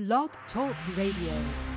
Blog Talk Radio.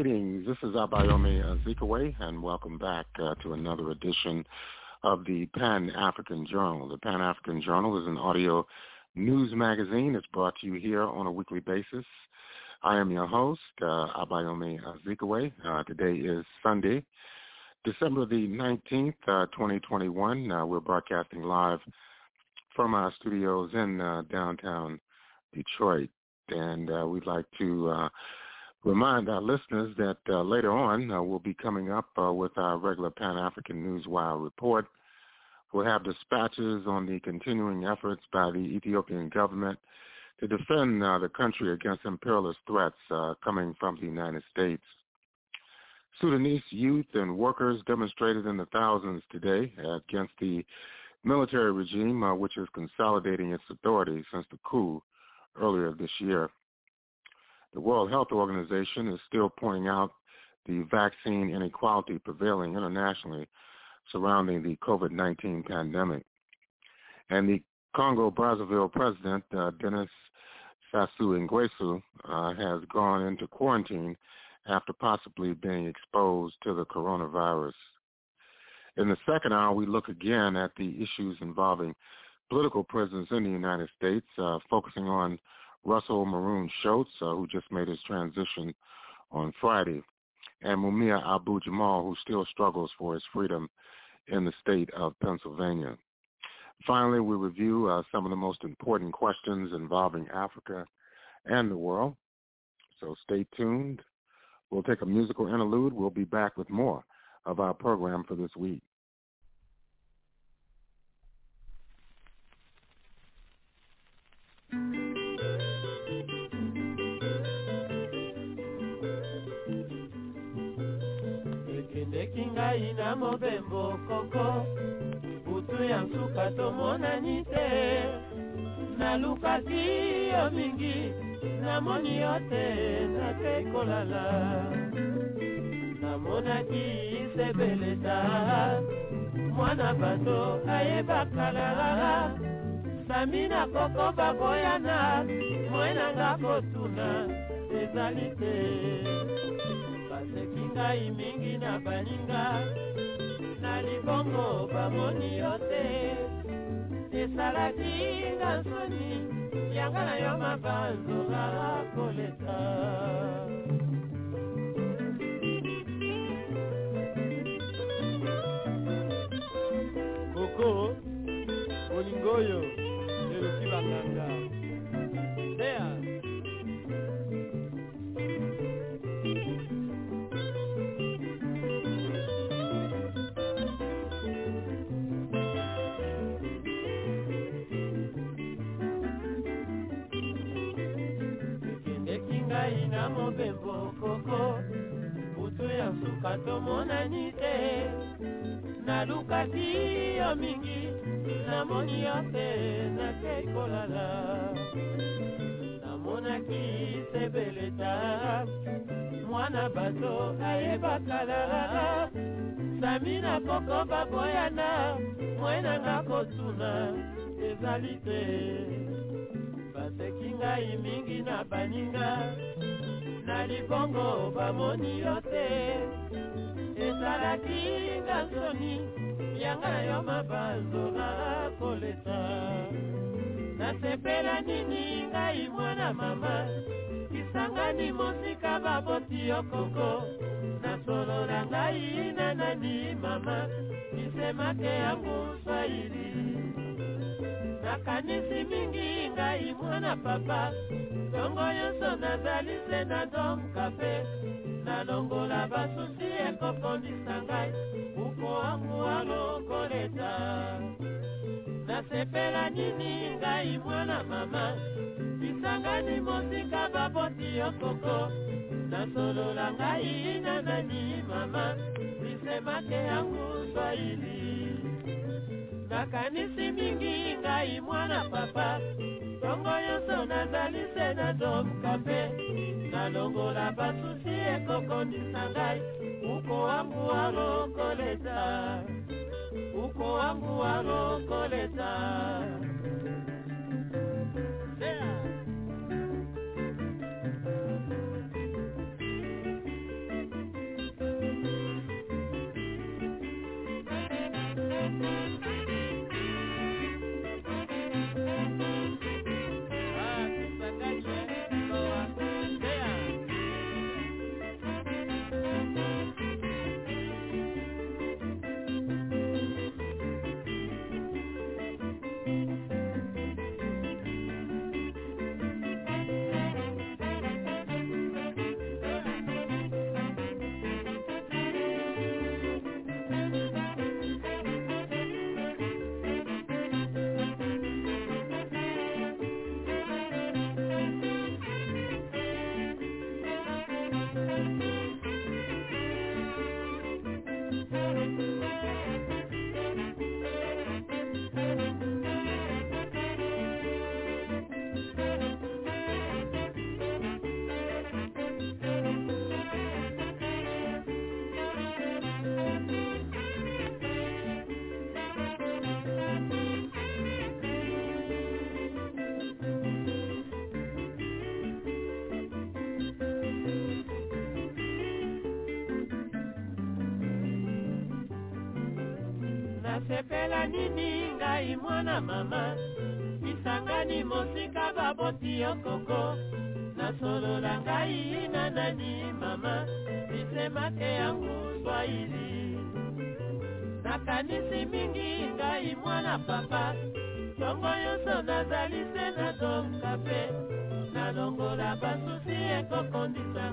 Greetings. This is Abayomi Azikiwe, and welcome back uh, to another edition of the Pan-African Journal. The Pan-African Journal is an audio news magazine. It's brought to you here on a weekly basis. I am your host, uh, Abayomi Azikiwe. Uh, today is Sunday, December the 19th, uh, 2021. Uh, we're broadcasting live from our studios in uh, downtown Detroit, and uh, we'd like to uh, remind our listeners that uh, later on uh, we'll be coming up uh, with our regular Pan-African Newswire report. We'll have dispatches on the continuing efforts by the Ethiopian government to defend uh, the country against imperialist threats uh, coming from the United States. Sudanese youth and workers demonstrated in the thousands today against the military regime, uh, which is consolidating its authority since the coup earlier this year. The World Health Organization is still pointing out the vaccine inequality prevailing internationally surrounding the COVID-19 pandemic. And the Congo-Brazzaville president, uh, Denis Sassou Nguesso, uh, has gone into quarantine after possibly being exposed to the coronavirus. In the second hour, we look again at the issues involving political prisoners in the United States, uh, focusing on Russell Maroon Shoatz, uh, who just made his transition on Friday, and Mumia Abu Jamal, who still struggles for his freedom in the state of Pennsylvania. Finally, we review uh, some of the most important questions involving Africa and the world. So stay tuned. We'll take a musical interlude. We'll be back with more of our program for this week. Ngai na mobembo koko. Butu ya nsuka tomonani te. Nalukaki yo mingi namoni yo te nake kolala. Namonaki sebeleta mwana bato ayebakalala sami na koko baboyana mwenanga kotuna ezali te baseki ngai mingi na baninga. Na libongo bamoni yo te. Esalaki nga soni yanga na yo mabanzola koleta. Koko bolingo oyo ya suka tomonani te. Nalukaki yo mingi namoni yo te nakei kolala. Namonaki sebeleta mwana bato ayebakala sami na koko baboyana mwenanga kotuna ezali te. Baseki ngai mingi na baninga na libongo bamoni yo te. Ezalaki nga soni yanga na yo mabanzola koleta. Nasepela nini ngai mwana mama kisangani mosika baboti yo koko nasolola ngai na nani mama bisemake yangu swahili nakanisi mingi ngai mwana papa. Ntongo nyonso nazali se na dom kafe. Nalongola basusi ekokondisa ngai. Uko wangu alokoleta nasepela nini ngai mwana mama? Bisangani mosika baboti yo koko. Nasolola ngai na nani mama bisemake yangu swahili nakanisi mingi ngai mwana papa. Ntongo nyonso nazali se na domkape nalongola basusi ekokondisa ngai. Uko wangu alokoleta uko wangu alokoleta nasepela nini ngai mwana mama? Bisangani mosika baboti yo koko nasolola ngai na nani mama? Bisemake yangu swahili. Nakanisi mingi ngai mwana papa. Ntongo nyonso nazali se na domkape nalongola basusi ekokondisa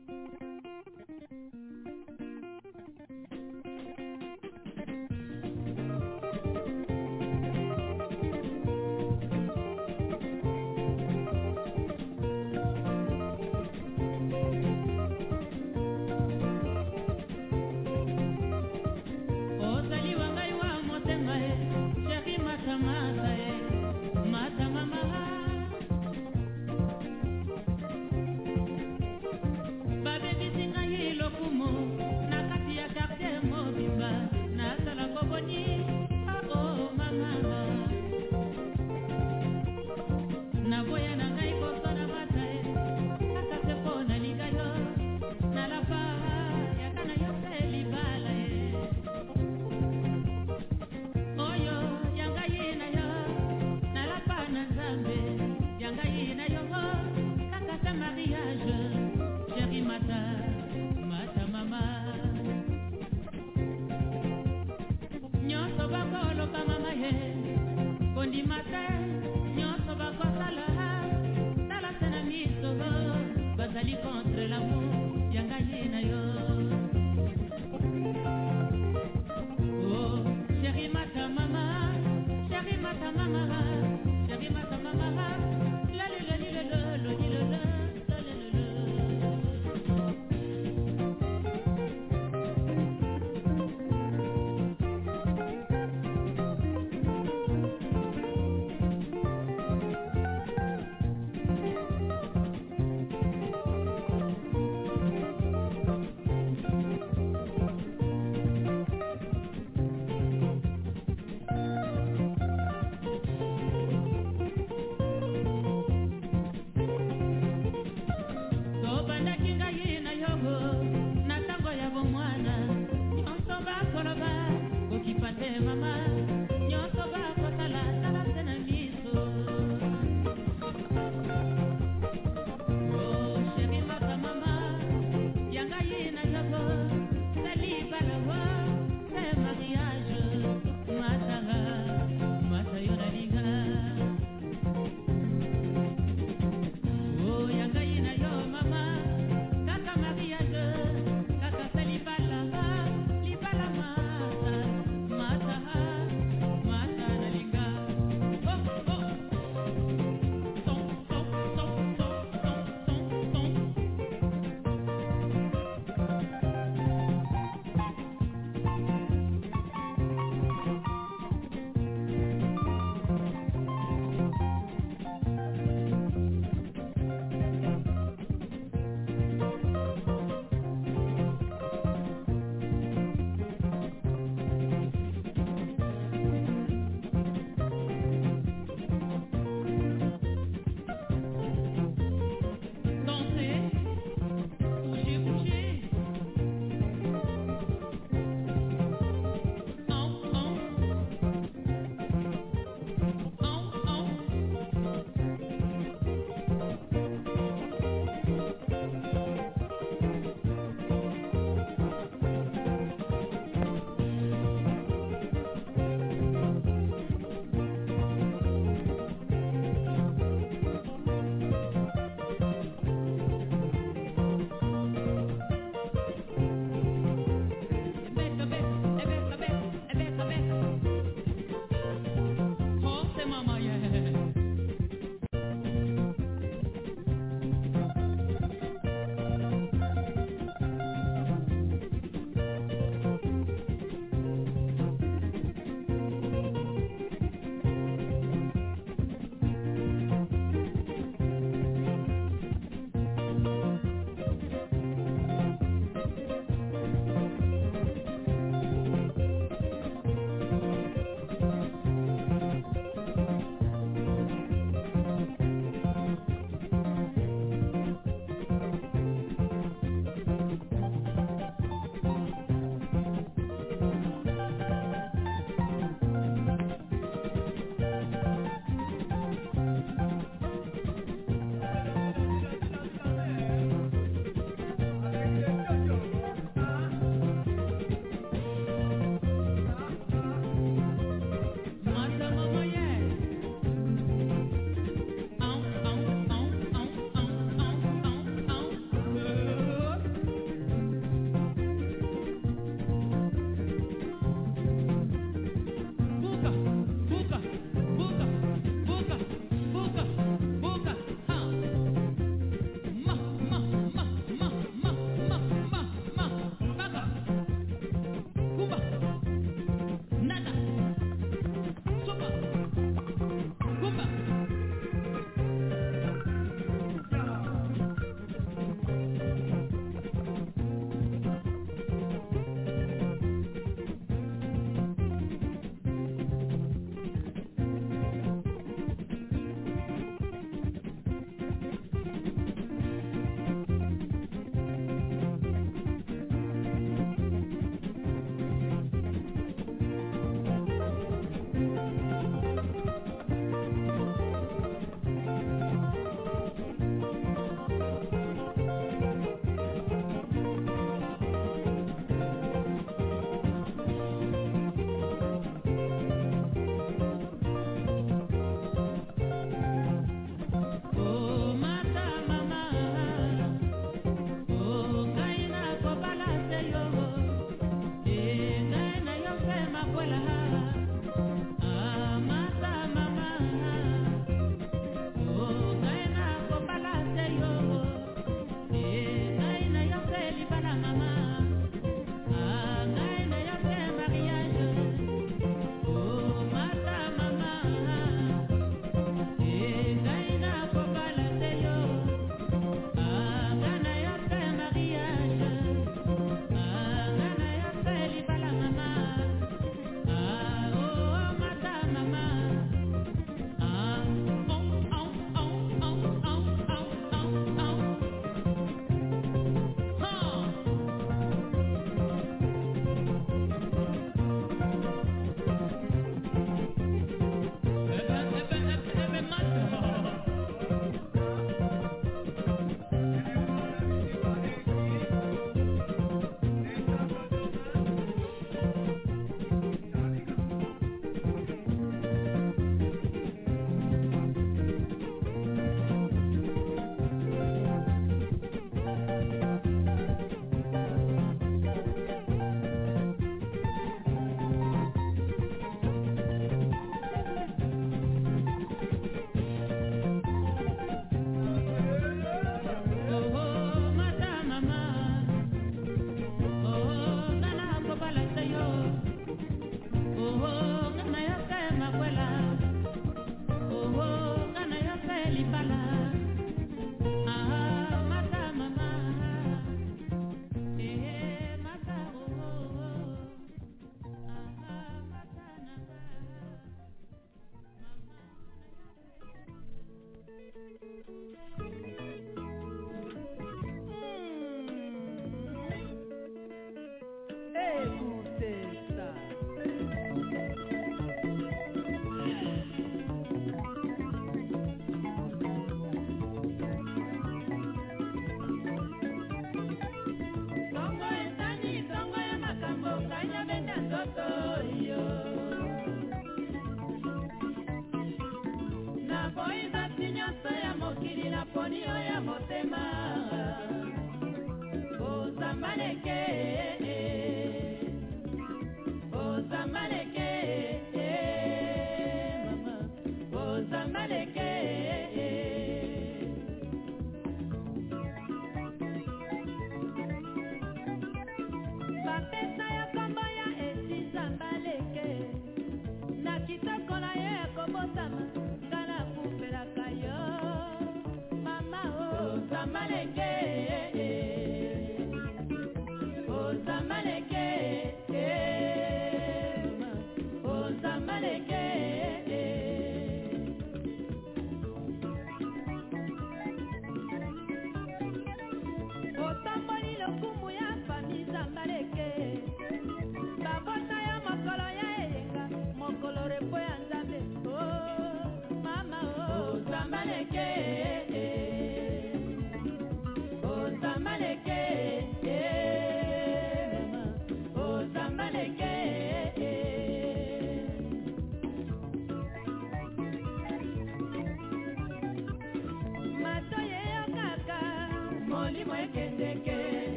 salí contra el amor.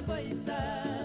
Mwana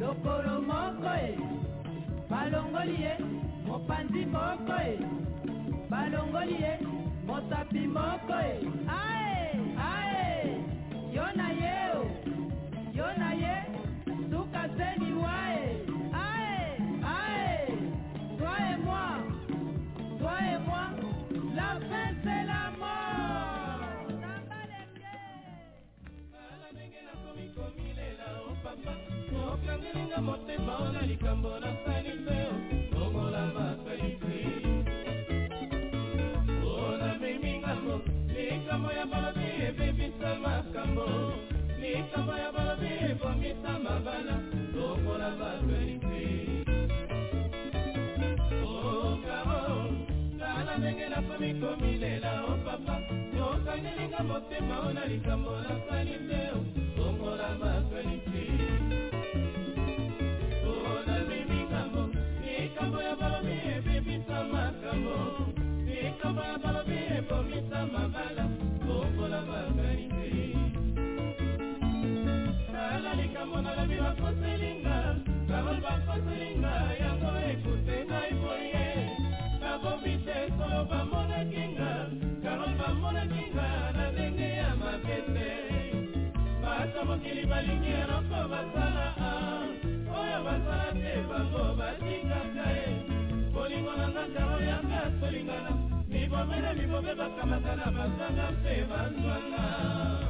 lokolo moko e balongoli ye mopanzi moko e balongoli ye mosapi moko e. Ae! Ae! Yo na ye! na motema na likambo nasali te longola masaite o namemi ngambo likambo ya balobi ebebisa makambo. Likambo ya balobi ebomisa mabala. Longola basalite okao oh, tala ndenge nakomi komilela oh, o papa. Okangelinga motema o na likambo nasali te bakende bato mokili balingi eloko basala oyo basala te bango batikaka ye. Bolingo na nzaka oyanga tolingana mibomene mibobe bakamata na bazanga mpe bazwanga.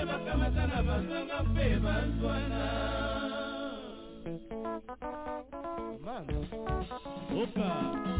babe bakamazana opa.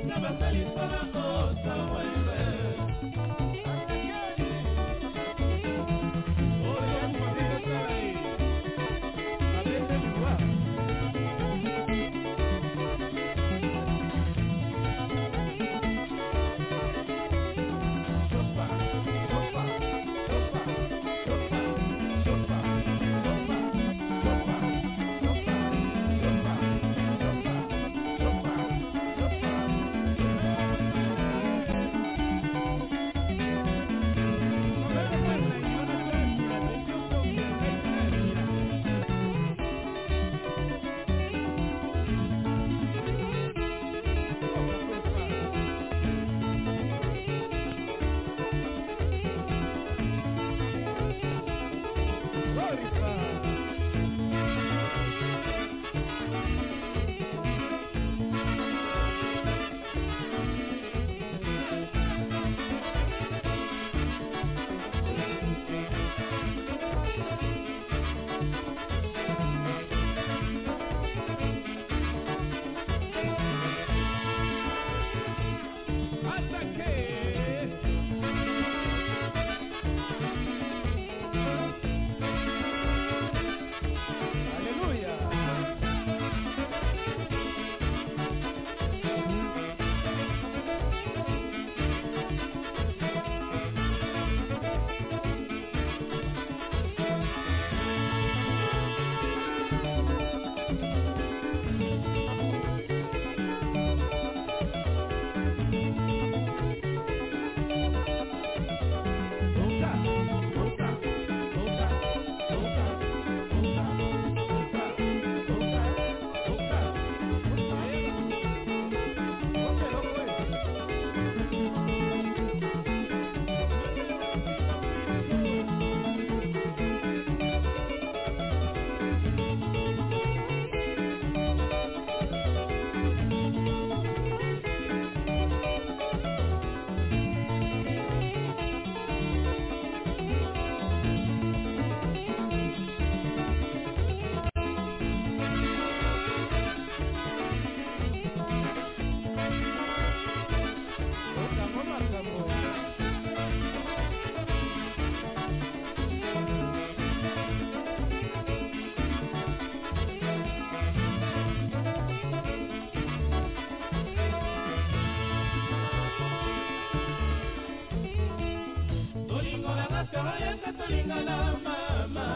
yese tolingana mama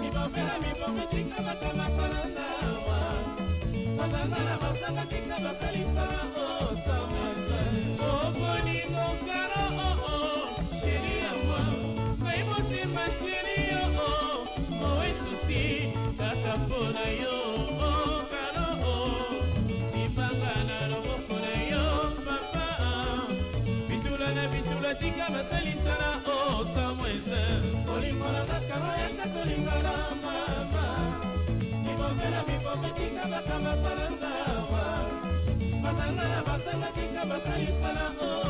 mibomela mibomi tika batamaka na nawa bazanga na basanga tika basalisa basangatinga bakabasala nzawa basanga basangatinga bakayisala o.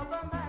Obama.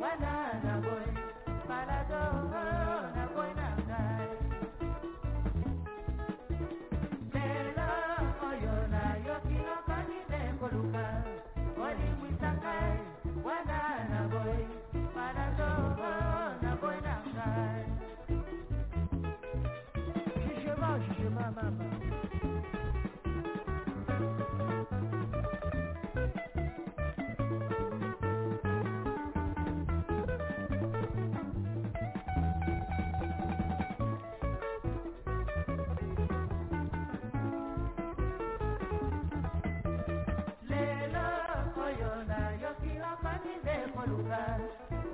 Wala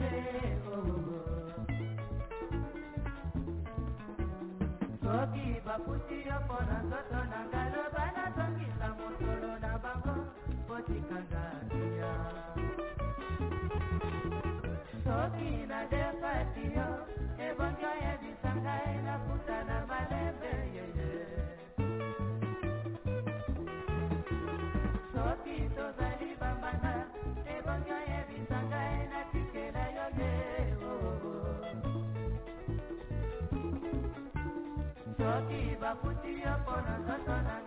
ye soki baputi yo mpo na nzoto na ngai loba nazongisa mosolo na bango botikanga ya soki nadepati yo baputi yo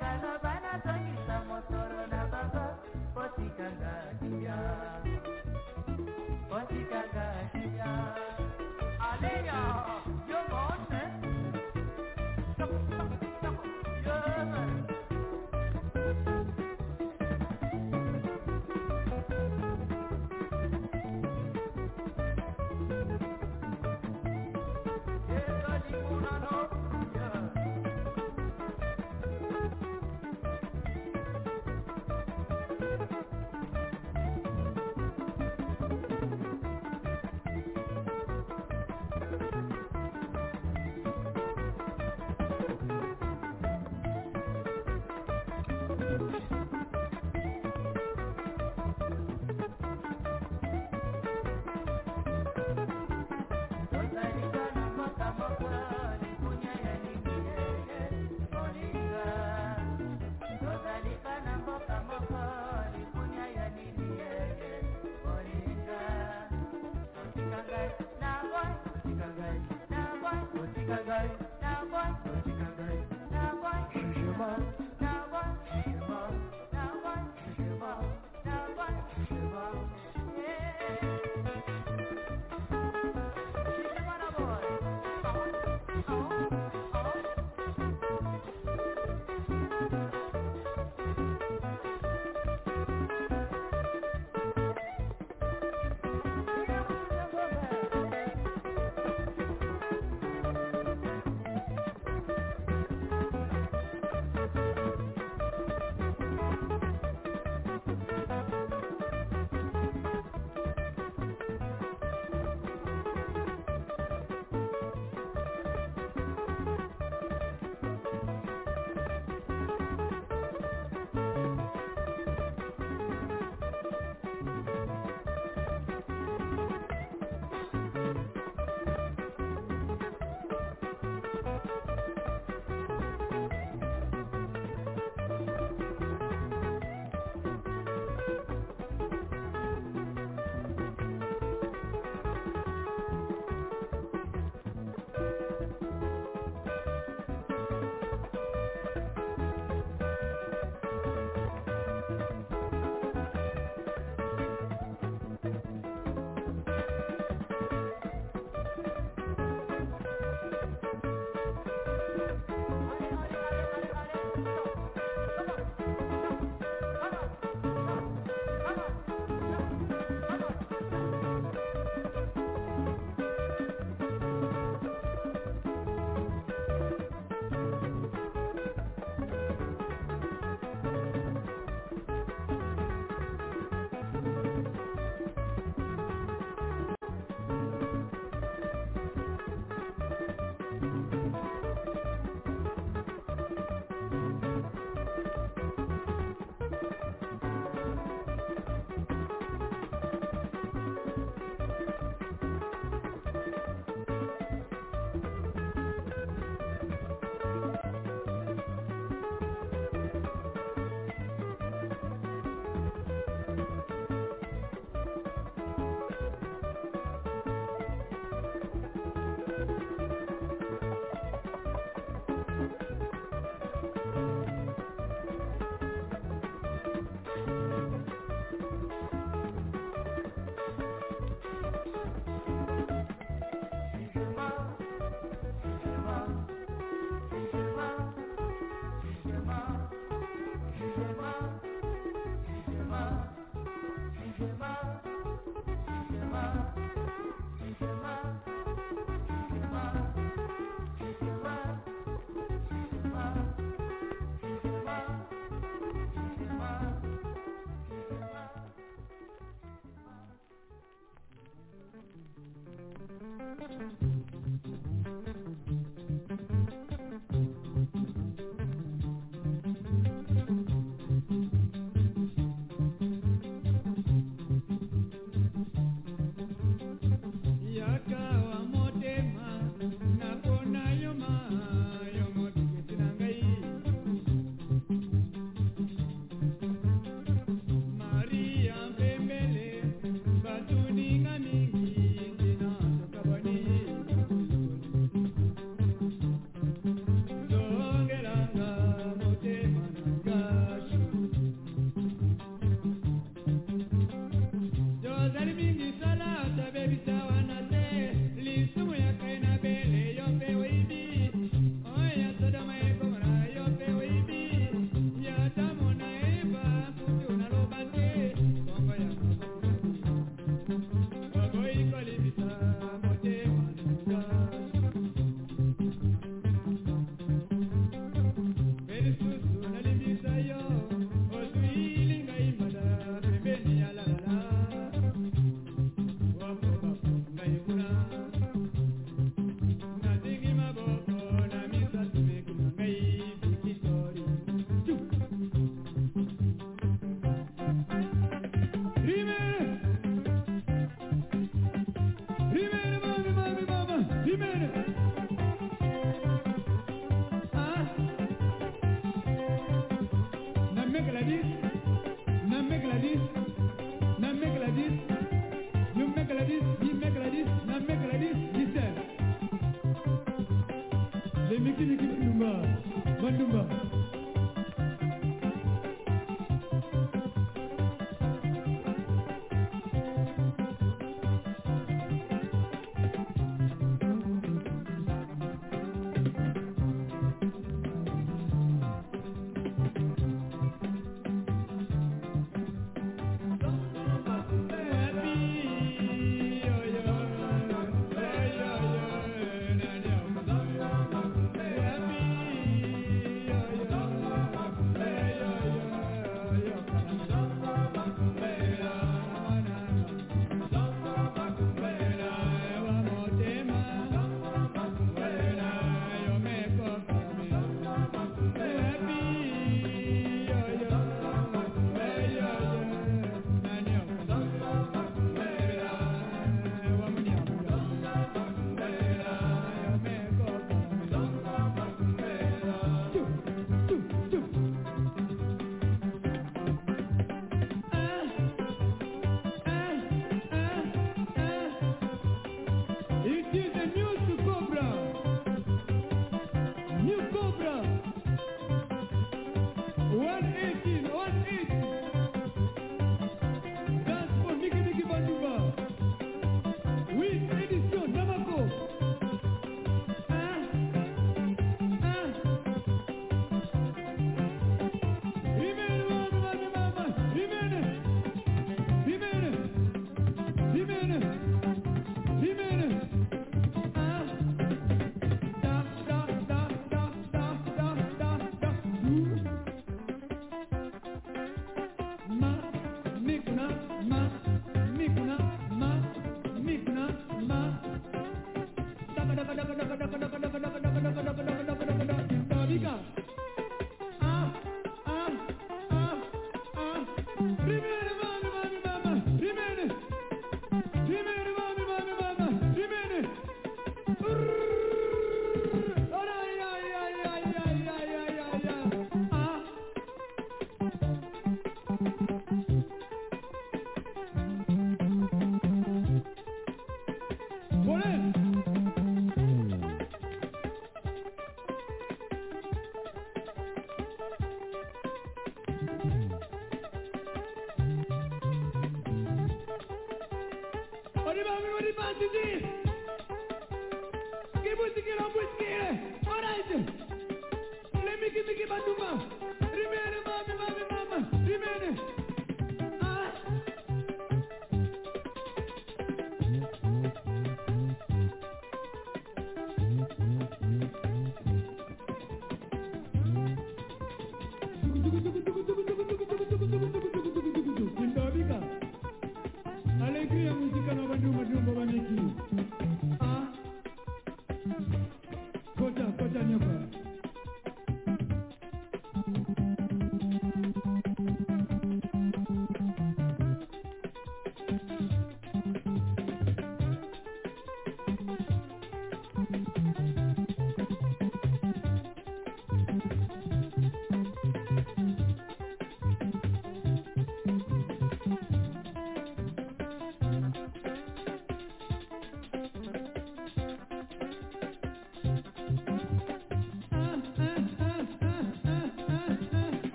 because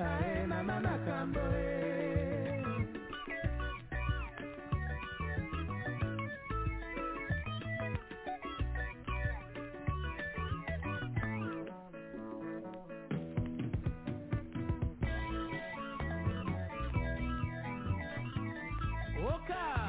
eh. Oka!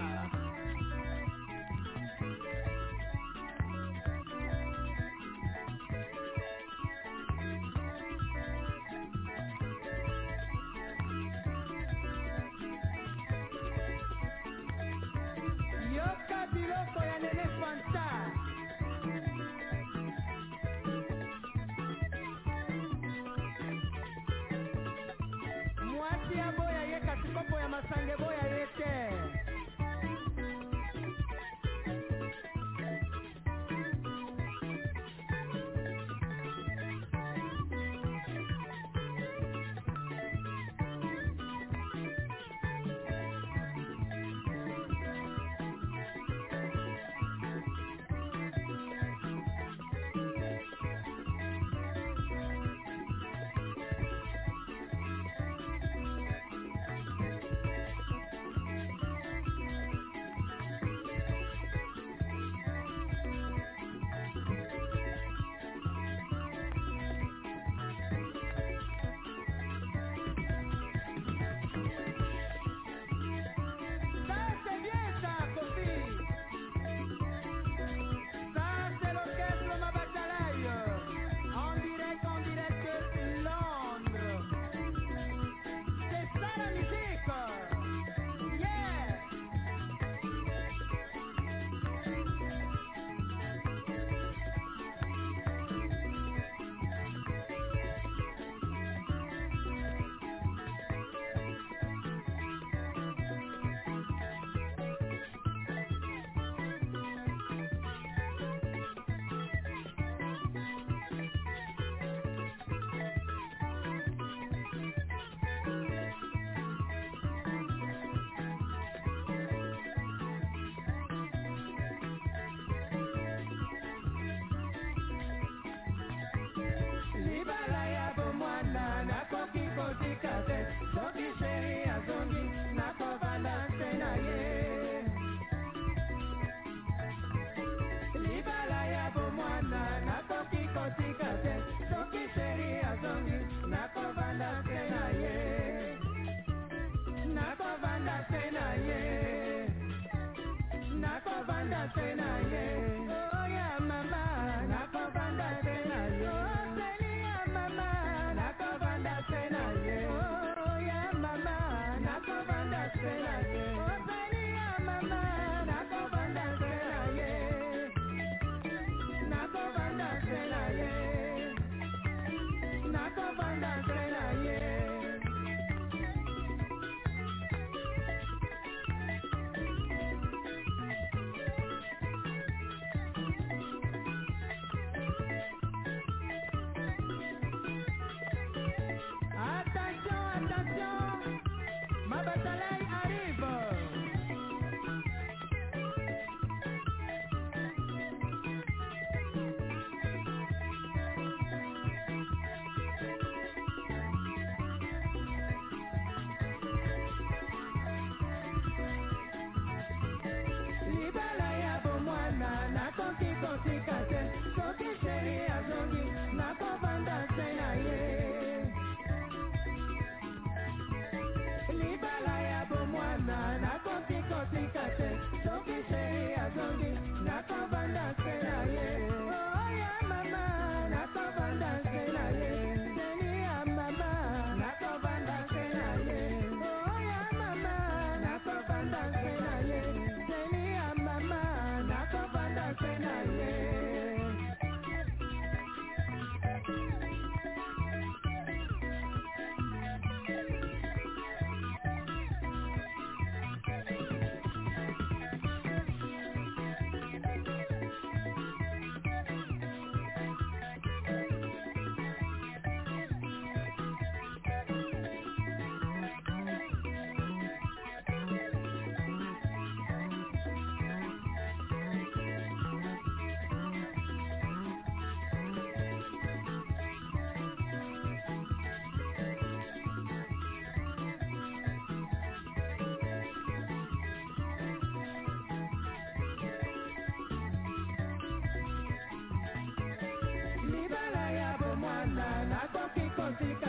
Nakoki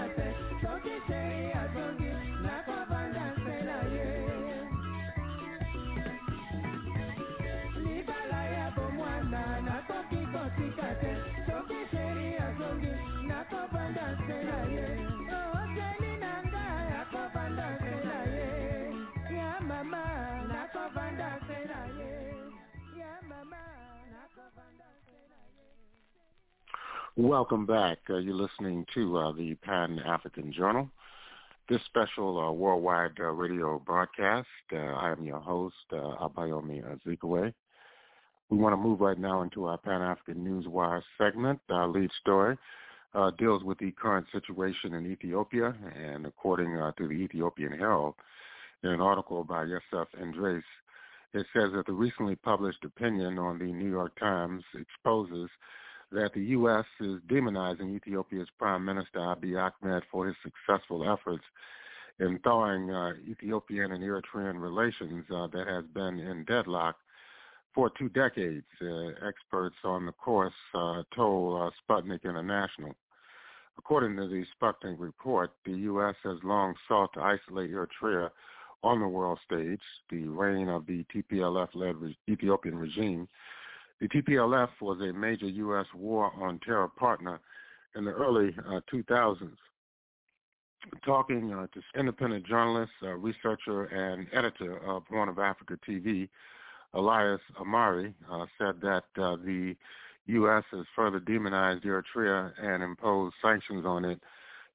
Welcome back. Uh, you're listening to uh, the Pan African Journal. This special uh, worldwide uh, radio broadcast. Uh, I am your host, uh, Abayomi Azikiwe. We want to move right now into our Pan African Newswire segment. Our lead story deals with the current situation in Ethiopia, and according to the Ethiopian Herald, in an article by Yosef Andres, it says that the recently published opinion on the New York Times exposes that the U.S. is demonizing Ethiopia's Prime Minister Abiy Ahmed for his successful efforts in thawing uh, Ethiopian and Eritrean relations uh, that has been in deadlock for two decades. Uh, experts on the course uh, told uh, Sputnik International. According to the Sputnik report, the U.S. has long sought to isolate Eritrea on the world stage. The reign of the TPLF-led re- Ethiopian regime the TPLF was a major U.S. war on terror partner in the early uh, 2000s. Talking uh, to independent journalist, uh, researcher, and editor of Horn of Africa TV, Elias Amare uh, said that uh, the U.S. has further demonized Eritrea and imposed sanctions on it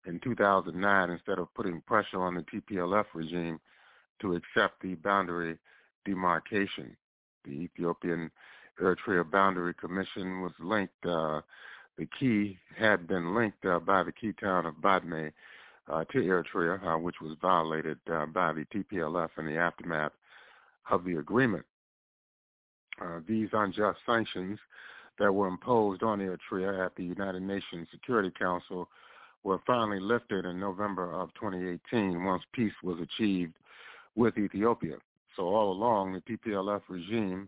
in 2009 instead of putting pressure on the TPLF regime to accept the boundary demarcation. The Ethiopian Eritrea Boundary Commission was linked. Uh, the key had been linked uh, by the key town of Badme uh, to Eritrea, uh, which was violated uh, by the TPLF in the aftermath of the agreement. Uh, these unjust sanctions that were imposed on Eritrea at the United Nations Security Council were finally lifted in November of 2018 once peace was achieved with Ethiopia. So all along, the TPLF regime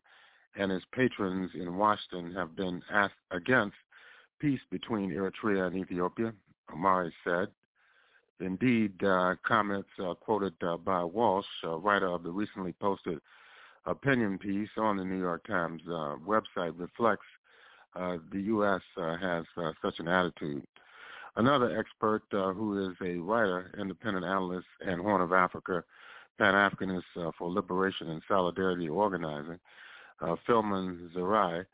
and its patrons in Washington have been asked against peace between Eritrea and Ethiopia, Amare said. Indeed, uh, comments uh, quoted uh, by Walsh, writer of the recently posted opinion piece on the New York Times uh, website, reflects uh, the U.S. has such an attitude. Another expert who is a writer, independent analyst, and Horn of Africa Pan-Africanist for Liberation and Solidarity Organizing, uh, Philman Zerai,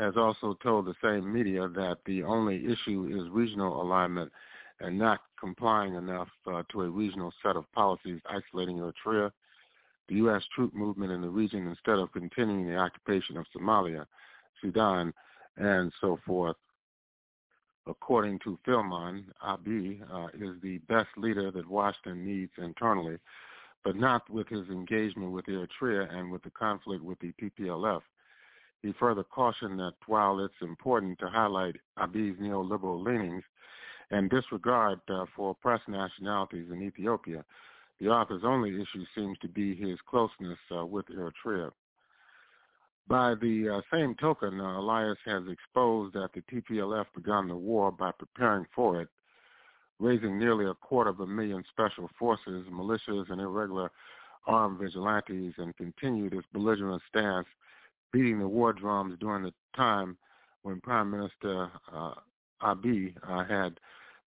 has also told the same media that the only issue is regional alignment and not complying enough uh, to a regional set of policies isolating Eritrea, the U.S. troop movement in the region instead of continuing the occupation of Somalia, Sudan, and so forth. According to Philman, Abiy uh, is the best leader that Washington needs internally but not with his engagement with Eritrea and with the conflict with the TPLF. He further cautioned that while it's important to highlight Abiy's neoliberal leanings and disregard uh, for oppressed nationalities in Ethiopia, the author's only issue seems to be his closeness uh, with Eritrea. By the uh, same token, uh, Elias has exposed that the TPLF began the war by preparing for it raising nearly a quarter of a million special forces, militias, and irregular armed vigilantes and continued its belligerent stance, beating the war drums during the time when Prime Minister uh, Abiy uh, had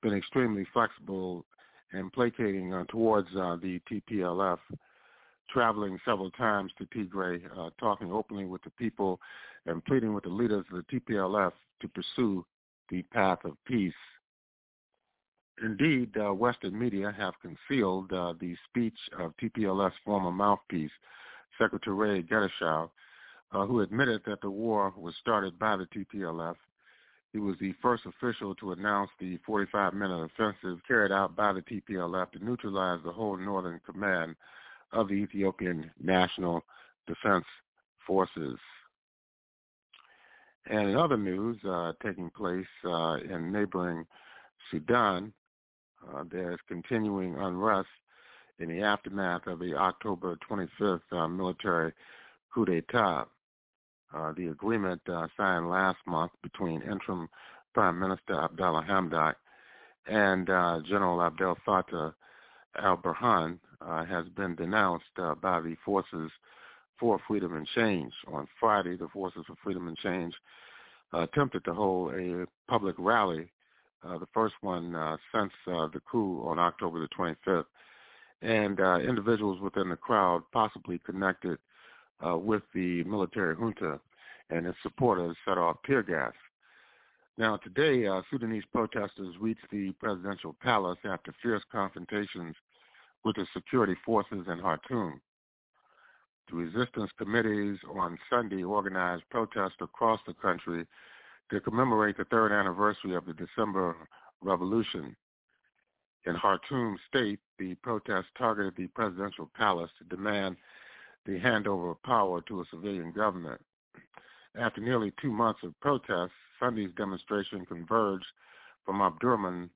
been extremely flexible and placating uh, towards uh, the TPLF, traveling several times to Tigray, uh, talking openly with the people and pleading with the leaders of the TPLF to pursue the path of peace. Indeed, uh, Western media have concealed uh, the speech of TPLF's former mouthpiece, Secretary Getachew, uh, who admitted that the war was started by the TPLF. He was the first official to announce the 45-minute offensive carried out by the TPLF to neutralize the whole northern command of the Ethiopian National Defense Forces. And in other news uh, taking place uh, in neighboring Sudan, uh, there is continuing unrest in the aftermath of the October 25th uh, military coup d'etat. Uh, the agreement uh, signed last month between interim Prime Minister Abdallah Hamdok and General Abdel Fattah al-Burhan has been denounced by the forces for Freedom and Change. On Friday, the Forces for Freedom and Change uh, attempted to hold a public rally, uh, the first one uh, since uh, the coup on October the 25th. And uh, individuals within the crowd possibly connected uh, with the military junta and its supporters set off tear gas. Now, today, Sudanese protesters reached the presidential palace after fierce confrontations with the security forces in Khartoum. The resistance committees on Sunday organized protests across the country to commemorate the third anniversary of the December Revolution. In Khartoum state, the protests targeted the presidential palace to demand the handover of power to a civilian government. After nearly two months of protests, Sunday's demonstration converged from Omdurman,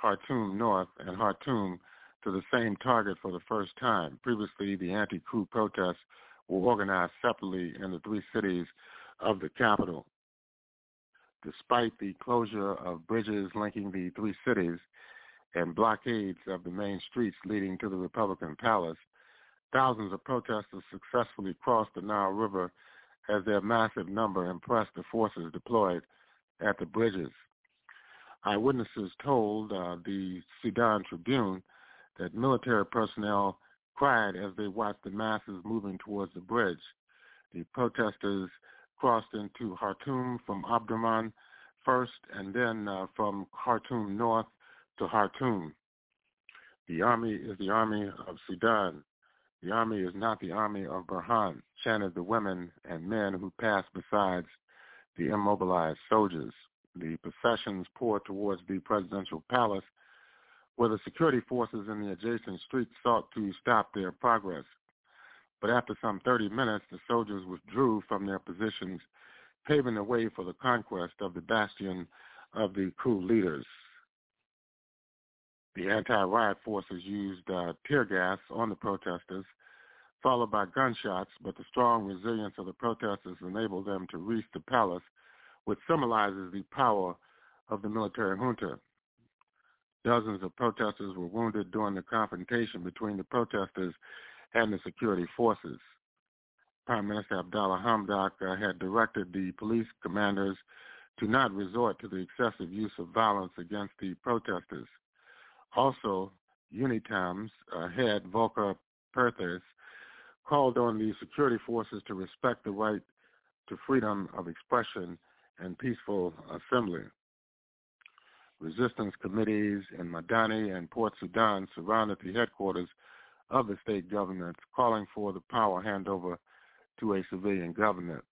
Khartoum North, and Khartoum to the same target for the first time. Previously, the anti-coup protests were organized separately in the three cities of the capital. Despite the closure of bridges linking the three cities and blockades of the main streets leading to the Republican Palace, thousands of protesters successfully crossed the Nile River as their massive number impressed the forces deployed at the bridges. Eyewitnesses told uh, the Sudan Tribune that military personnel cried as they watched the masses moving towards the bridge. The protesters crossed into Khartoum from Omdurman first and then uh, from Khartoum north to Khartoum. The army is the army of Sudan. The army is not the army of Burhan, chanted the women and men who passed besides the immobilized soldiers. The processions poured towards the presidential palace where the security forces in the adjacent streets sought to stop their progress. But after some 30 minutes, the soldiers withdrew from their positions, paving the way for the conquest of the bastion of the coup leaders. The anti-riot forces used uh, tear gas on the protesters, followed by gunshots, but the strong resilience of the protesters enabled them to reach the palace, which symbolizes the power of the military junta. Dozens of protesters were wounded during the confrontation between the protesters and the security forces. Prime Minister Abdallah Hamdok uh, had directed the police commanders to not resort to the excessive use of violence against the protesters. Also, UNITAM's uh, head, Volker Perthes, called on the security forces to respect the right to freedom of expression and peaceful assembly. Resistance committees in Madani and Port Sudan surrounded the headquarters of the state governments, calling for the power handover to a civilian government.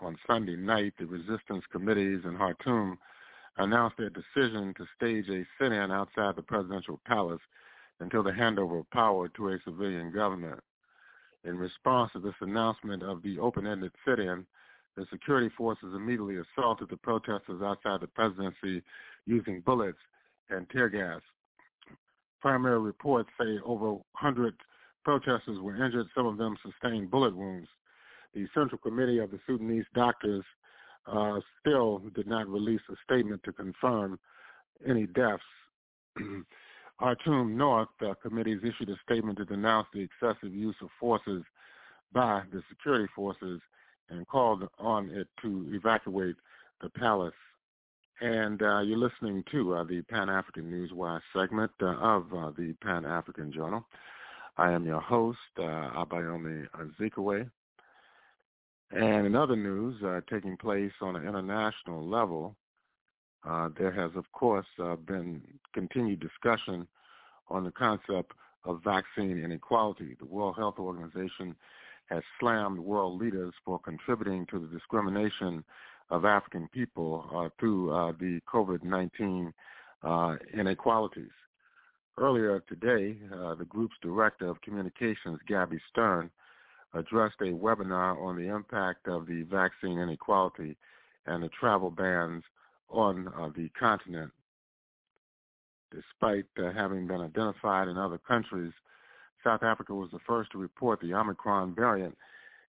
On Sunday night, the resistance committees in Khartoum announced their decision to stage a sit-in outside the presidential palace until the handover of power to a civilian government. In response to this announcement of the open-ended sit-in, the security forces immediately assaulted the protesters outside the presidency using bullets and tear gas. Primary reports say over 100 protesters were injured. Some of them sustained bullet wounds. The Central Committee of the Sudanese doctors uh, still did not release a statement to confirm any deaths. Khartoum North uh, committees issued a statement to denounce the excessive use of forces by the security forces and called on it to evacuate the palace. And uh, you're listening to uh, the Pan-African Newswire segment uh, of uh, the Pan-African Journal. I am your host, uh, Abayomi Azikiwe. And in other news uh, taking place on an international level, uh, there has, of course, been continued discussion on the concept of vaccine inequality. The World Health Organization has slammed world leaders for contributing to the discrimination of African people uh, through uh, the COVID-19 uh, inequalities. Earlier today, the group's director of communications, Gabby Stern, addressed a webinar on the impact of the vaccine inequality and the travel bans on uh, the continent. Despite uh, having been identified in other countries, South Africa was the first to report the Omicron variant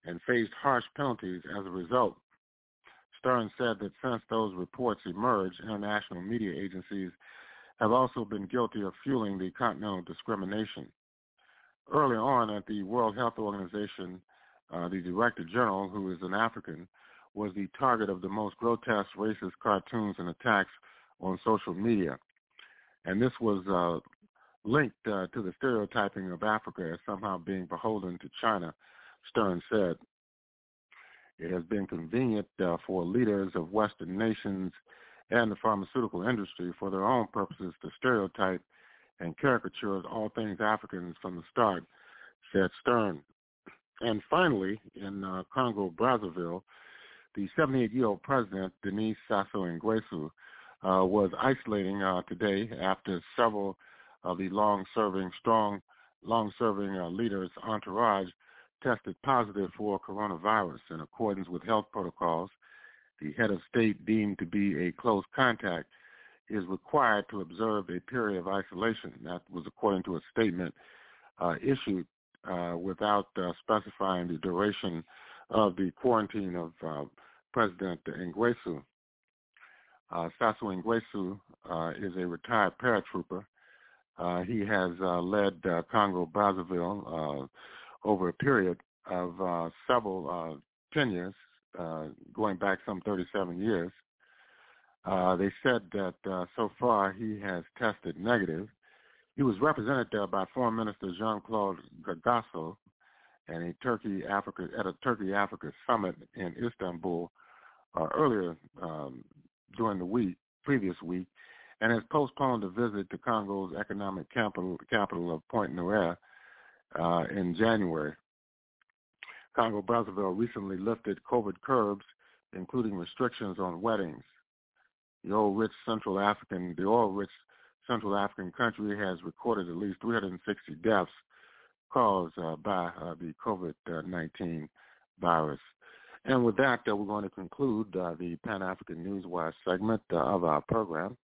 and faced harsh penalties as a result. Stern said that since those reports emerged, international media agencies have also been guilty of fueling the continental discrimination. Early on at the World Health Organization, uh, the Director General, who is an African, was the target of the most grotesque racist cartoons and attacks on social media. And this was uh, linked uh, to the stereotyping of Africa as somehow being beholden to China, Stern said. It has been convenient uh, for leaders of Western nations and the pharmaceutical industry for their own purposes to stereotype and caricature all things Africans from the start, said Stern. And finally, in uh, Congo, Brazzaville, the 78-year-old president, Denis Sassou Nguesso, uh, was isolating uh, today after several of the long-serving, strong, long-serving uh, leaders' entourage tested positive for coronavirus in accordance with health protocols. The head of state deemed to be a close contact is required to observe a period of isolation. That was according to a statement uh, issued uh, without uh, specifying the duration of the quarantine of uh, President Nguesso. Uh, Nguesso uh, is a retired paratrooper. Uh, he has led Congo Brazzaville uh, over a period of uh, several uh, tenures, uh, going back some 37 years. Uh, they said that uh, so far he has tested negative. He was represented there by Foreign Minister Jean-Claude Gakosso and a Turkey Africa at a Turkey Africa summit in Istanbul uh, earlier um, during the week, previous week, and has postponed a visit to Congo's economic capital, capital of Pointe-Noire uh, in January. Congo Brazzaville recently lifted COVID curbs, including restrictions on weddings. The oil rich Central African, the oil rich Central African country has recorded at least 360 deaths caused uh, by uh, the COVID-19 virus. And with that, uh, we're going to conclude uh, the Pan-African Newswire segment uh, of our program.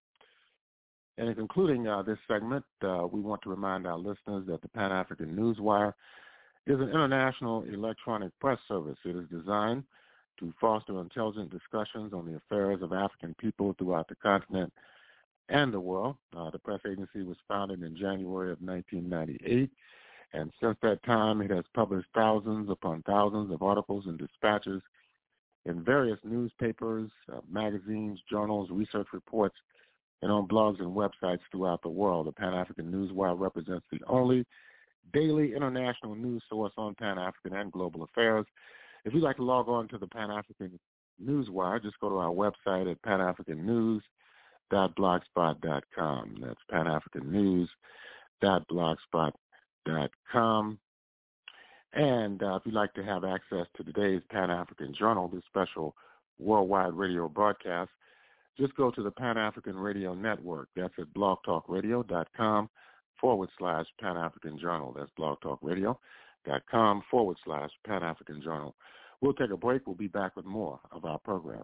And in concluding uh, this segment, uh, we want to remind our listeners that the Pan-African Newswire is an international electronic press service. It is designed to foster intelligent discussions on the affairs of African people throughout the continent and the world. Uh, the press agency was founded in January of 1998 and since that time, it has published thousands upon thousands of articles and dispatches in various newspapers, uh, magazines, journals, research reports, and on blogs and websites throughout the world. The Pan-African Newswire represents the only daily international news source on Pan-African and global affairs. If you'd like to log on to the Pan-African Newswire, just go to our website at panafricannews.blogspot.com. That's panafricannews.blogspot.com. And uh, if you'd like to have access to today's Pan-African Journal, this special worldwide radio broadcast, just go to the Pan-African Radio Network. That's at blogtalkradio.com forward slash Pan-African Journal. That's blogtalkradio.com forward slash Pan-African Journal. We'll take a break. We'll be back with more of our program.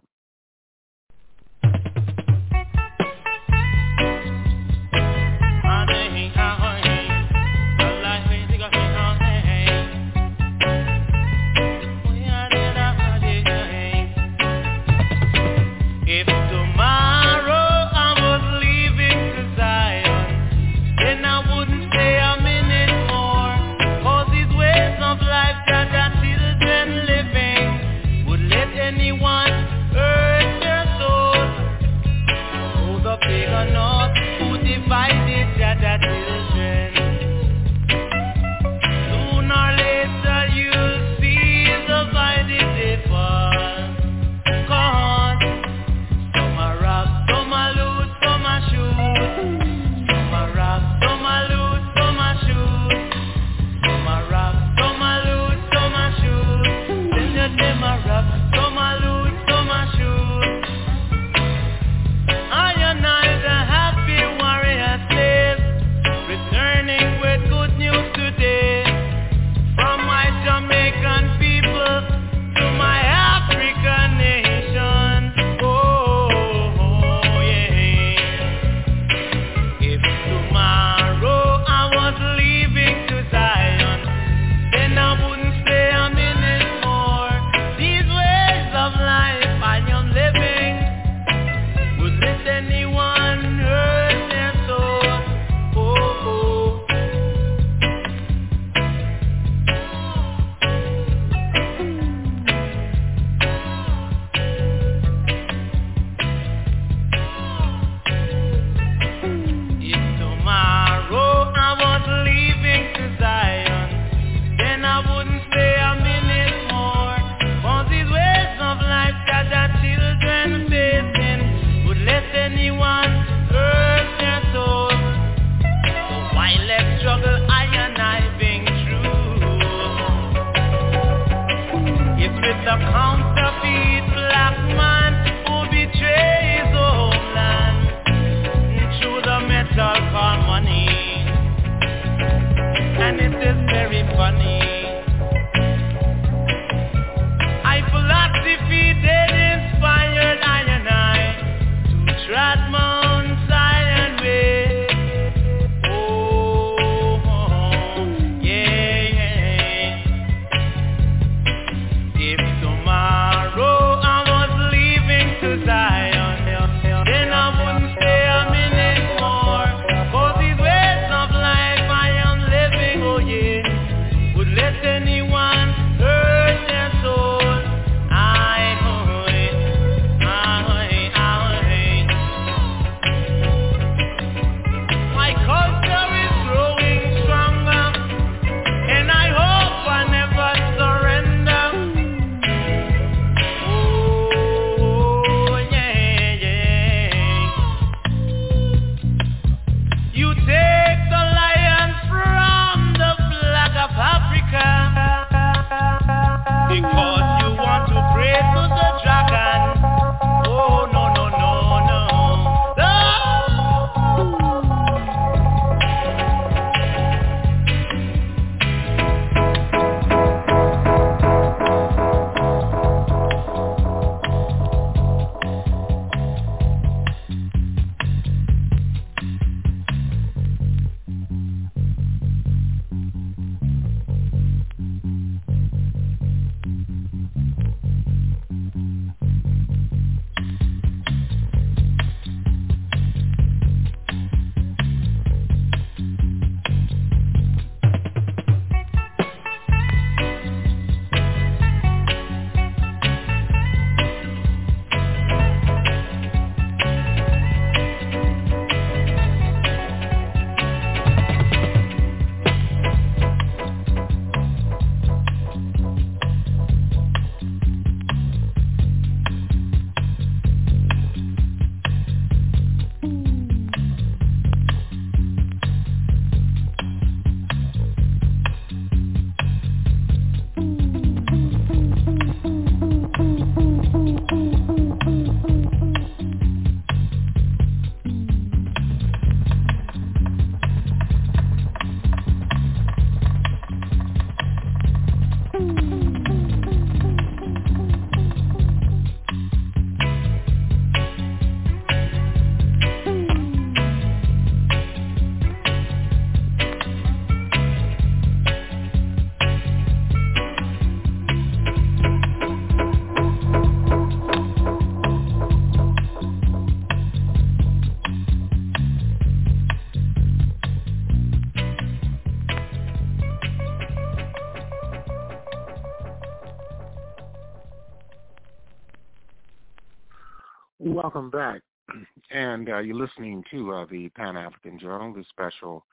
Welcome back. And uh, you're listening to uh, the Pan-African Journal, the special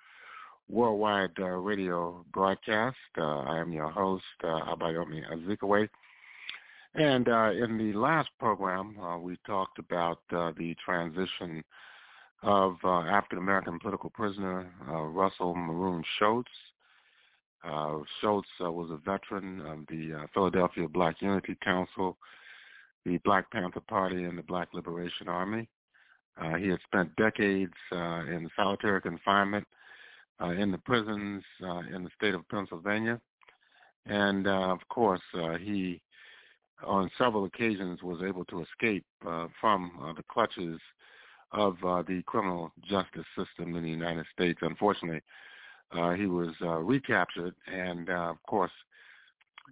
worldwide uh, radio broadcast. Uh, I am your host, uh, Abayomi Azikiwe. And uh, in the last program, we talked about the transition of African-American political prisoner Russell Maroon Shoatz uh, was a veteran of the Philadelphia Black Unity Council, the Black Panther Party, and the Black Liberation Army. Uh, he had spent decades uh, in solitary confinement uh, in the prisons uh, in the state of Pennsylvania. And uh, of course, uh, he on several occasions was able to escape uh, from the clutches of uh, the criminal justice system in the United States. Unfortunately, uh, he was recaptured and, uh, of course,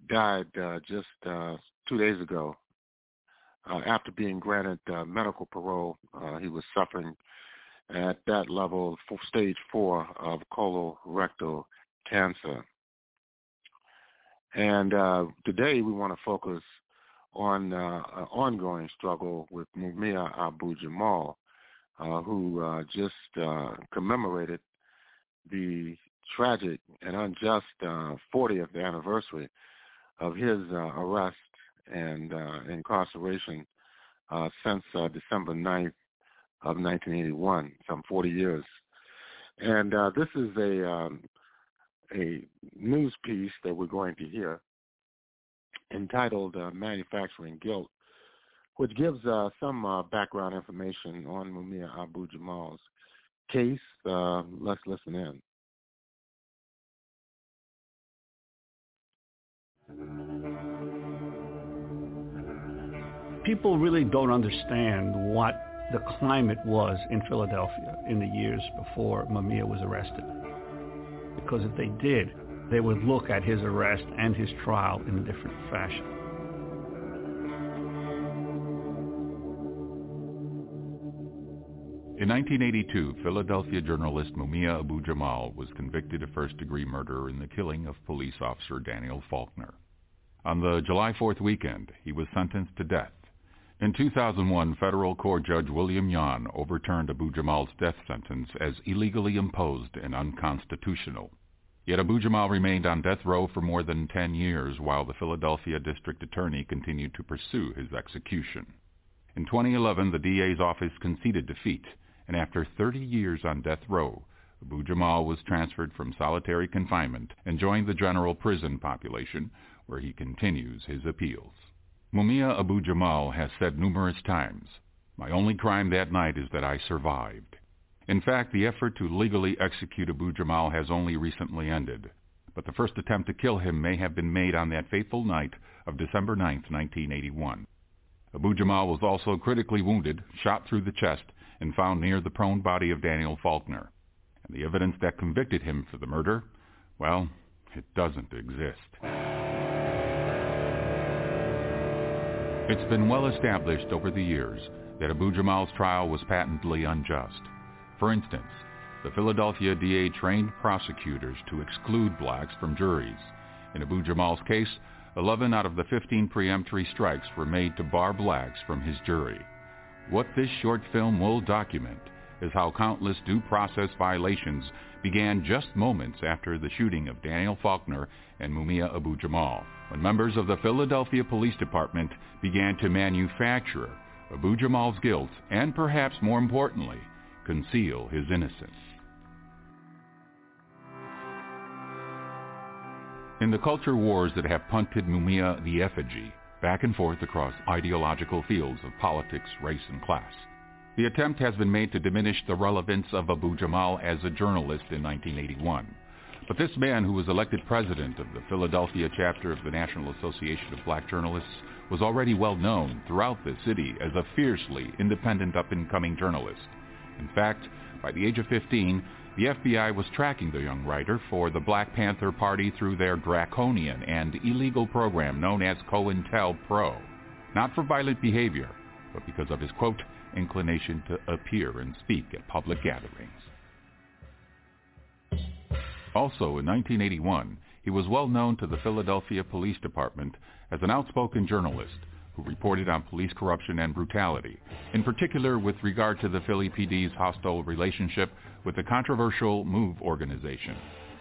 died just uh, two days ago uh, after being granted uh, medical parole. Uh, he was suffering at that level, stage four of colorectal cancer. And uh, today we want to focus on uh, an ongoing struggle with Mumia Abu Jamal, uh, who just commemorated the tragic and unjust 40th uh, anniversary of his arrest and incarceration since December 9th of 1981, some 40 years. And this is a um, a news piece that we're going to hear entitled uh, Manufacturing Guilt, which gives uh, some uh, background information on Mumia Abu Jamal's case. Uh, let's listen in. People really don't understand what the climate was in Philadelphia in the years before Mumia was arrested. Because if they did, they would look at his arrest and his trial in a different fashion. In 1982, Philadelphia journalist Mumia Abu Jamal was convicted of first-degree murder in the killing of police officer Daniel Faulkner. On the July 4th weekend, he was sentenced to death. In 2001, federal court judge William Yohn overturned Abu Jamal's death sentence as illegally imposed and unconstitutional. Yet Abu Jamal remained on death row for more than 10 years while the Philadelphia district attorney continued to pursue his execution. In 2011, the DA's office conceded defeat, and after 30 years on death row, Abu Jamal was transferred from solitary confinement and joined the general prison population, where he continues his appeals. Mumia Abu Jamal has said numerous times, My only crime that night is that I survived. In fact, the effort to legally execute Abu Jamal has only recently ended, but the first attempt to kill him may have been made on that fateful night of December 9, 1981. Abu Jamal was also critically wounded, shot through the chest, and found near the prone body of Daniel Faulkner. And the evidence that convicted him for the murder, well, it doesn't exist. It's been well established over the years that Abu Jamal's trial was patently unjust. For instance, the Philadelphia DA trained prosecutors to exclude blacks from juries. In Abu Jamal's case, 11 out of the 15 preemptory strikes were made to bar blacks from his jury. What this short film will document is how countless due process violations began just moments after the shooting of Daniel Faulkner and Mumia Abu Jamal, when members of the Philadelphia Police Department began to manufacture Abu Jamal's guilt and perhaps more importantly, conceal his innocence. In the culture wars that have punted Mumia the effigy back and forth across ideological fields of politics, race, and class, the attempt has been made to diminish the relevance of Abu Jamal as a journalist in 1981. But this man who was elected president of the Philadelphia chapter of the National Association of Black Journalists was already well known throughout the city as a fiercely independent up-and-coming journalist. In fact, by the age of 15, the FBI was tracking the young writer for the Black Panther Party through their draconian and illegal program known as COINTELPRO. Not for violent behavior, but because of his, quote, inclination to appear and speak at public gatherings. Also in 1981, he was well known to the Philadelphia Police Department as an outspoken journalist who reported on police corruption and brutality, in particular with regard to the Philly PD's hostile relationship with the controversial MOVE organization,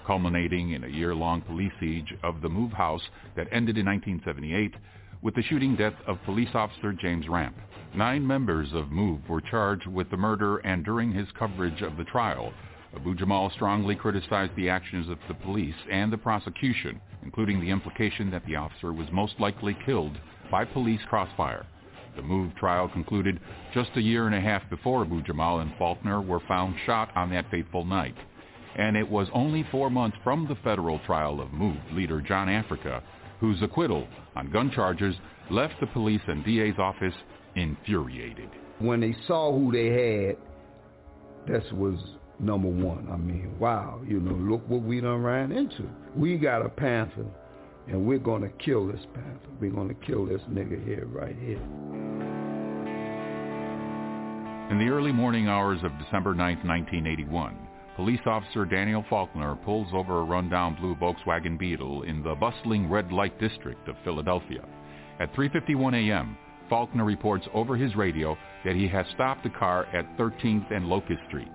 culminating in a year-long police siege of the MOVE house that ended in 1978 with the shooting death of police officer James Ramp. Nine members of MOVE were charged with the murder and during his coverage of the trial, Abu Jamal strongly criticized the actions of the police and the prosecution, including the implication that the officer was most likely killed by police crossfire. The MOVE trial concluded just a year and a half before Abu Jamal and Faulkner were found shot on that fateful night. And it was only four months from the federal trial of MOVE leader John Africa, whose acquittal on gun charges left the police and DA's office infuriated. When they saw who they had, this was number one. I mean, wow, you know, look what we done ran into. We got a panther, and we're going to kill this panther. We're going to kill this nigga here, right here. In the early morning hours of December 9, 1981, police officer Daniel Faulkner pulls over a rundown blue Volkswagen Beetle in the bustling red light district of Philadelphia. At 3.51 a.m., Faulkner reports over his radio that he has stopped the car at 13th and Locust Street.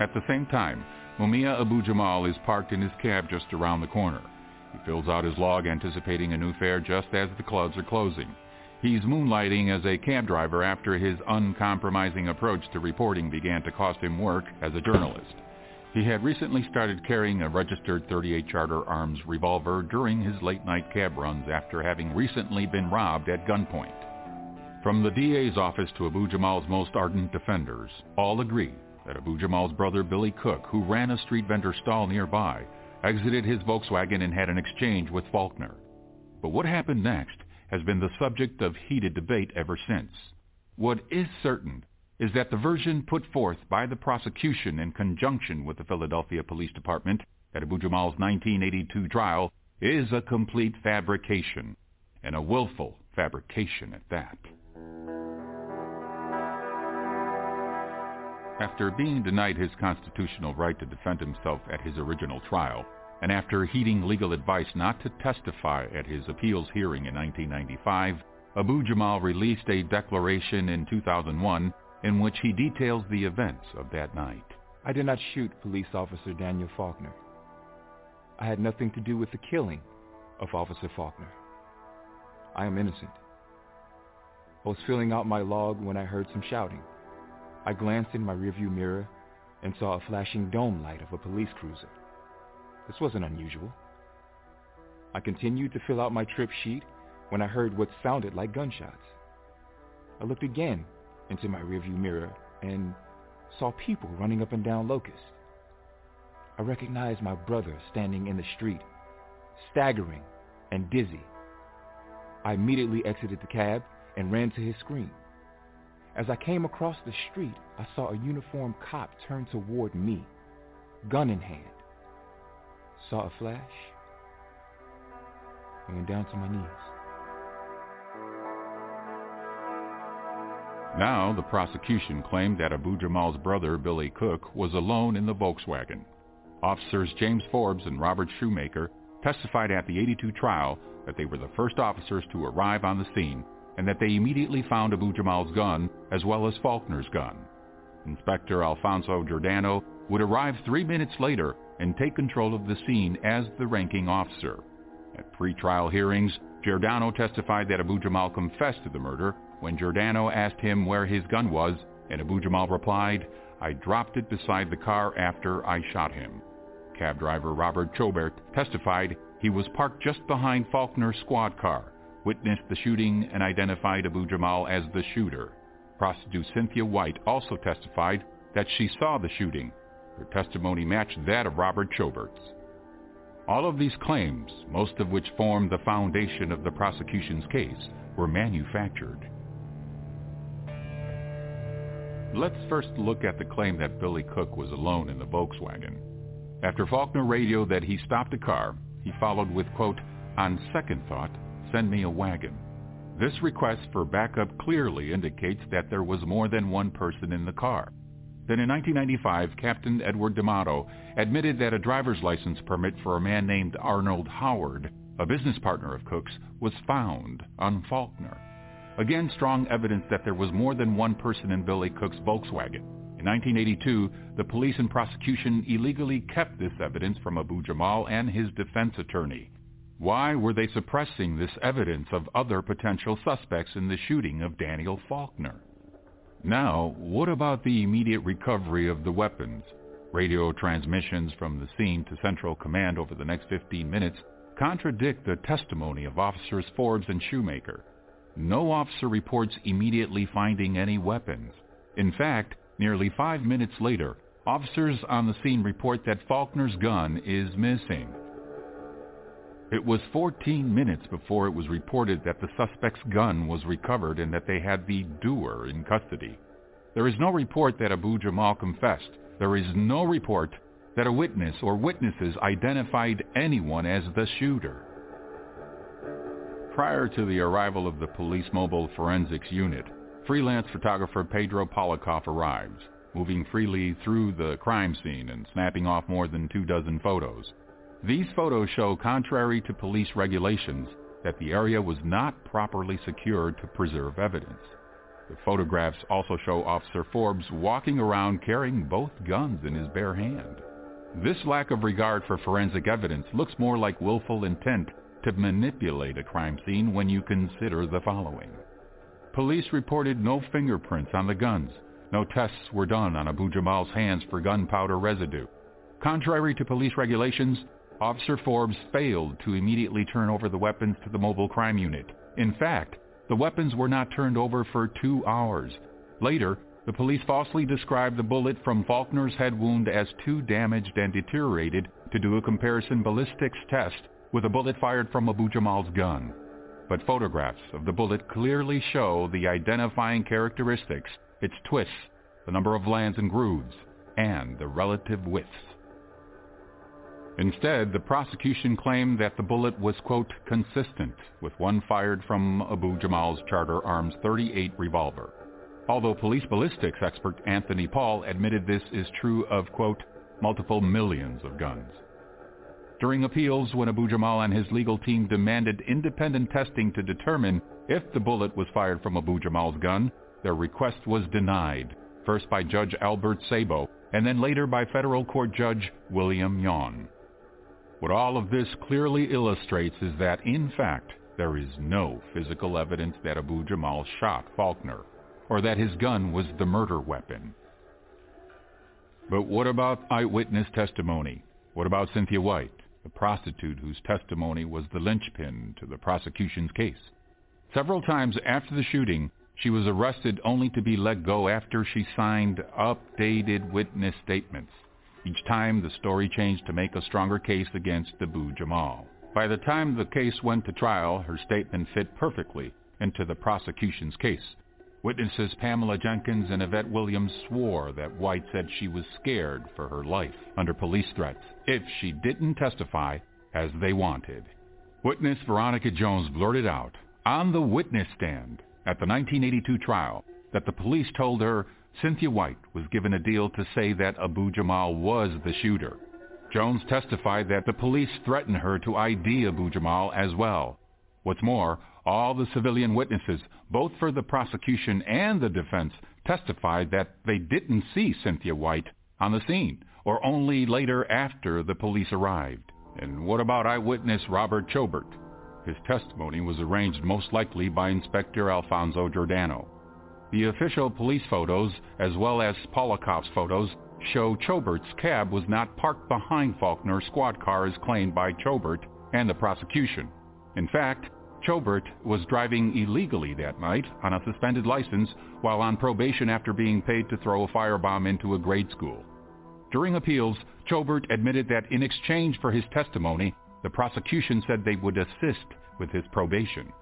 At the same time, Mumia Abu Jamal is parked in his cab just around the corner. He fills out his log anticipating a new fare just as the clubs are closing. He's moonlighting as a cab driver after his uncompromising approach to reporting began to cost him work as a journalist. He had recently started carrying a registered 38 Charter Arms revolver during his late-night cab runs after having recently been robbed at gunpoint. From the DA's office to Abu Jamal's most ardent defenders, all agree that Abu Jamal's brother Billy Cook, who ran a street vendor stall nearby, exited his Volkswagen and had an exchange with Faulkner. But what happened next has been the subject of heated debate ever since. What is certain is that the version put forth by the prosecution in conjunction with the Philadelphia Police Department at Abu Jamal's 1982 trial is a complete fabrication, and a willful fabrication at that. After being denied his constitutional right to defend himself at his original trial, and after heeding legal advice not to testify at his appeals hearing in 1995, Abu Jamal released a declaration in 2001 in which he details the events of that night. I did not shoot police officer Daniel Faulkner. I had nothing to do with the killing of Officer Faulkner. I am innocent. I was filling out my log when I heard some shouting. I glanced in my rearview mirror and saw a flashing dome light of a police cruiser. This wasn't unusual. I continued to fill out my trip sheet when I heard what sounded like gunshots. I looked again into my rearview mirror and saw people running up and down Locust. I recognized my brother standing in the street, staggering and dizzy. I immediately exited the cab and ran to his screen. As I came across the street, I saw a uniformed cop turn toward me, gun in hand. Saw a flash and went down to my knees. Now, the prosecution claimed that Abu Jamal's brother, Billy Cook, was alone in the Volkswagen. Officers James Forbes and Robert Shoemaker testified at the 82 trial that they were the first officers to arrive on the scene and that they immediately found Abu Jamal's gun as well as Faulkner's gun. Inspector Alfonso Giordano would arrive three minutes later and take control of the scene as the ranking officer. At pre-trial hearings, Giordano testified that Abu Jamal confessed to the murder when Giordano asked him where his gun was, and Abu Jamal replied, I dropped it beside the car after I shot him. Cab driver Robert Chobert testified he was parked just behind Faulkner's squad car witnessed the shooting and identified Abu Jamal as the shooter. Prostitute Cynthia White also testified that she saw the shooting. Her testimony matched that of Robert Chobert's. All of these claims, most of which form the foundation of the prosecution's case, were manufactured. Let's first look at the claim that Billy Cook was alone in the Volkswagen. After Faulkner radioed that he stopped a car, he followed with, quote, on second thought, send me a wagon. This request for backup clearly indicates that there was more than one person in the car. Then in 1995, Captain Edward D'Amato admitted that a driver's license permit for a man named Arnold Howard, a business partner of Cook's, was found on Faulkner. Again, strong evidence that there was more than one person in Billy Cook's Volkswagen. In 1982, the police and prosecution illegally kept this evidence from Abu Jamal and his defense attorney. Why were they suppressing this evidence of other potential suspects in the shooting of Daniel Faulkner? Now, what about the immediate recovery of the weapons? Radio transmissions from the scene to Central Command over the next 15 minutes contradict the testimony of Officers Forbes and Shoemaker. No officer reports immediately finding any weapons. In fact, nearly five minutes later, officers on the scene report that Faulkner's gun is missing. It was 14 minutes before it was reported that the suspect's gun was recovered and that they had the doer in custody. There is no report that Abu Jamal confessed. There is no report that a witness or witnesses identified anyone as the shooter. Prior to the arrival of the police mobile forensics unit, freelance photographer Pedro Polakoff arrives, moving freely through the crime scene and snapping off more than two dozen photos. These photos show, contrary to police regulations, that the area was not properly secured to preserve evidence. The photographs also show Officer Forbes walking around carrying both guns in his bare hand. This lack of regard for forensic evidence looks more like willful intent to manipulate a crime scene when you consider the following. Police reported no fingerprints on the guns. No tests were done on Abu Jamal's hands for gunpowder residue. Contrary to police regulations, Officer Forbes failed to immediately turn over the weapons to the mobile crime unit. In fact, the weapons were not turned over for two hours. Later, the police falsely described the bullet from Faulkner's head wound as too damaged and deteriorated to do a comparison ballistics test with a bullet fired from Abu Jamal's gun. But photographs of the bullet clearly show the identifying characteristics, its twists, the number of lands and grooves, and the relative widths. Instead, the prosecution claimed that the bullet was, quote, consistent with one fired from Abu Jamal's Charter Arms 38 revolver. Although police ballistics expert Anthony Paul admitted this is true of, quote, multiple millions of guns. During appeals, when Abu Jamal and his legal team demanded independent testing to determine if the bullet was fired from Abu Jamal's gun, their request was denied, first by Judge Albert Sabo, and then later by federal court judge William Yohn. What all of this clearly illustrates is that, in fact, there is no physical evidence that Abu Jamal shot Faulkner, or that his gun was the murder weapon. But what about eyewitness testimony? What about Cynthia White, the prostitute whose testimony was the linchpin to the prosecution's case? Several times after the shooting, she was arrested only to be let go after she signed updated witness statements. Each time the story changed to make a stronger case against Abu Jamal. By the time the case went to trial, her statement fit perfectly into the prosecution's case. Witnesses Pamela Jenkins and Yvette Williams swore that White said she was scared for her life under police threats if she didn't testify as they wanted. Witness Veronica Jones blurted out on the witness stand at the 1982 trial that the police told her Cynthia White was given a deal to say that Abu Jamal was the shooter. Jones testified that the police threatened her to ID Abu Jamal as well. What's more, all the civilian witnesses, both for the prosecution and the defense, testified that they didn't see Cynthia White on the scene, or only later after the police arrived. And what about eyewitness Robert Chobert? His testimony was arranged most likely by Inspector Alfonso Giordano. The official police photos, as well as Polakoff's photos, show Chobert's cab was not parked behind Faulkner's squad car as claimed by Chobert and the prosecution. In fact, Chobert was driving illegally that night on a suspended license while on probation after being paid to throw a firebomb into a grade school. During appeals, Chobert admitted that in exchange for his testimony, the prosecution said they would assist with his probation.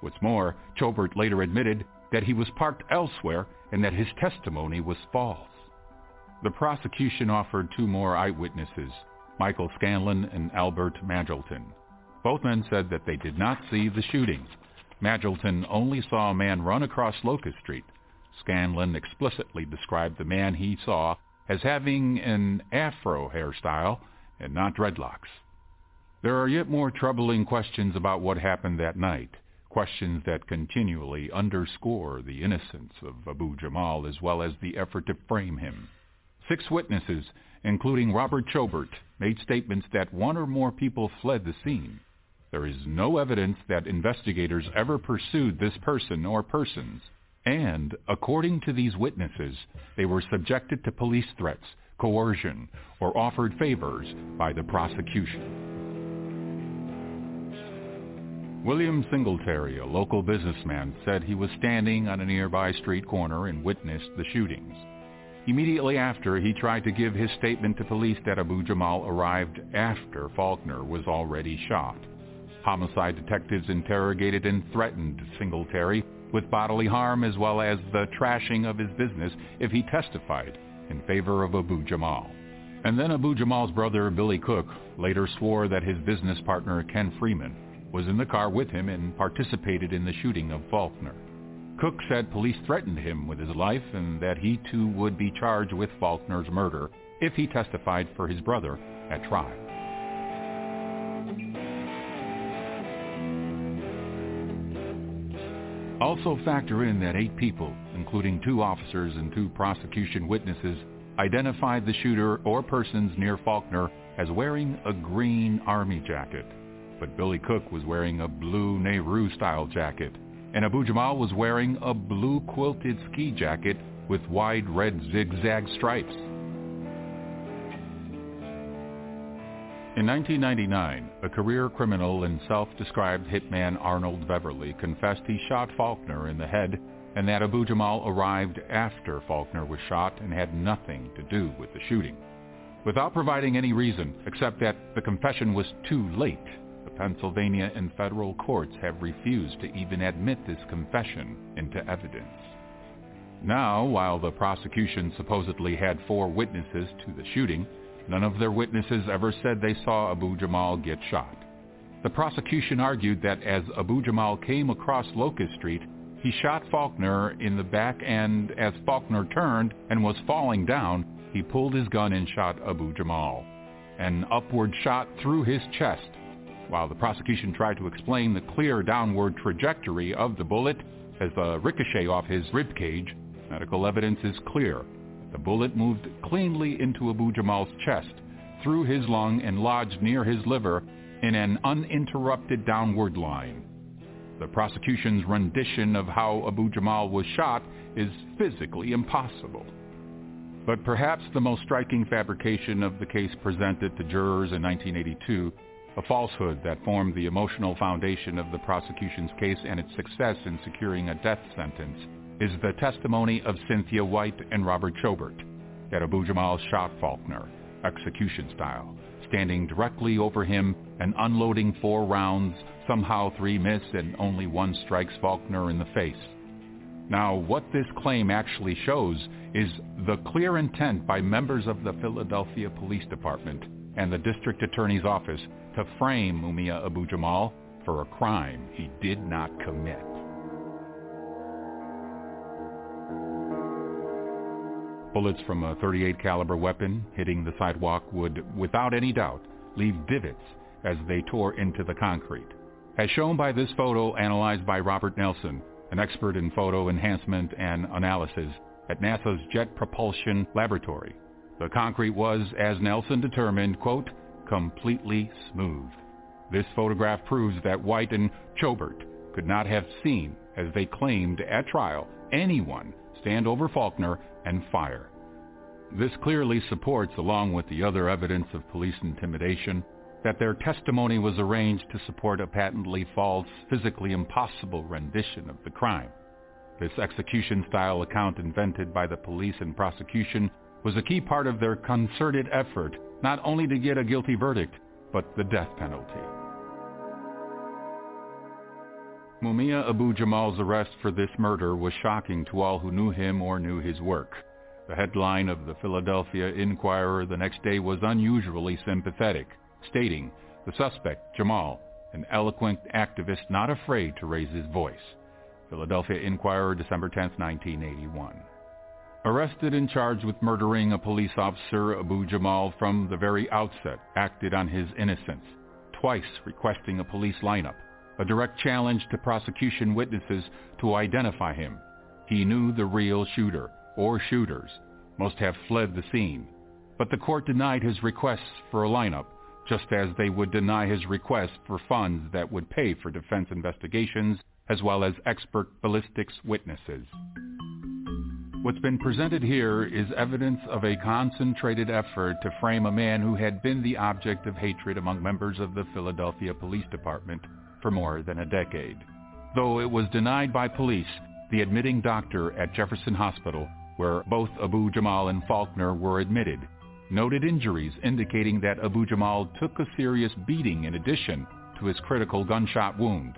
What's more, Chobert later admitted that he was parked elsewhere and that his testimony was false. The prosecution offered two more eyewitnesses, Michael Scanlon and Albert Magilton. Both men said that they did not see the shooting. Magilton only saw a man run across Locust Street. Scanlon explicitly described the man he saw as having an afro hairstyle and not dreadlocks. There are yet more troubling questions about what happened that night questions that continually underscore the innocence of Abu Jamal as well as the effort to frame him. Six witnesses, including Robert Chobert, made statements that one or more people fled the scene. There is no evidence that investigators ever pursued this person or persons. And, according to these witnesses, they were subjected to police threats, coercion, or offered favors by the prosecution. William Singletary, a local businessman, said he was standing on a nearby street corner and witnessed the shootings. Immediately after, he tried to give his statement to police that Abu Jamal arrived after Faulkner was already shot. Homicide detectives interrogated and threatened Singletary with bodily harm as well as the trashing of his business if he testified in favor of Abu Jamal. And then Abu Jamal's brother Billy Cook later swore that his business partner Ken Freeman was in the car with him and participated in the shooting of Faulkner. Cook said police threatened him with his life and that he too would be charged with Faulkner's murder if he testified for his brother at trial. Also factor in that eight people, including two officers and two prosecution witnesses, identified the shooter or persons near Faulkner as wearing a green army jacket. But Billy Cook was wearing a blue Nehru-style jacket, and Abu Jamal was wearing a blue quilted ski jacket with wide red zigzag stripes. In 1999, a career criminal and self-described hitman Arnold Beverly confessed he shot Faulkner in the head and that Abu Jamal arrived after Faulkner was shot and had nothing to do with the shooting. Without providing any reason except that the confession was too late, Pennsylvania and federal courts have refused to even admit this confession into evidence. Now, while the prosecution supposedly had four witnesses to the shooting, None of their witnesses ever said they saw Abu Jamal get shot. The prosecution argued that as Abu Jamal came across Locust Street, he shot Faulkner in the back and as Faulkner turned and was falling down, he pulled his gun and shot Abu Jamal. An upward shot through his chest. While the prosecution tried to explain the clear downward trajectory of the bullet as a ricochet off his rib cage, medical evidence is clear. The bullet moved cleanly into Abu Jamal's chest, through his lung and lodged near his liver in an uninterrupted downward line. The prosecution's rendition of how Abu Jamal was shot is physically impossible. But perhaps the most striking fabrication of the case presented to jurors in 1982, a falsehood that formed the emotional foundation of the prosecution's case and its success in securing a death sentence, is the testimony of Cynthia White and Robert Chobert that Abu Jamal shot Faulkner, execution style, standing directly over him and unloading four rounds, somehow three miss and only one strikes Faulkner in the face. Now, what this claim actually shows is the clear intent by members of the Philadelphia Police Department and the District Attorney's Office to frame Mumia Abu Jamal for a crime he did not commit. Bullets from a 38 caliber weapon hitting the sidewalk would, without any doubt, leave divots as they tore into the concrete. As shown by this photo analyzed by Robert Nelson, an expert in photo enhancement and analysis at NASA's Jet Propulsion Laboratory, the concrete was, as Nelson determined, quote, completely smooth. This photograph proves that White and Chobert could not have seen, as they claimed at trial, anyone stand over Faulkner and fire. This clearly supports, along with the other evidence of police intimidation, that their testimony was arranged to support a patently false, physically impossible rendition of the crime. This execution-style account invented by the police and prosecution was a key part of their concerted effort not only to get a guilty verdict, but the death penalty. Mumia Abu Jamal's arrest for this murder was shocking to all who knew him or knew his work. The headline of the Philadelphia Inquirer the next day was unusually sympathetic, stating, the suspect, Jamal, an eloquent activist not afraid to raise his voice. Philadelphia Inquirer, December 10, 1981. Arrested and charged with murdering a police officer, Abu Jamal from the very outset acted on his innocence, twice requesting a police lineup a direct challenge to prosecution witnesses to identify him. He knew the real shooter, or shooters, must have fled the scene. But the court denied his requests for a lineup, just as they would deny his request for funds that would pay for defense investigations as well as expert ballistics witnesses. What's been presented here is evidence of a concentrated effort to frame a man who had been the object of hatred among members of the Philadelphia Police Department for more than a decade. Though it was denied by police, the admitting doctor at Jefferson Hospital, where both Abu Jamal and Faulkner were admitted, noted injuries indicating that Abu Jamal took a serious beating in addition to his critical gunshot wound.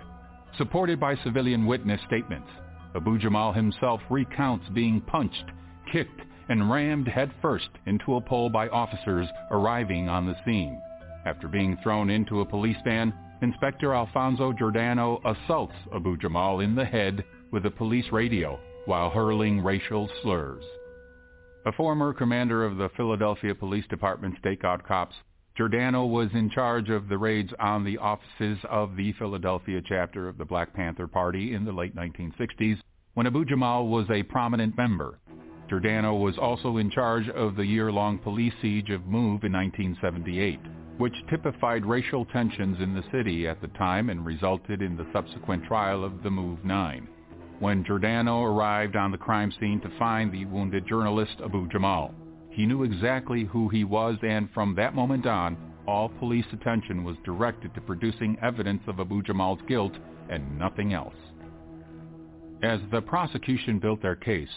Supported by civilian witness statements, Abu Jamal himself recounts being punched, kicked, and rammed headfirst into a pole by officers arriving on the scene. After being thrown into a police van, Inspector Alfonso Giordano assaults Abu Jamal in the head with a police radio while hurling racial slurs. A former commander of the Philadelphia Police Department stakeout cops, Giordano was in charge of the raids on the offices of the Philadelphia chapter of the Black Panther Party in the late 1960s when Abu Jamal was a prominent member. Giordano was also in charge of the year-long police siege of MOVE in 1978, which typified racial tensions in the city at the time and resulted in the subsequent trial of the MOVE 9 when Giordano arrived on the crime scene to find the wounded journalist Abu Jamal. He knew exactly who he was and from that moment on, all police attention was directed to producing evidence of Abu Jamal's guilt and nothing else. As the prosecution built their case,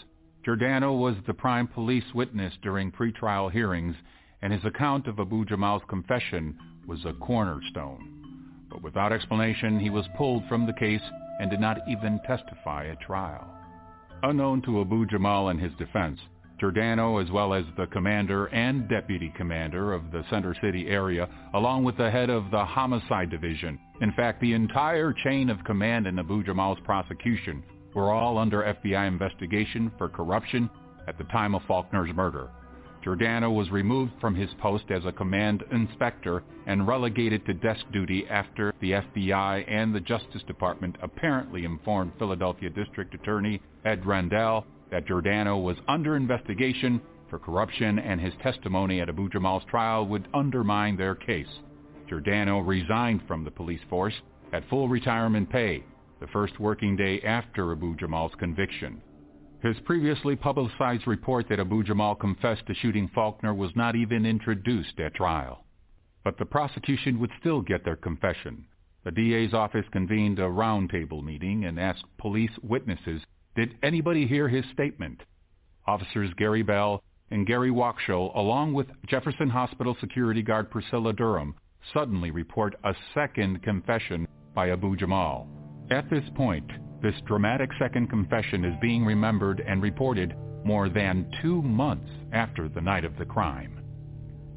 Giordano was the prime police witness during pretrial hearings and his account of Abu Jamal's confession was a cornerstone. But without explanation, he was pulled from the case and did not even testify at trial. Unknown to Abu Jamal and his defense, Giordano, as well as the commander and deputy commander of the Center City area, along with the head of the homicide division, in fact, the entire chain of command in Abu Jamal's prosecution, were all under FBI investigation for corruption at the time of Faulkner's murder. Giordano was removed from his post as a command inspector and relegated to desk duty after the FBI and the Justice Department apparently informed Philadelphia District Attorney Ed Rendell that Giordano was under investigation for corruption and his testimony at Abu Jamal's trial would undermine their case. Giordano resigned from the police force at full retirement pay the first working day after Abu Jamal's conviction. His previously publicized report that Abu Jamal confessed to shooting Faulkner was not even introduced at trial. But the prosecution would still get their confession. The DA's office convened a roundtable meeting and asked police witnesses, did anybody hear his statement? Officers Gary Bell and Gary Wakshul, along with Jefferson Hospital security guard Priscilla Durham, suddenly report a second confession by Abu Jamal. At this point, this dramatic second confession is being remembered and reported more than two months after the night of the crime.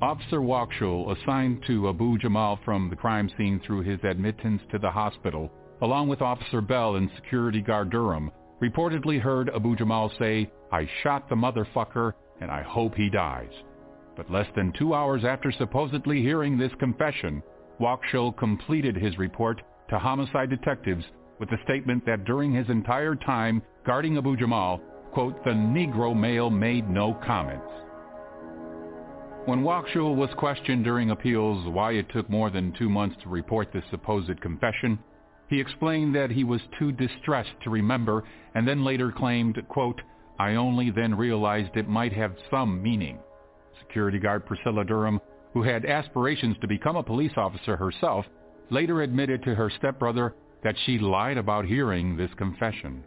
Officer Wakshul, assigned to Abu Jamal from the crime scene through his admittance to the hospital, along with Officer Bell and security guard Durham, reportedly heard Abu Jamal say, I shot the motherfucker and I hope he dies. But less than two hours after supposedly hearing this confession, Wakshul completed his report to homicide detectives with the statement that during his entire time guarding Abu Jamal, quote, the Negro male made no comments. When Wakshul was questioned during appeals why it took more than two months to report this supposed confession, he explained that he was too distressed to remember and then later claimed, quote, I only then realized it might have some meaning. Security guard Priscilla Durham, who had aspirations to become a police officer herself, later admitted to her stepbrother that she lied about hearing this confession.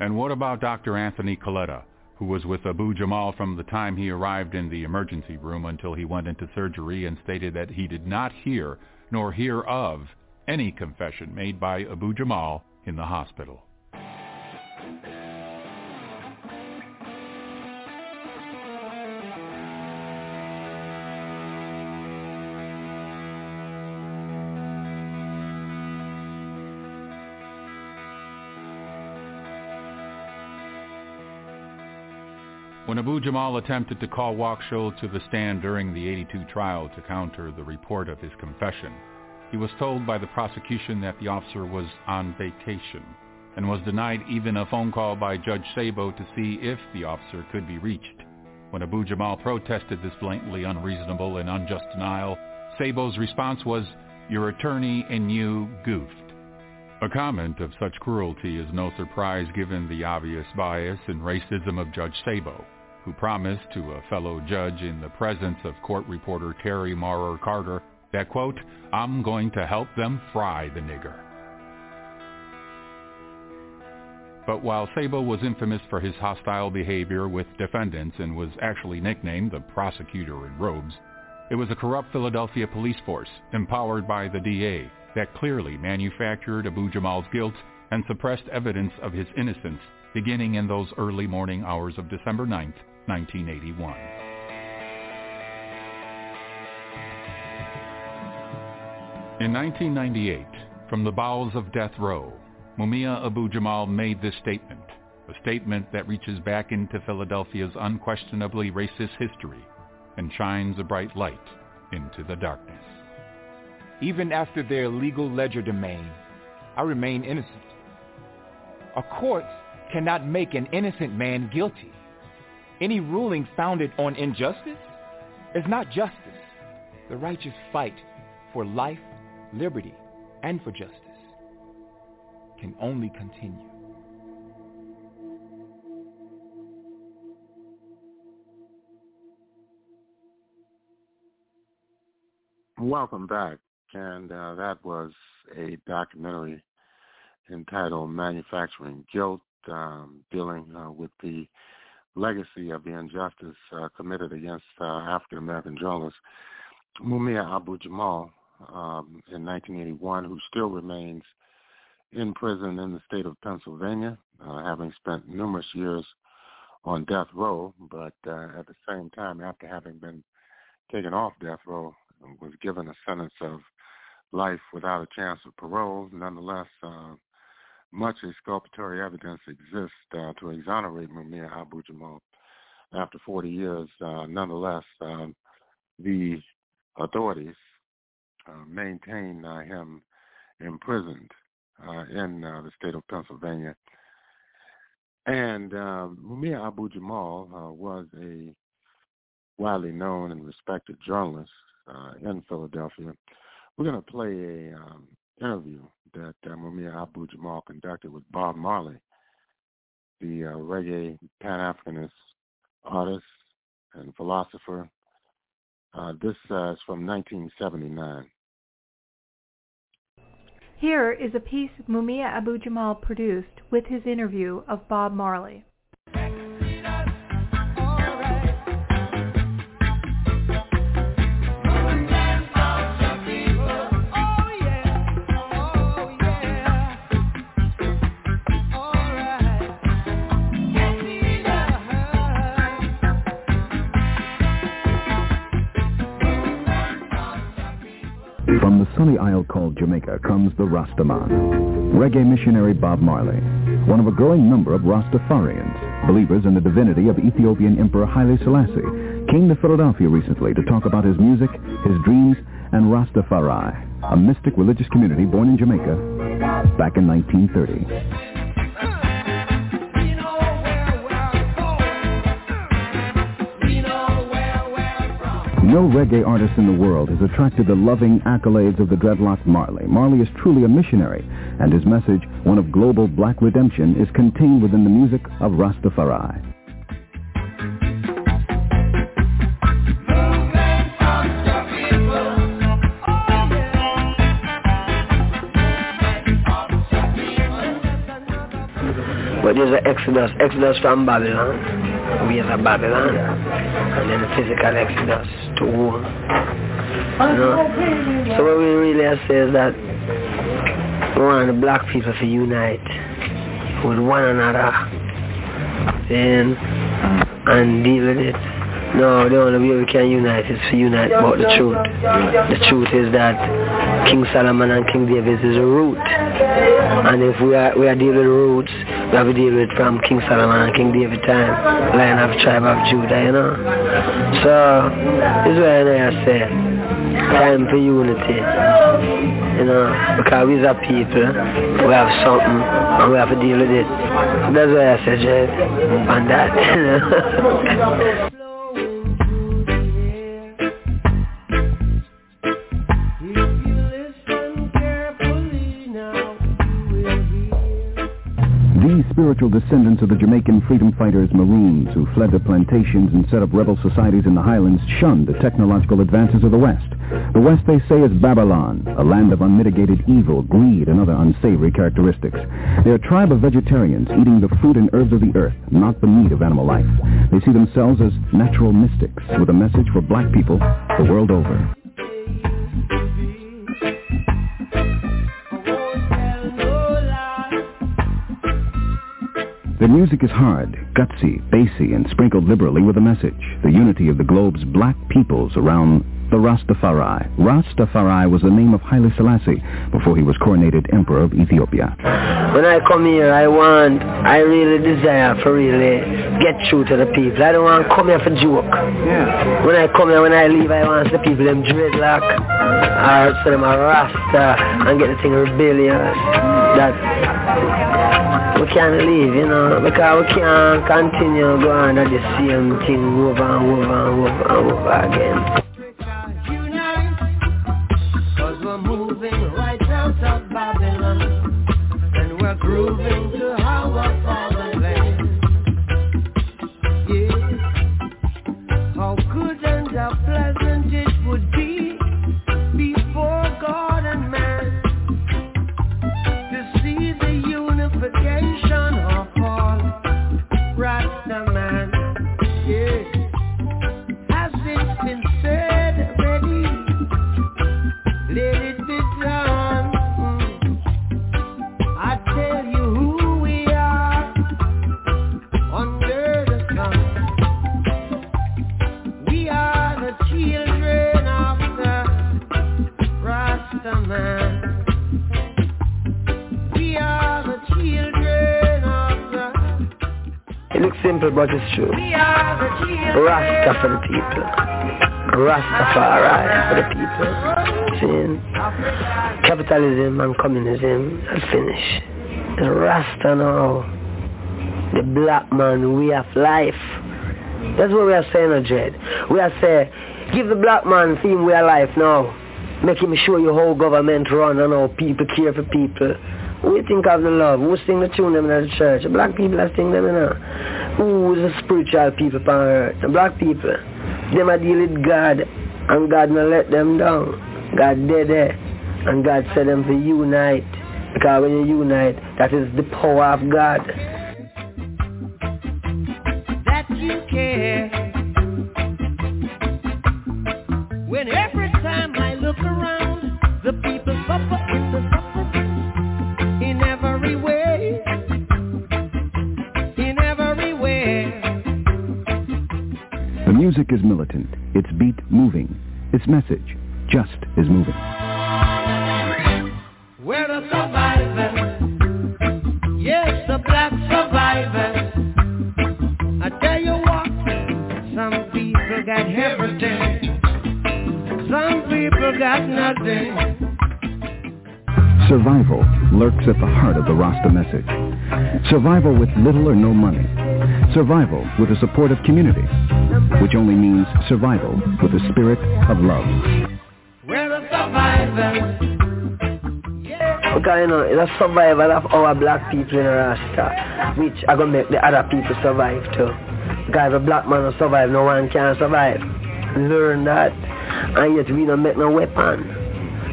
And what about Dr. Anthony Coletta, who was with Abu Jamal from the time he arrived in the emergency room until he went into surgery and stated that he did not hear nor hear of any confession made by Abu Jamal in the hospital? When Abu Jamal attempted to call Wakshul to the stand during the 82 trial to counter the report of his confession, he was told by the prosecution that the officer was on vacation and was denied even a phone call by Judge Sabo to see if the officer could be reached. When Abu Jamal protested this blatantly unreasonable and unjust denial, Sabo's response was, your attorney and you goofed. A comment of such cruelty is no surprise given the obvious bias and racism of Judge Sabo, who promised to a fellow judge in the presence of court reporter Terri Maurer Carter that, quote, I'm going to help them fry the nigger. But while Sabo was infamous for his hostile behavior with defendants and was actually nicknamed the prosecutor in robes, it was a corrupt Philadelphia police force, empowered by the DA, that clearly manufactured Abu Jamal's guilt and suppressed evidence of his innocence beginning in those early morning hours of December 9, 1981. In 1998, from the bowels of death row, Mumia Abu Jamal made this statement, a statement that reaches back into Philadelphia's unquestionably racist history and shines a bright light into the darkness. Even after their legal legerdemain, I remain innocent. A court cannot make an innocent man guilty. Any ruling founded on injustice is not justice. The righteous fight for life, liberty, and for justice can only continue. Welcome back. And uh, that was a documentary entitled Manufacturing Guilt, um, dealing uh, with the legacy of the injustice uh, committed against uh, African-American journalist Mumia Abu Jamal um, in 1981, who still remains in prison in the state of Pennsylvania, uh, having spent numerous years on death row, but uh, at the same time, after having been taken off death row, was given a sentence of life without a chance of parole. Nonetheless, uh, much exculpatory evidence exists uh, to exonerate Mumia Abu Jamal after 40 years. Uh, nonetheless, um, the authorities uh, maintain uh, him imprisoned uh, in uh, the state of Pennsylvania. And um, Mumia Abu Jamal uh, was a widely known and respected journalist uh, in Philadelphia. We're going to play a um, interview that uh, Mumia Abu Jamal conducted with Bob Marley, the uh, reggae Pan-Africanist artist and philosopher. Uh, this uh, is from 1979. Here is a piece Mumia Abu Jamal produced with his interview of Bob Marley. Sunny isle called Jamaica comes the Rastaman, reggae missionary Bob Marley, one of a growing number of Rastafarians, believers in the divinity of Ethiopian Emperor Haile Selassie, came to Philadelphia recently to talk about his music, his dreams, and Rastafari, a mystic religious community born in Jamaica back in 1930. No reggae artist in the world has attracted the loving accolades of the dreadlocked Marley. Marley is truly a missionary, and his message, one of global black redemption, is contained within the music of Rastafari. But there's an exodus, exodus from Babylon. We a Babylon. And then the physical exodus to war. You know? So what we really say is that we want the black people to unite with one another then and deal with it. No, the only way we can unite is to unite about the truth. The truth is that King Solomon and King David is a root. And if we are we are dealing with roots, we have to deal with from King Solomon and King David time, lion of tribe of Judah, you know. So this is I say. time for unity. You know, because we are people, we have something, and we have to deal with it. That's why I said, on that. spiritual descendants of the Jamaican freedom fighters Maroons who fled the plantations and set up rebel societies in the highlands shunned the technological advances of the West. The West, they say, is Babylon, a land of unmitigated evil, greed, and other unsavory characteristics. They're a tribe of vegetarians eating the fruit and herbs of the earth, not the meat of animal life. They see themselves as natural mystics with a message for black people the world over. The music is hard, gutsy, bassy, and sprinkled liberally with a message, the unity of the globe's black peoples around the Rastafari. Rastafari was the name of Haile Selassie before he was coronated Emperor of Ethiopia. When I come here, I want, I really desire for really get through to the people. I don't want to come here for joke. Yeah. When I come here, when I leave, I want the people them dreadlock, or so them a Rasta, and get the thing rebellious. That we can't leave, you know, because we can't continue going at the same thing over and over and over and over again. We're moving right out of Babylon. And we're grooving simple but it's true. We Rasta for the people. Rastafari for the people. See, capitalism and communism are finished. The Rasta now. The black man way of life. That's what we are saying, Jed. We are saying, give the black man theme way of life now. Make him show you how government run and how people care for people. You think of the love? Who sing the tune them in the church? The black people that sing them, you know. Who is the spiritual people on earth? The black people. Them are deal with God and God not let them down. God dead there. And God said them to unite. Because when you unite, that is the power of God. That you care. Its message just is moving. We're the survivors. Yes, the black survivors. I tell you what, some people got everything. Some people got nothing. Survival lurks at the heart of the Rasta message. Survival with little or no money. Survival with the support of community, which only means survival with the spirit of love. We're the survivors. Because you know, it's a survival of our black people in Rasta, which are gonna make the other people survive too. Because if a black man don't survive, no one can survive. Learn that, and yet we don't make no weapon.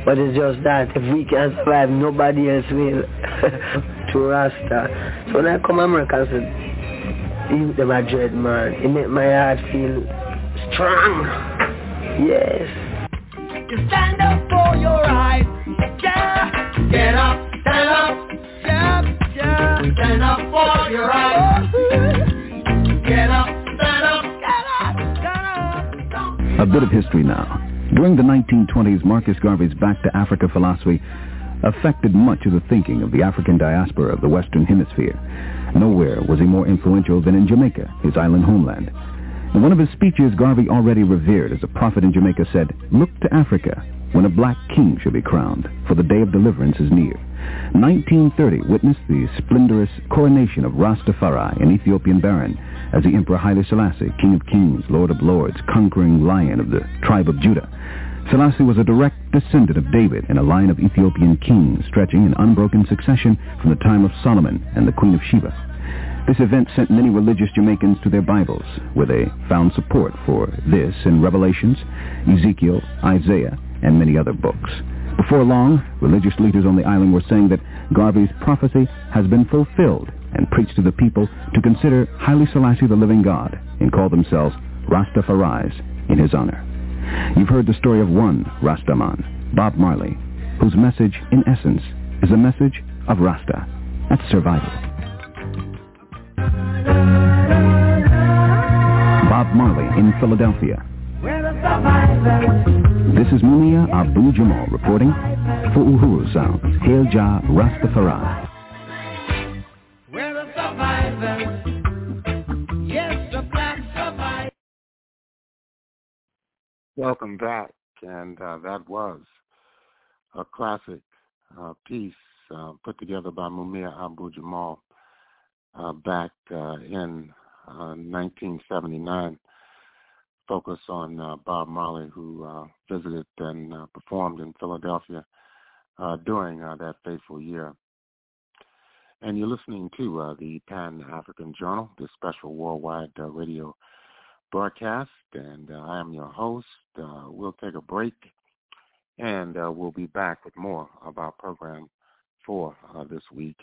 But it's just that if we can survive, nobody else will. to Rasta. So when I come to America, I said, you them a dread man. It make my heart feel strong. Yes. You stand up for your rights. Yeah. Get up, stand up. Yeah, yeah. Stand up for your rights. Get up, stand up. Get up, stand up. A bit of history now. During the 1920s, Marcus Garvey's Back to Africa philosophy affected much of the thinking of the African diaspora of the Western Hemisphere. Nowhere was he more influential than in Jamaica, his island homeland. In one of his speeches, Garvey, already revered as a prophet in Jamaica, said, Look to Africa when a black king shall be crowned, for the day of deliverance is near. 1930 witnessed the splendorous coronation of Rastafari, an Ethiopian baron, as the Emperor Haile Selassie, King of Kings, Lord of Lords, conquering lion of the tribe of Judah. Selassie was a direct descendant of David in a line of Ethiopian kings stretching in unbroken succession from the time of Solomon and the Queen of Sheba. This event sent many religious Jamaicans to their Bibles, where they found support for this in Revelations, Ezekiel, Isaiah, and many other books. Before long, religious leaders on the island were saying that Garvey's prophecy has been fulfilled and preached to the people to consider Haile Selassie the living God and call themselves Rastafaris in his honor. You've heard the story of one Rastaman, Bob Marley, whose message, in essence, is a message of Rasta. That's survival. Bob Marley in Philadelphia. This is Mumia Abu Jamal reporting for Uhuru Sound. Hail Jah Rastafari. Welcome back, and uh, that was a classic uh, piece uh, put together by Mumia Abu Jamal uh, back uh, in 1979. Uh, Focus on Bob Marley, who visited and performed in Philadelphia during that fateful year. And you're listening to the Pan African Journal, this special worldwide radio broadcast, and uh, I am your host. Uh, we'll take a break, and uh, we'll be back with more of our program for uh, this week.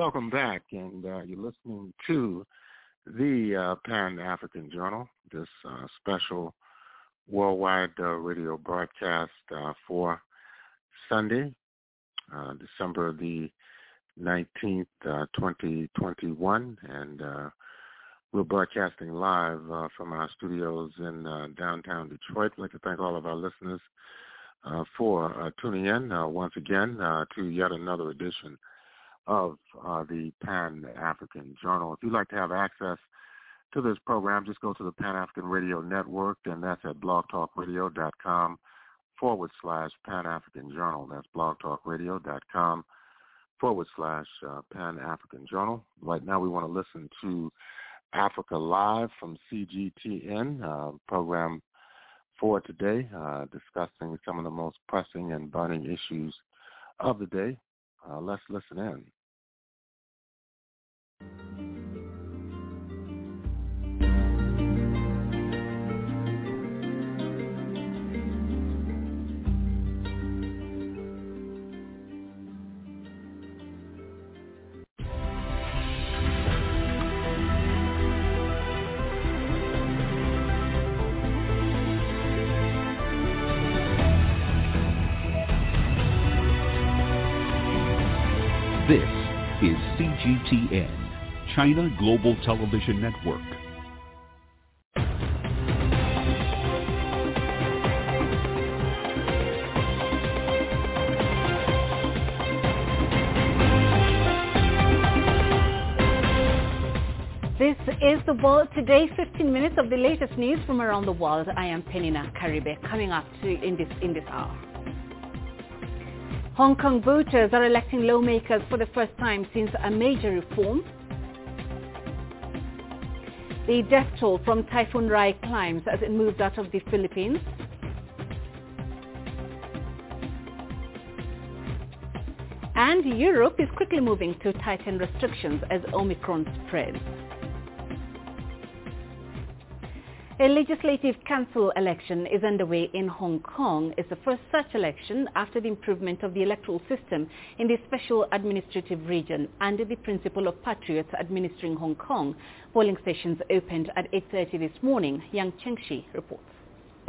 Welcome back, and uh, you're listening to the uh, Pan-African Journal, this uh, special worldwide uh, radio broadcast uh, for Sunday, uh, December the 19th, 2021, and we're broadcasting live from our studios in downtown Detroit. I'd like to thank all of our listeners for tuning in once again to yet another edition of uh, the Pan African Journal. If you'd like to have access to this program, just go to the Pan African Radio Network, and that's at blogtalkradio.com forward slash Pan African Journal. That's blogtalkradio.com forward slash uh, Pan African Journal. Right now, we want to listen to Africa Live from CGTN, uh, program for today, uh, discussing some of the most pressing and burning issues of the day. Uh, let's listen in. This is CGTN, China Global Television Network. This is the world today. 15 minutes of the latest news from around the world. I am Penina Karibe coming up to in this in this hour. Hong Kong voters are electing lawmakers for the first time since a major reform. The death toll from Typhoon Rai climbs as it moves out of the Philippines. And Europe is quickly moving to tighten restrictions as Omicron spreads. A legislative council election is underway in Hong Kong. It's the first such election after the improvement of the electoral system in the special administrative region under the principle of patriots administering Hong Kong. Polling stations opened at 8.30 this morning. Yang Chengshi reports.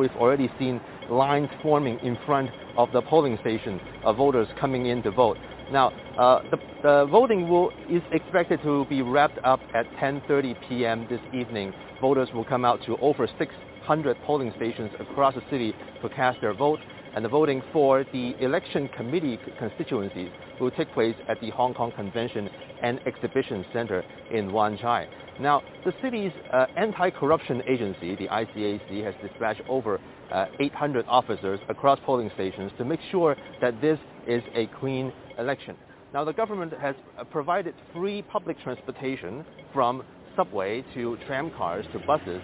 We've already seen lines forming in front of the polling station of voters coming in to vote. Now, uh, the, the, voting will, is expected to be wrapped up at 10.30 p.m. this evening. Voters will come out to over 600 polling stations across the city to cast their vote, and the voting for the election committee constituencies will take place at the Hong Kong Convention and Exhibition Center in Wan Chai. Now, the city's uh, anti-corruption agency, the ICAC, has dispatched over uh, 800 officers across polling stations to make sure that this is a clean election. Now, the government has uh, provided free public transportation from subway to tram cars to buses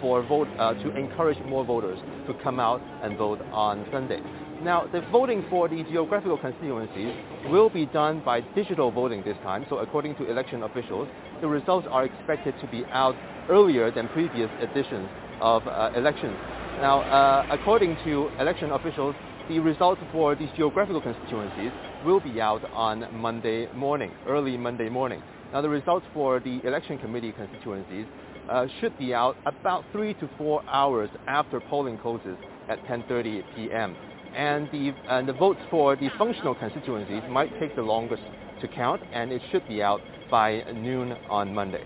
for vote uh, to encourage more voters to come out and vote on Sunday. Now, the voting for the geographical constituencies will be done by digital voting this time. So, according to election officials, the results are expected to be out earlier than previous editions of uh, elections. Now, uh, according to election officials, the results for these geographical constituencies will be out on Monday morning, early Monday morning. Now the results for the election committee constituencies uh, should be out about three to four hours after polling closes at 10.30 p.m. And the, and the votes for the functional constituencies might take the longest to count, and it should be out by noon on Monday.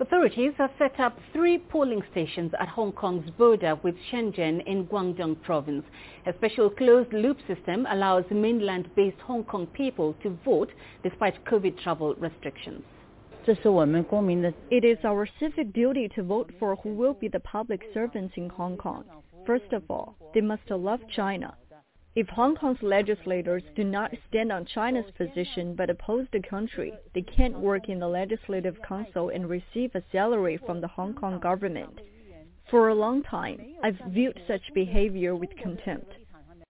Authorities have set up three polling stations at Hong Kong's border with Shenzhen in Guangdong province. A special closed-loop system allows mainland-based Hong Kong people to vote despite COVID travel restrictions. It is our civic duty to vote for who will be the public servants in Hong Kong. First of all, they must love China. If Hong Kong's legislators do not stand on China's position but oppose the country, they can't work in the Legislative Council and receive a salary from the Hong Kong government. For a long time, I've viewed such behavior with contempt.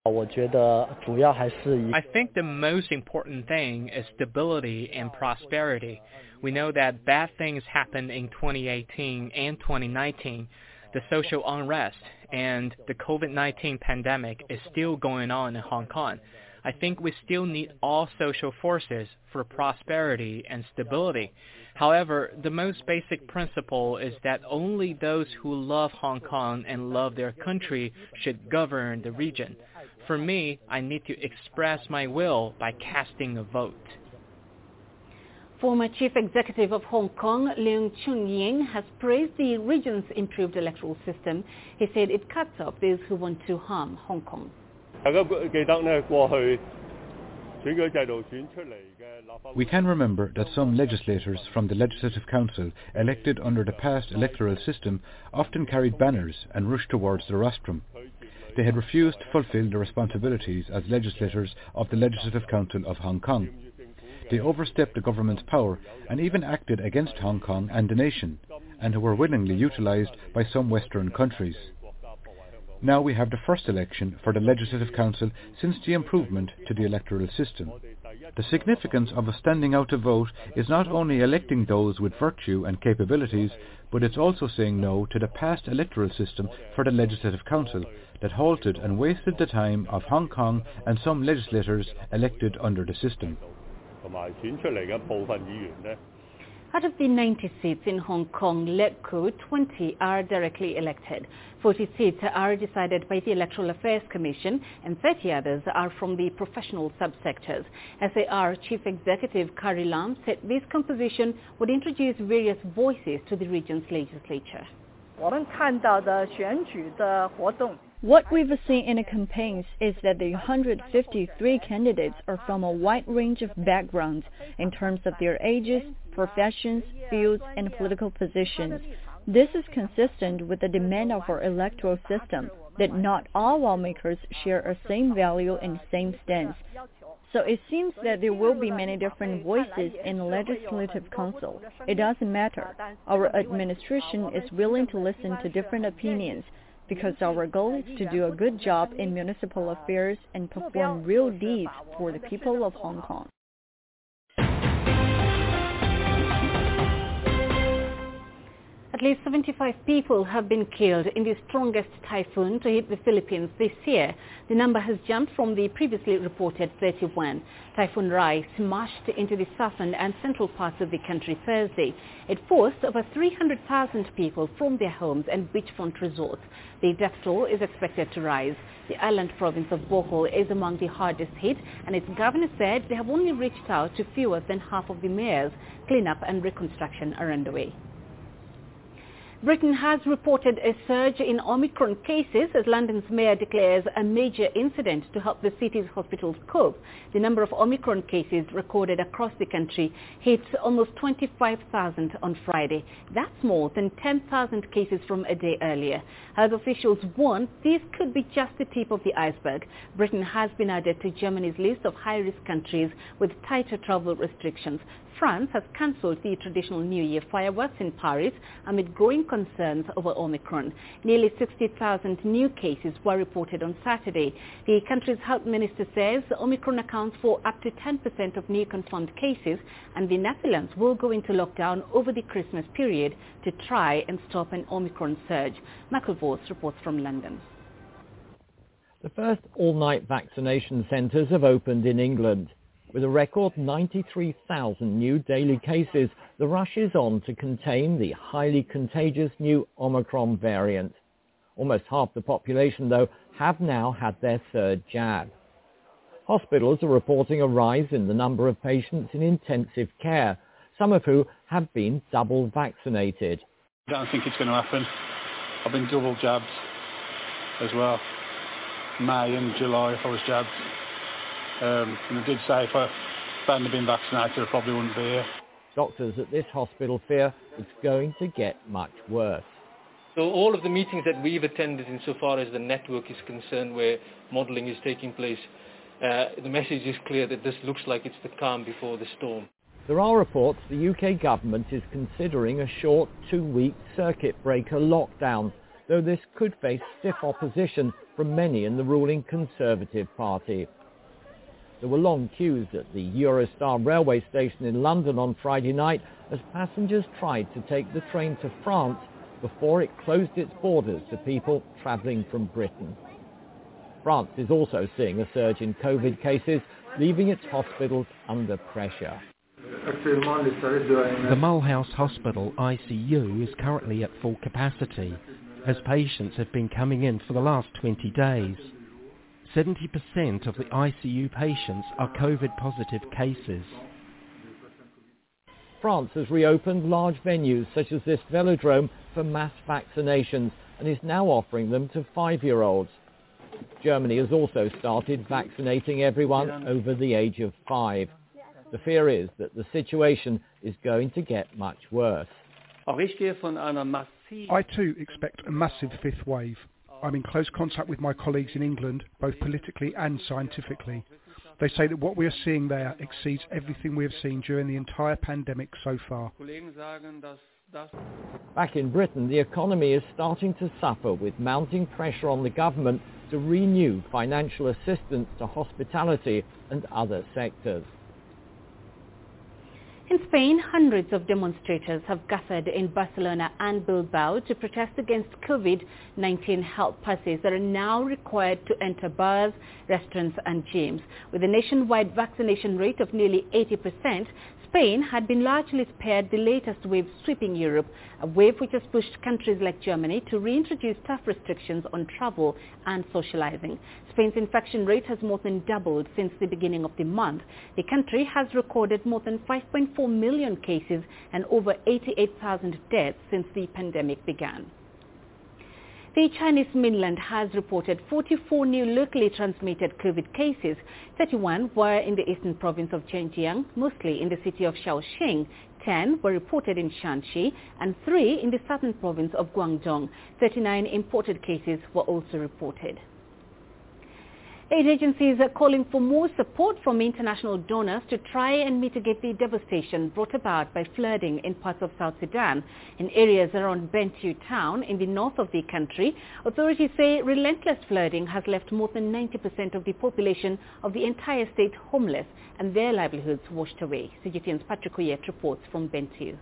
I think the most important thing is stability and prosperity. We know that bad things happened in 2018 and 2019 the social unrest and the COVID-19 pandemic is still going on in Hong Kong. I think we still need all social forces for prosperity and stability. However, the most basic principle is that only those who love Hong Kong and love their country should govern the region. For me, I need to express my will by casting a vote. Former Chief Executive of Hong Kong, Leung Chun-ying, has praised the region's improved electoral system. He said it cuts off those who want to harm Hong Kong. We can remember that some legislators from the Legislative Council elected under the past electoral system often carried banners and rushed towards the rostrum. They had refused to fulfill their responsibilities as legislators of the Legislative Council of Hong Kong. They overstepped the government's power and even acted against Hong Kong and the nation, and were willingly utilised by some Western countries. Now we have the first election for the Legislative Council since the improvement to the electoral system. The significance of a standing out to vote is not only electing those with virtue and capabilities, but it's also saying no to the past electoral system for the Legislative Council that halted and wasted the time of Hong Kong and some legislators elected under the system. Out of the 90 seats in Hong Kong, LegCo, 20 are directly elected. 40 seats are decided by the Electoral Affairs Commission and 30 others are from the professional subsectors. SAR Chief Executive Carrie Lam said this composition would introduce various voices to the region's legislature. What we've seen in the campaigns is that the 153 candidates are from a wide range of backgrounds in terms of their ages, professions, fields, and political positions. This is consistent with the demand of our electoral system that not all lawmakers share a same value and same stance. So it seems that there will be many different voices in the Legislative Council. It doesn't matter. Our administration is willing to listen to different opinions because our goal is to do a good job in municipal affairs and perform real deeds for the people of Hong Kong. At least 75 people have been killed in the strongest typhoon to hit the Philippines this year. The number has jumped from the previously reported 31. Typhoon Rai smashed into the southern and central parts of the country Thursday. It forced over 300,000 people from their homes and beachfront resorts. The death toll is expected to rise. The island province of Bohol is among the hardest hit, and its governor said they have only reached out to fewer than half of the mayors. Cleanup and reconstruction are underway. Britain has reported a surge in Omicron cases as London's mayor declares a major incident to help the city's hospitals cope. The number of Omicron cases recorded across the country hit almost 25,000 on Friday. That's more than 10,000 cases from a day earlier. Health officials warn this could be just the tip of the iceberg. Britain has been added to Germany's list of high-risk countries with tighter travel restrictions. France has cancelled the traditional New Year fireworks in Paris amid growing concerns over Omicron. Nearly 60,000 new cases were reported on Saturday. The country's health minister says Omicron accounts for up to 10% of new confirmed cases and the Netherlands will go into lockdown over the Christmas period to try and stop an Omicron surge. Michael Voss reports from London. The first all-night vaccination centres have opened in England. With a record 93,000 new daily cases, the rush is on to contain the highly contagious new Omicron variant. Almost half the population, though, have now had their third jab. Hospitals are reporting a rise in the number of patients in intensive care, some of who have been double vaccinated. I don't think it's going to happen. I've been double jabbed as well. May and July I was jabbed. Um, and I did say if I hadn't been vaccinated, I probably wouldn't be here. Doctors at this hospital fear it's going to get much worse. So all of the meetings that we've attended insofar as the network is concerned where modelling is taking place, uh, the message is clear that this looks like it's the calm before the storm. There are reports the UK government is considering a short two-week circuit breaker lockdown, though this could face stiff opposition from many in the ruling Conservative Party. There were long queues at the Eurostar railway station in London on Friday night as passengers tried to take the train to France before it closed its borders to people travelling from Britain. France is also seeing a surge in COVID cases, leaving its hospitals under pressure. The Mulhouse Hospital ICU is currently at full capacity, as patients have been coming in for the last 20 days. 70% of the ICU patients are COVID positive cases. France has reopened large venues such as this velodrome for mass vaccinations and is now offering them to five-year-olds. Germany has also started vaccinating everyone over the age of five. The fear is that the situation is going to get much worse. I too expect a massive fifth wave. I'm in close contact with my colleagues in England, both politically and scientifically. They say that what we are seeing there exceeds everything we have seen during the entire pandemic so far. Back in Britain, the economy is starting to suffer with mounting pressure on the government to renew financial assistance to hospitality and other sectors. In Spain, hundreds of demonstrators have gathered in Barcelona and Bilbao to protest against COVID-19 health passes that are now required to enter bars, restaurants and gyms. With a nationwide vaccination rate of nearly 80%, Spain had been largely spared the latest wave sweeping Europe, a wave which has pushed countries like Germany to reintroduce tough restrictions on travel and socializing. Spain's infection rate has more than doubled since the beginning of the month. The country has recorded more than 5.4 million cases and over 88,000 deaths since the pandemic began. The Chinese mainland has reported 44 new locally transmitted COVID cases. 31 were in the eastern province of Zhejiang, mostly in the city of Shaoxing. 10 were reported in Shanxi and 3 in the southern province of Guangdong. 39 imported cases were also reported. Aid agencies are calling for more support from international donors to try and mitigate the devastation brought about by flooding in parts of South Sudan. In areas around Bentiu town in the north of the country, authorities say relentless flooding has left more than 90% of the population of the entire state homeless and their livelihoods washed away. CGTN's Patrick Oyet reports from Bentiu.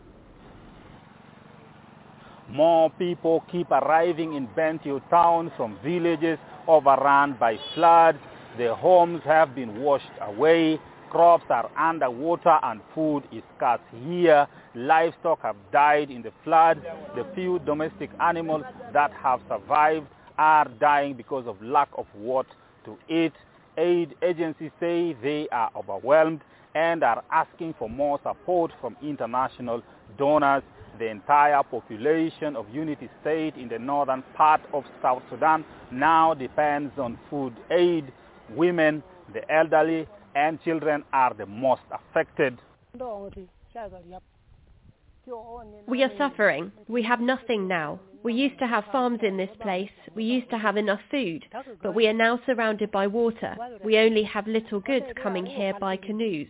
More people keep arriving in Bentiu town from villages overrun by floods. Their homes have been washed away. Crops are underwater and food is scarce here. Livestock have died in the flood. The few domestic animals that have survived are dying because of lack of what to eat. Aid agencies say they are overwhelmed and are asking for more support from international donors the entire population of Unity State in the northern part of South Sudan now depends on food aid. Women, the elderly, and children are the most affected. We are suffering. We have nothing now. We used to have farms in this place. We used to have enough food, but we are now surrounded by water. We only have little goods coming here by canoes.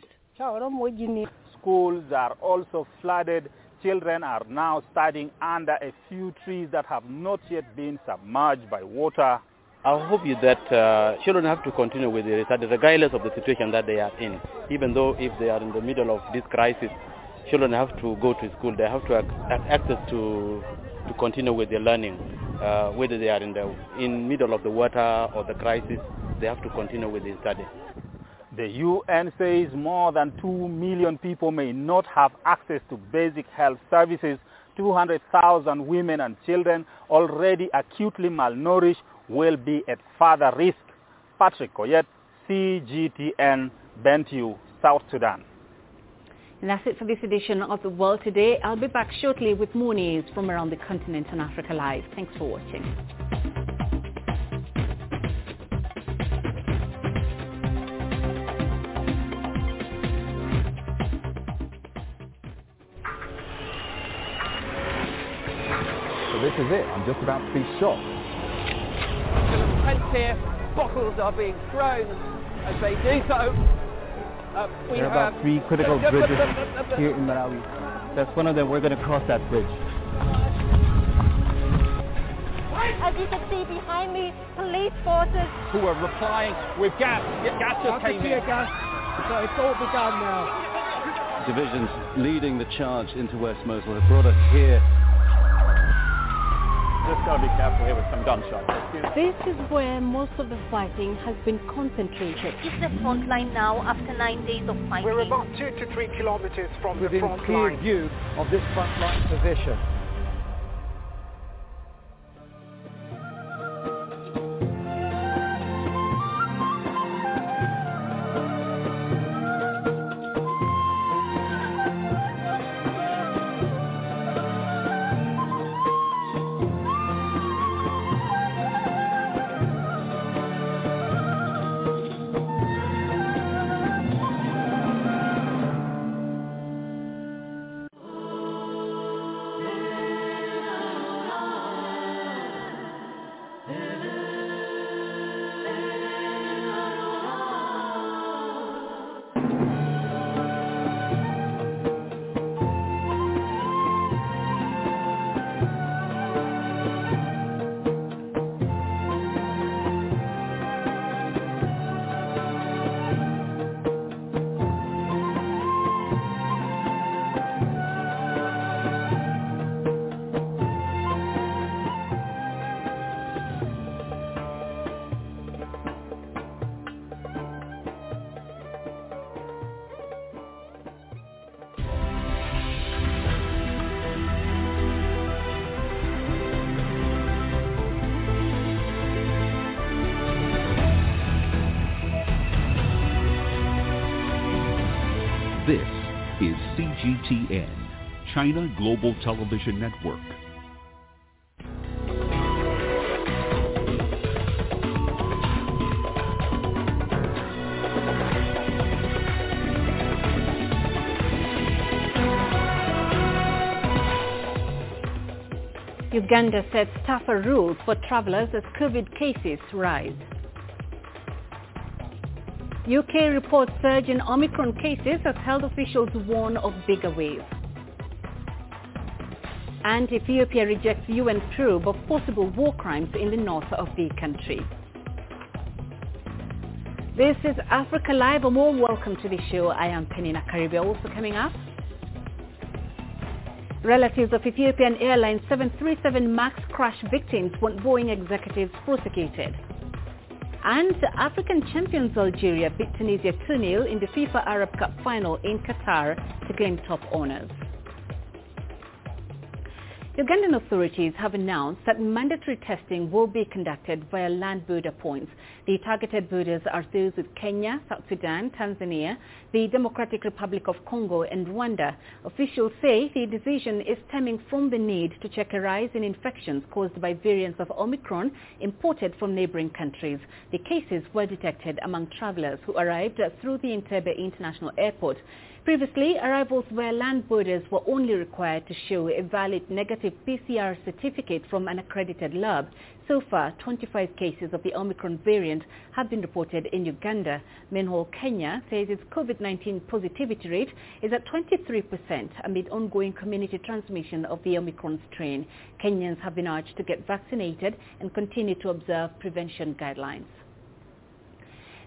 Schools are also flooded children are now studying under a few trees that have not yet been submerged by water. I hope is that uh, children have to continue with their studies regardless of the situation that they are in. Even though if they are in the middle of this crisis, children have to go to school. They have to have access to to continue with their learning. Uh, whether they are in the in middle of the water or the crisis, they have to continue with their study. The UN says more than 2 million people may not have access to basic health services. 200,000 women and children already acutely malnourished will be at further risk. Patrick Oyet, CGTN, Bentiu, South Sudan. And that's it for this edition of The World Today. I'll be back shortly with more news from around the continent and Africa Live. Thanks for watching. This is it. I'm just about to be shot. Tents here, bottles are being thrown as they do so. Uh, we there are have about three critical bridges here in Marawi. That's one of them. We're going to cross that bridge. As you can see behind me, police forces who are replying with gas. Gas just came in. gas. So it's all begun now. Divisions leading the charge into West Mosul have brought us here just got to be careful here with some gunshots. This is where most of the fighting has been concentrated. It's the front line now after nine days of fighting? We're about two to three kilometers from Within the front clear line. view of this front line position. CGTN, China Global Television Network. Uganda sets tougher rules for travelers as COVID cases rise. UK reports surge in Omicron cases as health officials warn of bigger waves. And Ethiopia rejects UN probe of possible war crimes in the north of the country. This is Africa Live. A warm welcome to the show. I am Penina Karibe. Also coming up, relatives of Ethiopian Airlines 737 MAX crash victims want Boeing executives prosecuted. And the African champions Algeria beat Tunisia 2-0 in the FIFA Arab Cup final in Qatar to claim top honors. Ugandan authorities have announced that mandatory testing will be conducted via land border points. The targeted borders are those with Kenya, South Sudan, Tanzania, the Democratic Republic of Congo and Rwanda. Officials say the decision is stemming from the need to check a rise in infections caused by variants of Omicron imported from neighboring countries. The cases were detected among travelers who arrived through the Entebbe International Airport. Previously, arrivals via land borders were only required to show a valid negative PCR certificate from an accredited lab. So far, 25 cases of the Omicron variant have been reported in Uganda. Meanwhile, Kenya says its COVID-19 positivity rate is at 23% amid ongoing community transmission of the Omicron strain. Kenyans have been urged to get vaccinated and continue to observe prevention guidelines.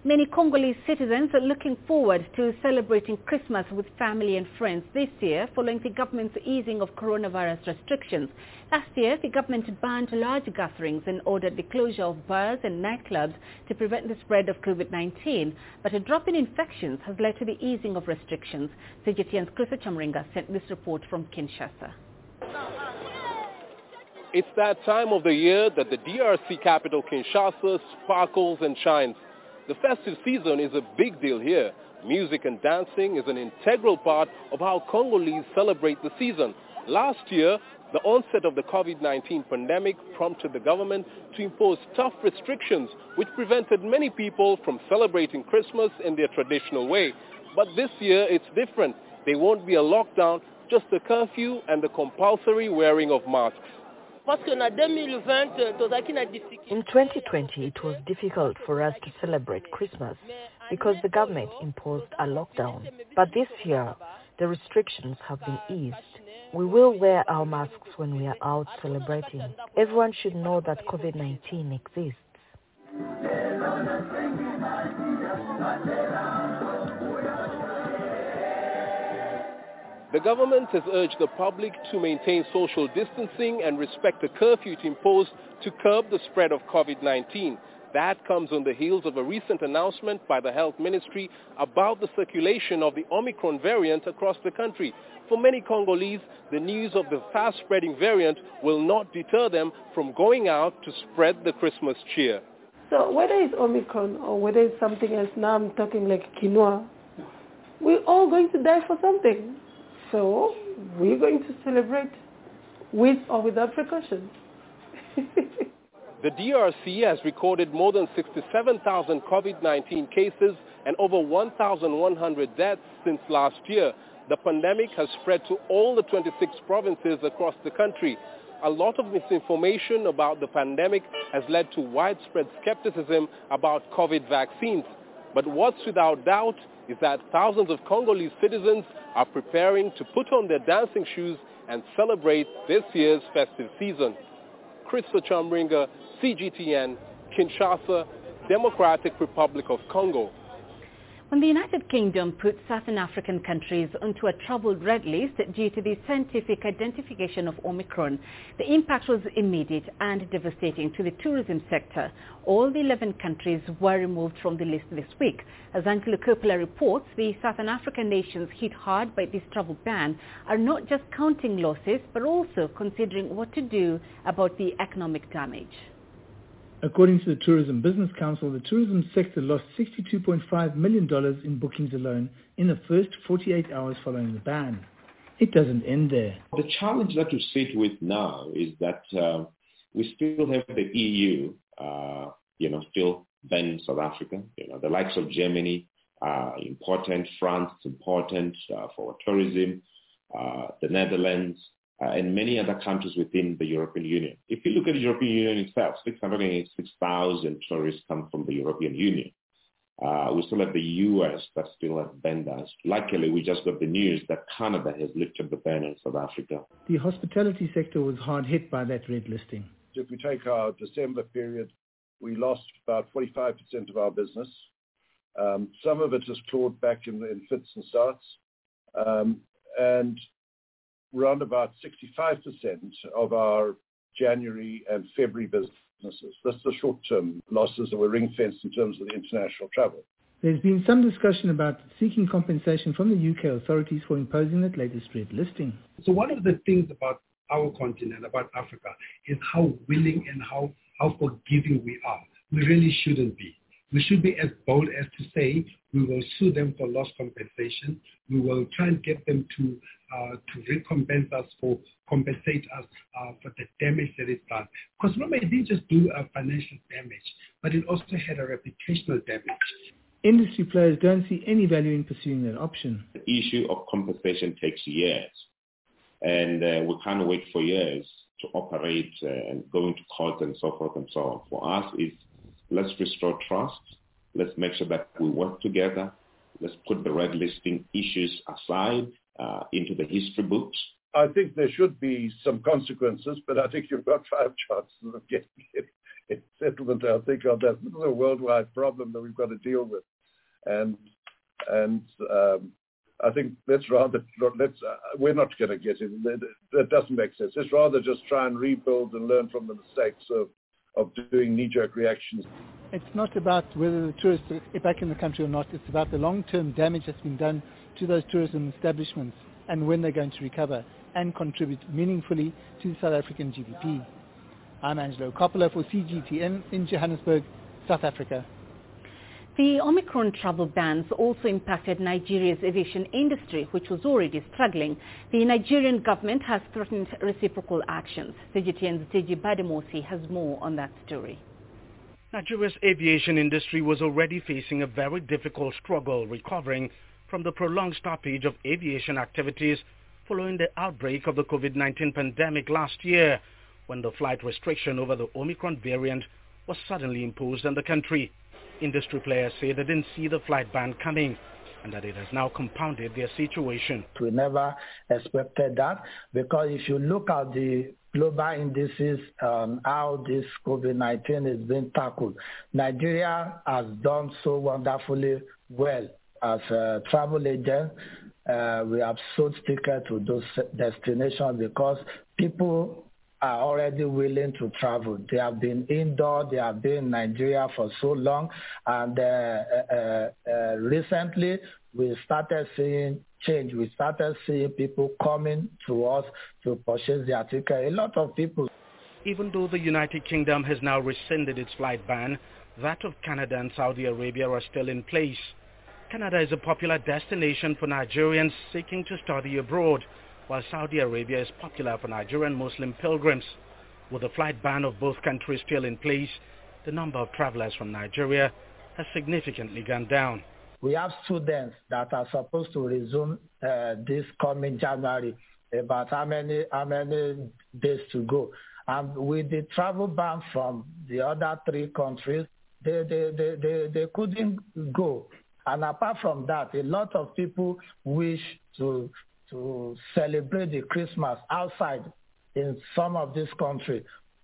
Many Congolese citizens are looking forward to celebrating Christmas with family and friends this year following the government's easing of coronavirus restrictions. Last year, the government banned large gatherings and ordered the closure of bars and nightclubs to prevent the spread of COVID-19. But a drop in infections has led to the easing of restrictions. CGTN's Chris Chamringa sent this report from Kinshasa. It's that time of the year that the DRC capital Kinshasa sparkles and shines. The festive season is a big deal here. Music and dancing is an integral part of how Congolese celebrate the season. Last year, the onset of the COVID-19 pandemic prompted the government to impose tough restrictions which prevented many people from celebrating Christmas in their traditional way. But this year it's different. There won't be a lockdown, just a curfew and the compulsory wearing of masks. In 2020, it was difficult for us to celebrate Christmas because the government imposed a lockdown. But this year, the restrictions have been eased. We will wear our masks when we are out celebrating. Everyone should know that COVID-19 exists. The government has urged the public to maintain social distancing and respect the curfew it imposed to curb the spread of COVID-19. That comes on the heels of a recent announcement by the Health Ministry about the circulation of the Omicron variant across the country. For many Congolese, the news of the fast-spreading variant will not deter them from going out to spread the Christmas cheer. So whether it's Omicron or whether it's something else, now I'm talking like quinoa, we're all going to die for something. So we're going to celebrate with or without precautions. The DRC has recorded more than 67,000 COVID-19 cases and over 1,100 deaths since last year. The pandemic has spread to all the 26 provinces across the country. A lot of misinformation about the pandemic has led to widespread skepticism about COVID vaccines. But what's without doubt is that thousands of Congolese citizens are preparing to put on their dancing shoes and celebrate this year's festive season. Christopher Chamringa, CGTN, Kinshasa, Democratic Republic of Congo. When the United Kingdom put Southern African countries onto a troubled red list due to the scientific identification of Omicron, the impact was immediate and devastating to the tourism sector. All the 11 countries were removed from the list this week. As Angelo Coppola reports, the Southern African nations hit hard by this travel ban are not just counting losses, but also considering what to do about the economic damage. According to the Tourism Business Council, the tourism sector lost $62.5 million in bookings alone in the first 48 hours following the ban. It doesn't end there. The challenge that we sit with now is that uh, we still have the EU, uh, you know, still ban South Africa. You know, the likes of Germany are important, France is important uh, for tourism, uh, the Netherlands, uh, and many other countries within the European Union. If you look at the European Union itself, 686,000 tourists come from the European Union. Uh, we still have the U.S. that still have banned us. Luckily, we just got the news that Canada has lifted the ban on South Africa. The hospitality sector was hard hit by that red listing. If we take our December period, we lost about 45% of our business. Um, some of it has clawed back in, in fits and starts. Um, and around about 65% of our January and February businesses. That's the short-term losses that were ring-fenced in terms of the international travel. There's been some discussion about seeking compensation from the UK authorities for imposing that latest red listing. So one of the things about our continent, about Africa, is how willing and how, how forgiving we are. We really shouldn't be. We should be as bold as to say we will sue them for loss compensation. We will try and get them to uh, to recompense us for compensate us uh, for the damage that is done. Because remember, it didn't just do a financial damage, but it also had a reputational damage. Industry players don't see any value in pursuing that option. The issue of compensation takes years, and uh, we can't wait for years to operate uh, and go into court and so forth and so on. For us, is let's restore trust. Let's make sure that we work together. Let's put the red listing issues aside uh, into the history books. I think there should be some consequences, but I think you've got five chances of getting it, settlement. I think on that. This is a worldwide problem that we've got to deal with, and and um, I think let's rather let's uh, we're not going to get it. That doesn't make sense. Let's rather just try and rebuild and learn from the mistakes of of doing knee-jerk reactions. It's not about whether the tourists are back in the country or not. It's about the long-term damage that's been done to those tourism establishments and when they're going to recover and contribute meaningfully to the South African GDP. I'm Angelo Coppola for CGTN in Johannesburg, South Africa. The Omicron travel bans also impacted Nigeria's aviation industry, which was already struggling. The Nigerian government has threatened reciprocal actions. CGTN's Deji Bademosi has more on that story. Nigeria's aviation industry was already facing a very difficult struggle recovering from the prolonged stoppage of aviation activities following the outbreak of the COVID-19 pandemic last year, when the flight restriction over the Omicron variant was suddenly imposed on the country. Industry players say they didn't see the flight ban coming and that it has now compounded their situation. We never expected that because if you look at the global indices, um, how this COVID-19 is being tackled, Nigeria has done so wonderfully well as a travel agent. uh, we have sold tickets to those destinations because people are already willing to travel. They have been indoor, they have been in Nigeria for so long, and uh, uh, uh, recently we started seeing change. We started seeing people coming to us to purchase their ticket. A lot of people. Even though the United Kingdom has now rescinded its flight ban, that of Canada and Saudi Arabia are still in place. Canada is a popular destination for Nigerians seeking to study abroad, while Saudi Arabia is popular for Nigerian Muslim pilgrims. With the flight ban of both countries still in place, the number of travelers from Nigeria has significantly gone down. We have students that are supposed to resume uh, this coming January. About how many how many days to go? And with the travel ban from the other three countries, they, they, they, they, they couldn't go. And apart from that, a lot of people wish to to celebrate the Christmas outside in some of these countries.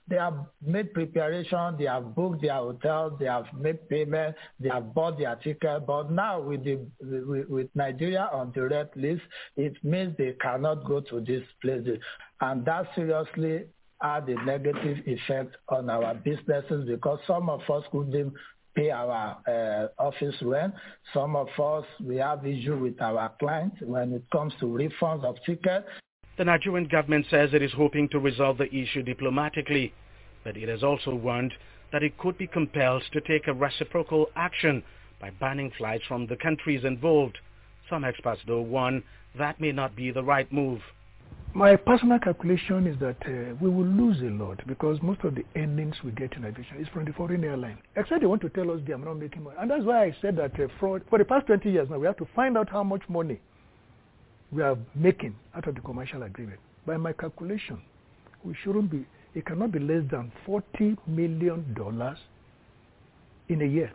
They have made preparation, they have booked their hotel, they have made payment, they have bought their ticket. But now with, the, with, with Nigeria on the red list, it means they cannot go to these places. And that seriously had a negative effect on our businesses because some of us couldn't pay our uh, office rent. Some of us, we have issue with our clients when it comes to refunds of tickets. The Nigerian government says it is hoping to resolve the issue diplomatically, but it has also warned that it could be compelled to take a reciprocal action by banning flights from the countries involved. Some experts, though, warn that may not be the right move. My personal calculation is that uh, we will lose a lot because most of the earnings we get in aviation is from the foreign airline. Except they want to tell us they are not making money. And that's why I said that uh, for, for the past 20 years now, we have to find out how much money we are making out of the commercial agreement. By my calculation, we shouldn't be, it cannot be less than $40 million in a year.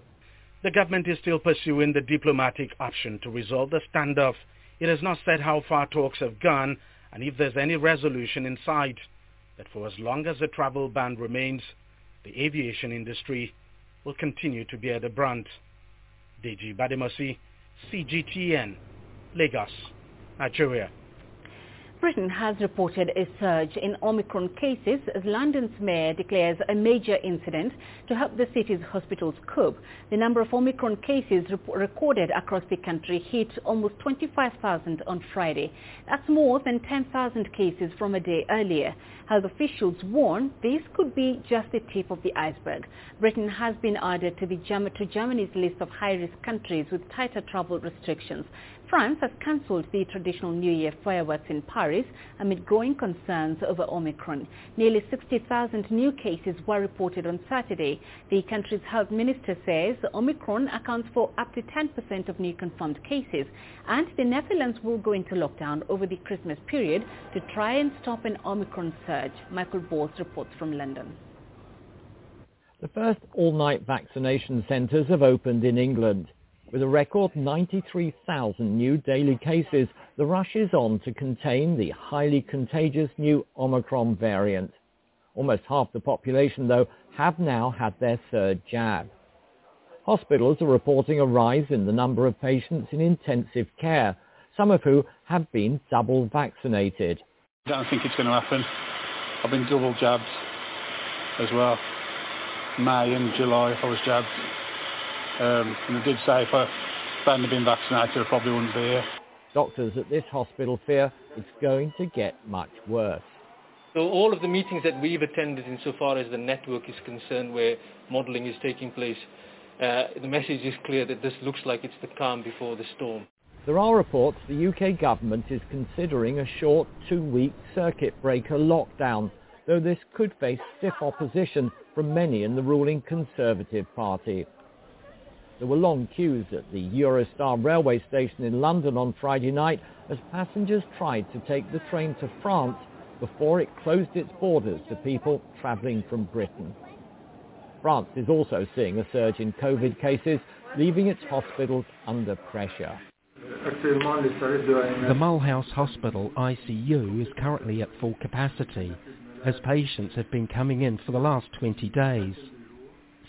The government is still pursuing the diplomatic option to resolve the standoff. It has not said how far talks have gone and if there's any resolution in sight, that for as long as the travel ban remains, the aviation industry will continue to bear the brunt. Deji Badimosi, CGTN, Lagos, Nigeria. Britain has reported a surge in Omicron cases as London's mayor declares a major incident to help the city's hospitals cope. The number of Omicron cases recorded across the country hit almost 25,000 on Friday. That's more than 10,000 cases from a day earlier. Health officials warn this could be just the tip of the iceberg. Britain has been added to, the, to Germany's list of high-risk countries with tighter travel restrictions. France has cancelled the traditional New Year fireworks in Paris amid growing concerns over Omicron. Nearly 60,000 new cases were reported on Saturday. The country's health minister says Omicron accounts for up to 10% of new confirmed cases and the Netherlands will go into lockdown over the Christmas period to try and stop an Omicron surge. Michael Bors reports from London. The first all-night vaccination centres have opened in England. With a record 93,000 new daily cases, the rush is on to contain the highly contagious new Omicron variant. Almost half the population, though, have now had their third jab. Hospitals are reporting a rise in the number of patients in intensive care, some of who have been double vaccinated. I don't think it's going to happen. I've been double jabbed as well. May and July I was jabbed. Um, and they did say if I hadn't been vaccinated, I probably wouldn't be here. Doctors at this hospital fear it's going to get much worse. So all of the meetings that we've attended insofar as the network is concerned where modelling is taking place, uh, the message is clear that this looks like it's the calm before the storm. There are reports the UK government is considering a short two-week circuit breaker lockdown, though this could face stiff opposition from many in the ruling Conservative Party. There were long queues at the Eurostar railway station in London on Friday night as passengers tried to take the train to France before it closed its borders to people travelling from Britain. France is also seeing a surge in COVID cases, leaving its hospitals under pressure. The Mulhouse Hospital ICU is currently at full capacity as patients have been coming in for the last 20 days.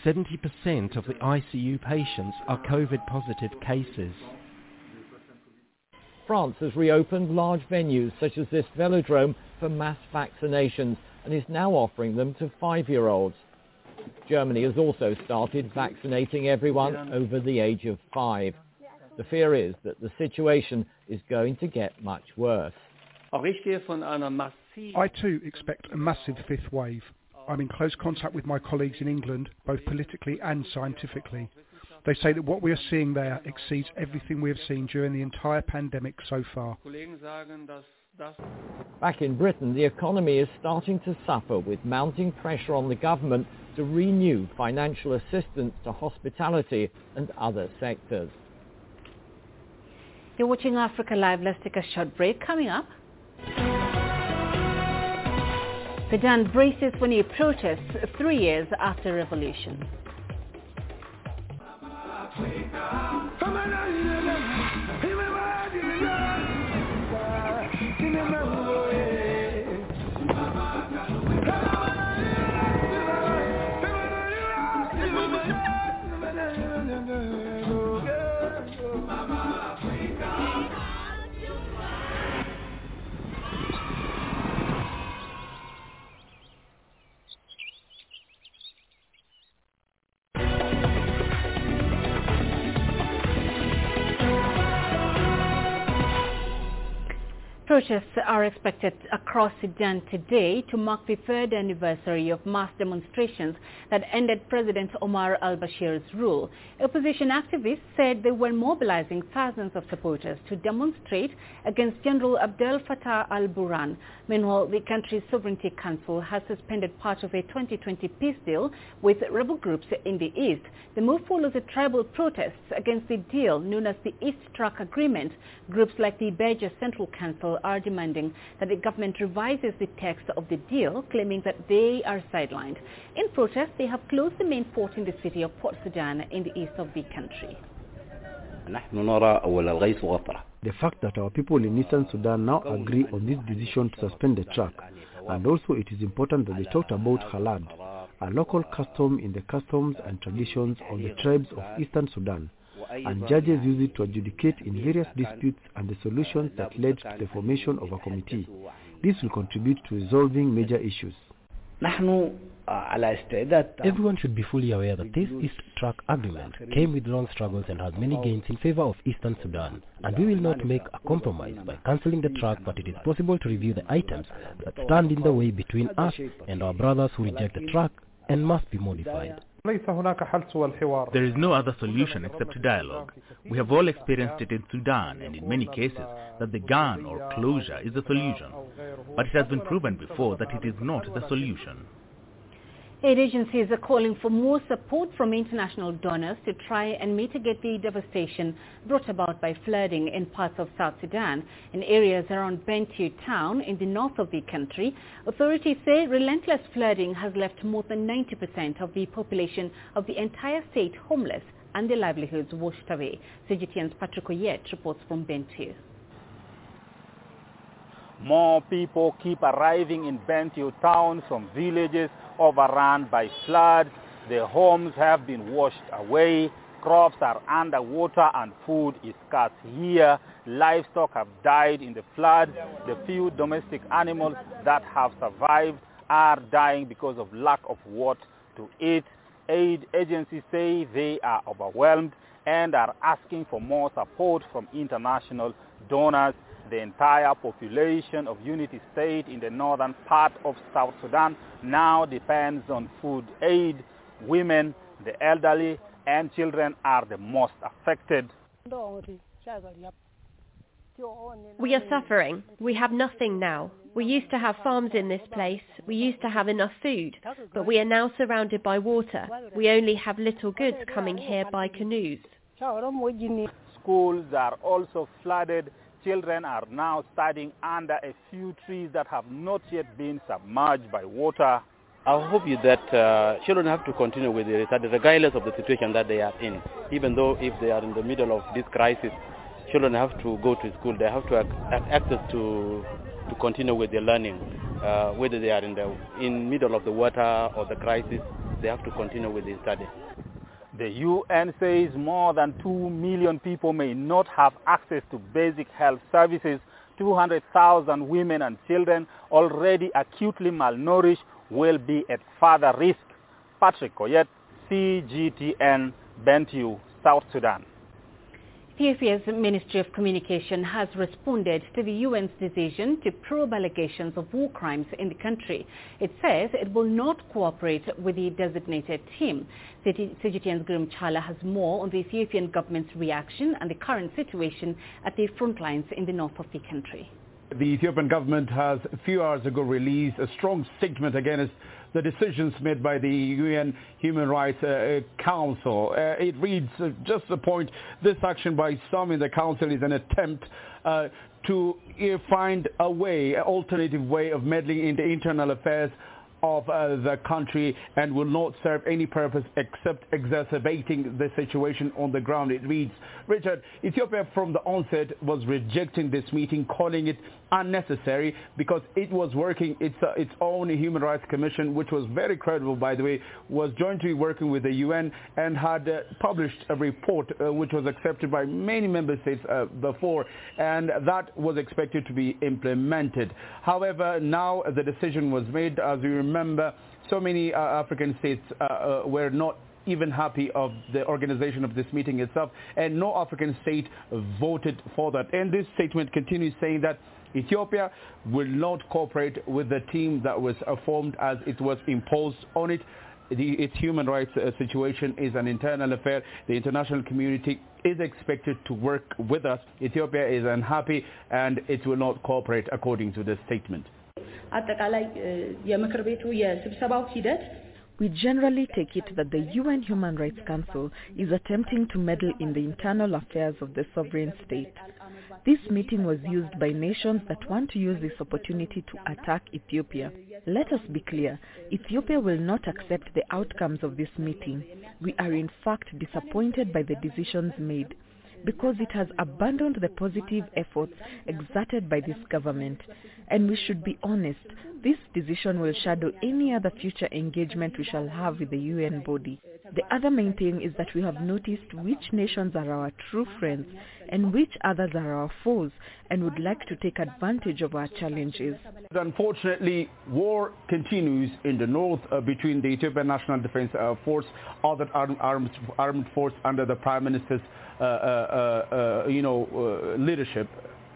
70% of the ICU patients are COVID positive cases. France has reopened large venues such as this velodrome for mass vaccinations and is now offering them to five-year-olds. Germany has also started vaccinating everyone over the age of five. The fear is that the situation is going to get much worse. I too expect a massive fifth wave. I'm in close contact with my colleagues in England, both politically and scientifically. They say that what we are seeing there exceeds everything we have seen during the entire pandemic so far. Back in Britain, the economy is starting to suffer with mounting pressure on the government to renew financial assistance to hospitality and other sectors. You're watching Africa Live. Let's take a short break. Coming up, Sudan braces for new protests three years after revolution. Protests are expected across Sudan today to mark the third anniversary of mass demonstrations that ended President Omar al-Bashir's rule. Opposition activists said they were mobilizing thousands of supporters to demonstrate against General Abdel Fattah al-Burhan. Meanwhile, the country's Sovereignty Council has suspended part of a 2020 peace deal with rebel groups in the east. The move follows the tribal protests against the deal known as the East Track Agreement. Groups like the Beja Central Council are demanding that the government revises the text of the deal, claiming that they are sidelined. In protest, they have closed the main port in the city of Port Sudan in the east of the country. The fact that our people in eastern Sudan now agree on this decision to suspend the track, and also it is important that they talked about halad, a local custom in the customs and traditions of the tribes of eastern Sudan and judges use it to adjudicate in various disputes and the solutions that led to the formation of a committee. This will contribute to resolving major issues. Everyone should be fully aware that this East Track Agreement came with long struggles and has many gains in favor of Eastern Sudan. And we will not make a compromise by cancelling the track, but it is possible to review the items that stand in the way between us and our brothers who reject the track and must be modified. There is no other solution except dialogue. We have all experienced it in Sudan and in many cases that the gun or closure is the solution. But it has been proven before that it is not the solution. Aid agencies are calling for more support from international donors to try and mitigate the devastation brought about by flooding in parts of South Sudan in areas around Bentiu town in the north of the country. Authorities say relentless flooding has left more than 90% of the population of the entire state homeless and their livelihoods washed away. CGTN's Patrick Oyet reports from Bentiu. More people keep arriving in Bentiu town from villages overrun by floods. Their homes have been washed away. Crops are underwater and food is scarce here. Livestock have died in the flood. The few domestic animals that have survived are dying because of lack of what to eat. Aid agencies say they are overwhelmed and are asking for more support from international donors the entire population of Unity State in the northern part of South Sudan now depends on food aid. Women, the elderly, and children are the most affected. We are suffering. We have nothing now. We used to have farms in this place. We used to have enough food, but we are now surrounded by water. We only have little goods coming here by canoes. Schools are also flooded children are now studying under a few trees that have not yet been submerged by water. I hope that uh, children have to continue with their studies regardless of the situation that they are in. Even though if they are in the middle of this crisis, children have to go to school. They have to have access to to continue with their learning. Uh, whether they are in the in middle of the water or the crisis, they have to continue with their study. The UN says more than 2 million people may not have access to basic health services. 200,000 women and children already acutely malnourished will be at further risk. Patrick Koyet, CGTN, Bentiu, South Sudan. Ethiopia's Ministry of Communication has responded to the UN's decision to probe allegations of war crimes in the country. It says it will not cooperate with the designated team. CGTN's Girum Chala has more on the Ethiopian government's reaction and the current situation at the front lines in the north of the country. The Ethiopian government has a few hours ago released a strong statement against the decisions made by the UN Human Rights uh, Council. Uh, it reads, uh, just the point, this action by some in the Council is an attempt uh, to uh, find a way, an alternative way of meddling in the internal affairs of uh, the country and will not serve any purpose except exacerbating the situation on the ground. It reads, Richard, Ethiopia from the onset was rejecting this meeting, calling it unnecessary because it was working its, uh, its own Human Rights Commission, which was very credible, by the way, was jointly working with the UN and had uh, published a report uh, which was accepted by many member states uh, before, and that was expected to be implemented. However, now the decision was made, as you remember, so many uh, African states uh, were not even happy of the organization of this meeting itself, and no African state voted for that. And this statement continues saying that Ethiopia will not cooperate with the team that was formed as it was imposed on it. The, its human rights uh, situation is an internal affair. The international community is expected to work with us. Ethiopia is unhappy and it will not cooperate according to the statement. አጠቃላይ የምክር ቤቱ የስብሰባው ሂደት we generally take it that the UN Human Rights Council is attempting to meddle in the internal affairs of the sovereign state. This meeting was used by nations that want to use this opportunity to attack Ethiopia. Let us be clear, Ethiopia will not accept the outcomes of this meeting. We are in fact disappointed by the decisions made because it has abandoned the positive efforts exerted by this government. And we should be honest, this decision will shadow any other future engagement we shall have with the UN body. The other main thing is that we have noticed which nations are our true friends and which others are our foes and would like to take advantage of our challenges. Unfortunately, war continues in the north uh, between the Ethiopian National Defense uh, Force, other armed, armed, armed force under the Prime Minister's uh, uh, uh you know, leadership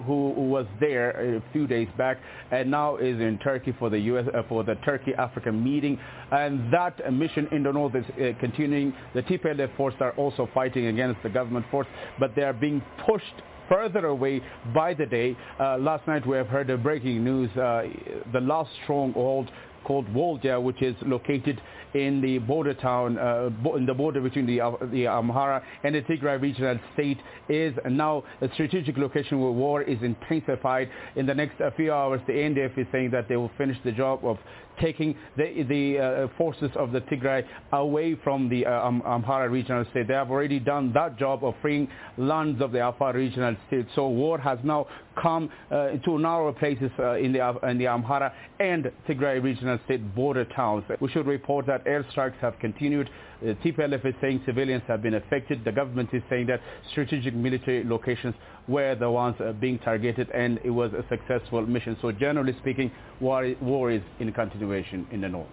who was there a few days back and now is in Turkey for the US uh, for the Turkey Africa meeting. And that mission in the north is uh, continuing. The TPLF force are also fighting against the government force but they are being pushed further away by the day. Uh, last night we have heard the breaking news the last stronghold called Volja, which is located in the border town, uh, in the border between the, uh, the Amhara and the Tigray regional state, is now a strategic location where war is intensified. In the next uh, few hours, the NDF is saying that they will finish the job of taking the, the uh, forces of the Tigray away from the uh, Amhara regional state. They have already done that job of freeing lands of the Afar regional state. So war has now come uh, to narrower places uh, in, the, in the Amhara and Tigray regional state border towns. We should report that airstrikes have continued. Uh, TPLF is saying civilians have been affected. The government is saying that strategic military locations were the ones being targeted and it was a successful mission. So generally speaking, war, war is in continuation in the north.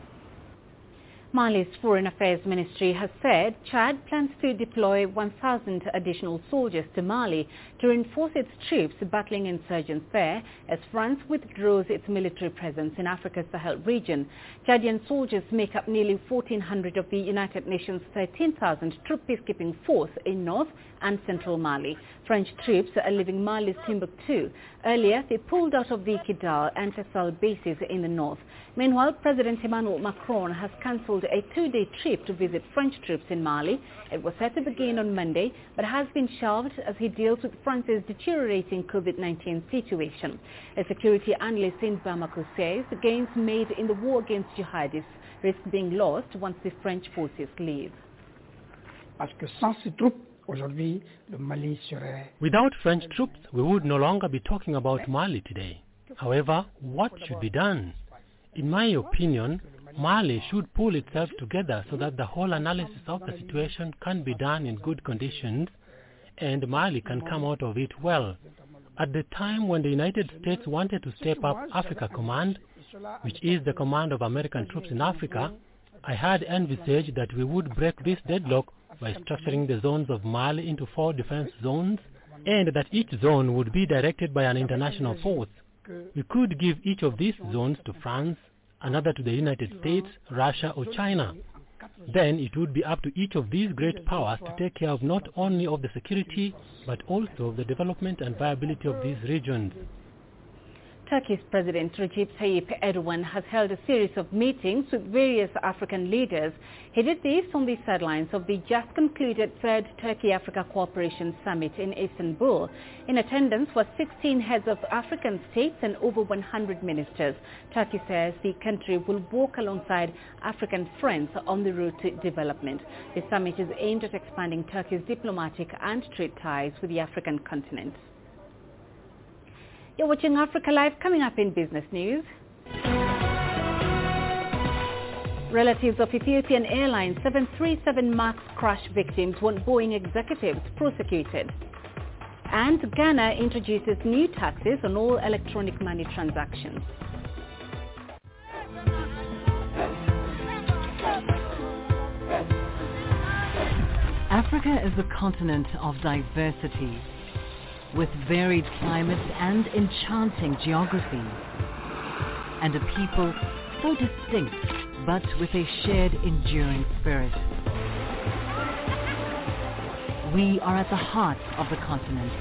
Mali's Foreign Affairs Ministry has said Chad plans to deploy 1,000 additional soldiers to Mali to reinforce its troops battling insurgents there as France withdraws its military presence in Africa's Sahel region. Chadian soldiers make up nearly 1,400 of the United Nations 13,000 troop peacekeeping force in north and central Mali. French troops are leaving Mali's Timbuktu. Earlier, they pulled out of the Kidal and Tessal bases in the north. Meanwhile, President Emmanuel Macron has cancelled a two-day trip to visit French troops in Mali. It was set to begin on Monday, but has been shelved as he deals with France's deteriorating COVID-19 situation. A security analyst in Bamako says the gains made in the war against jihadists risk being lost once the French forces leave. Without French troops, we would no longer be talking about Mali today. However, what should be done? In my opinion, Mali should pull itself together so that the whole analysis of the situation can be done in good conditions and Mali can come out of it well. At the time when the United States wanted to step up Africa Command, which is the command of American troops in Africa, I had envisaged that we would break this deadlock by structuring the zones of Mali into four defense zones and that each zone would be directed by an international force. We could give each of these zones to France, another to the United States, Russia or China. Then it would be up to each of these great powers to take care of not only of the security, but also of the development and viability of these regions. Turkey's President Recep Tayyip Erdogan has held a series of meetings with various African leaders. He did this on the sidelines of the just concluded Third Turkey-Africa Cooperation Summit in Istanbul. In attendance were 16 heads of African states and over 100 ministers. Turkey says the country will walk alongside African friends on the road to development. The summit is aimed at expanding Turkey's diplomatic and trade ties with the African continent. You're watching Africa Live coming up in business news. Relatives of Ethiopian Airlines 737 MAX crash victims want Boeing executives prosecuted. And Ghana introduces new taxes on all electronic money transactions. Africa is a continent of diversity with varied climates and enchanting geography, and a people so distinct but with a shared enduring spirit. We are at the heart of the continent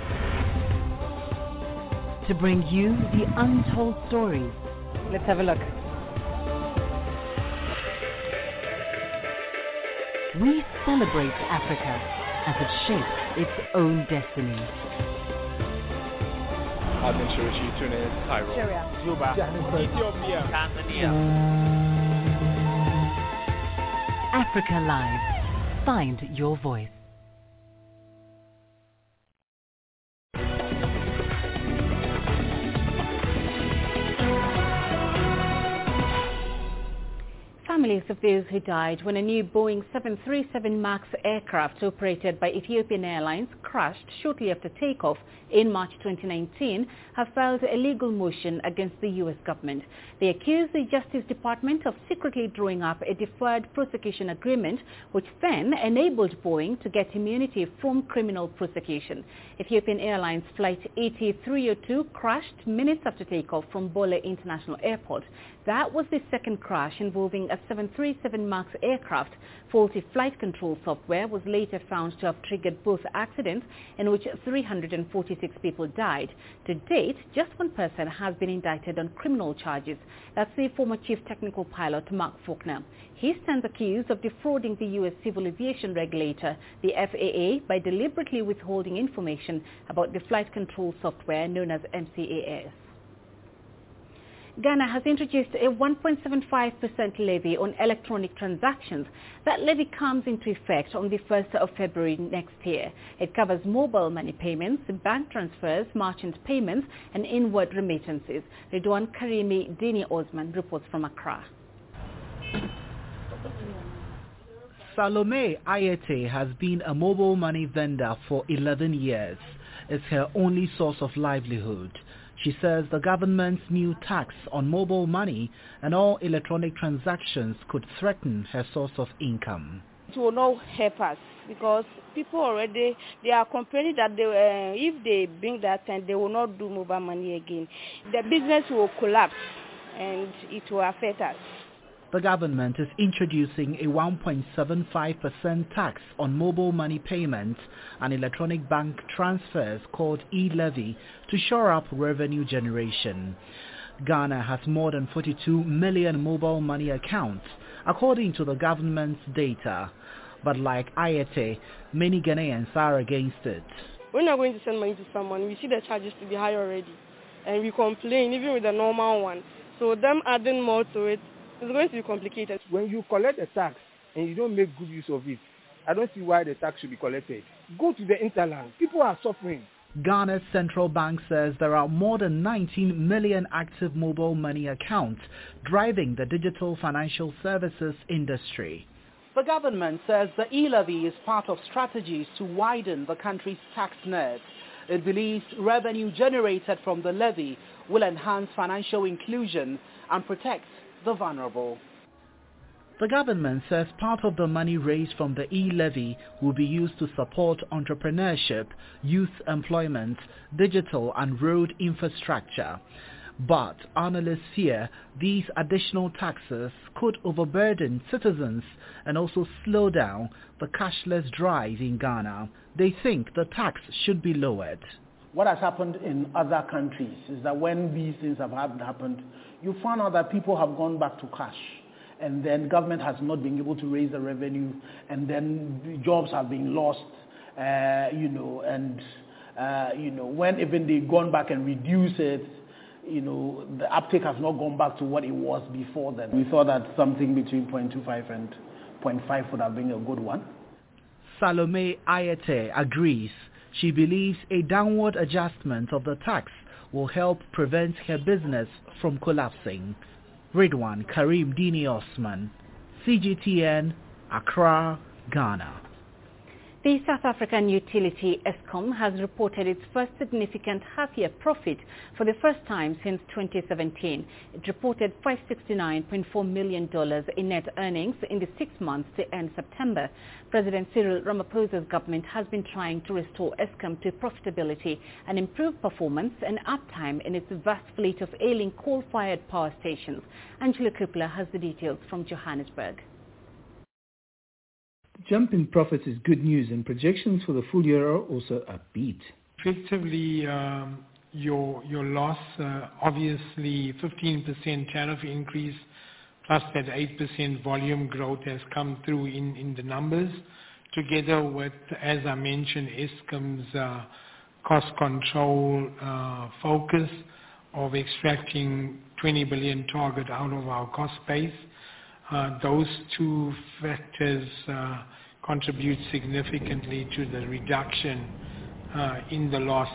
to bring you the untold stories. Let's have a look. We celebrate Africa as it shapes its own destiny. I've been Shirushi, tune in Cairo. Syria. Juba. Ethiopia. Tanzania. Africa Live. Find your voice. Families of those who died when a new Boeing 737 MAX aircraft operated by Ethiopian Airlines crashed shortly after takeoff in March 2019 have filed a legal motion against the U.S. government. They accuse the Justice Department of secretly drawing up a deferred prosecution agreement which then enabled Boeing to get immunity from criminal prosecution. Ethiopian Airlines Flight 8302 crashed minutes after takeoff from Bole International Airport. That was the second crash involving a 737 MAX aircraft. Faulty flight control software was later found to have triggered both accidents in which 346 people died. To date, just one person has been indicted on criminal charges. That's the former chief technical pilot, Mark Forkner. He stands accused of defrauding the U.S. civil aviation regulator, the FAA, by deliberately withholding information about the flight control software known as MCAS. Ghana has introduced a 1.75% levy on electronic transactions. That levy comes into effect on the 1st of February next year. It covers mobile money payments, bank transfers, merchant payments, and inward remittances. Ridwan Karimi Dini Osman reports from Accra. Salome Ayete has been a mobile money vendor for 11 years. It's her only source of livelihood. She says the government's new tax on mobile money and all electronic transactions could threaten her source of income. It will not help us because people already they are complaining that they, uh, if they bring that and they will not do mobile money again. The business will collapse and it will affect us. The government is introducing a 1.75% tax on mobile money payments and electronic bank transfers called e-levy to shore up revenue generation. Ghana has more than 42 million mobile money accounts, according to the government's data. But like Ayete, many Ghanaians are against it. When you're going to send money to someone, we see the charges to be high already. And we complain, even with the normal one. So them adding more to it, it's going to be complicated. When you collect a tax and you don't make good use of it, I don't see why the tax should be collected. Go to the interland. People are suffering. Ghana's central bank says there are more than 19 million active mobile money accounts driving the digital financial services industry. The government says the e-levy is part of strategies to widen the country's tax net. It believes revenue generated from the levy will enhance financial inclusion and protect the vulnerable. The government says part of the money raised from the e-levy will be used to support entrepreneurship, youth employment, digital and road infrastructure. But analysts fear these additional taxes could overburden citizens and also slow down the cashless drive in Ghana. They think the tax should be lowered. What has happened in other countries is that when these things have happened, you find out that people have gone back to cash and then government has not been able to raise the revenue, and then jobs have been lost, uh, you know, and uh, you know when even they gone back and reduce it, you know, the uptake has not gone back to what it was before then. We thought that something between 0.25 and 0.5 would have been a good one. Salome Ayete agrees. She believes a downward adjustment of the tax will help prevent her business from collapsing. Ridwan Karim Dini Osman, CGTN, Accra, Ghana. The South African utility Eskom has reported its first significant half-year profit for the first time since 2017. It reported $569.4 million in net earnings in the six months to end September. President Cyril Ramaphosa's government has been trying to restore Eskom to profitability and improve performance and uptime in its vast fleet of ailing coal-fired power stations. Angelo Coppola has the details from Johannesburg. Jump in profits is good news, and projections for the full year are also upbeat. Effectively, um, your your loss, uh, obviously 15% tariff increase plus that 8% volume growth has come through in in the numbers, together with, as I mentioned, Eskom's uh, cost control uh, focus of extracting 20 billion target out of our cost base. Uh, those two factors uh, contribute significantly to the reduction uh, in the loss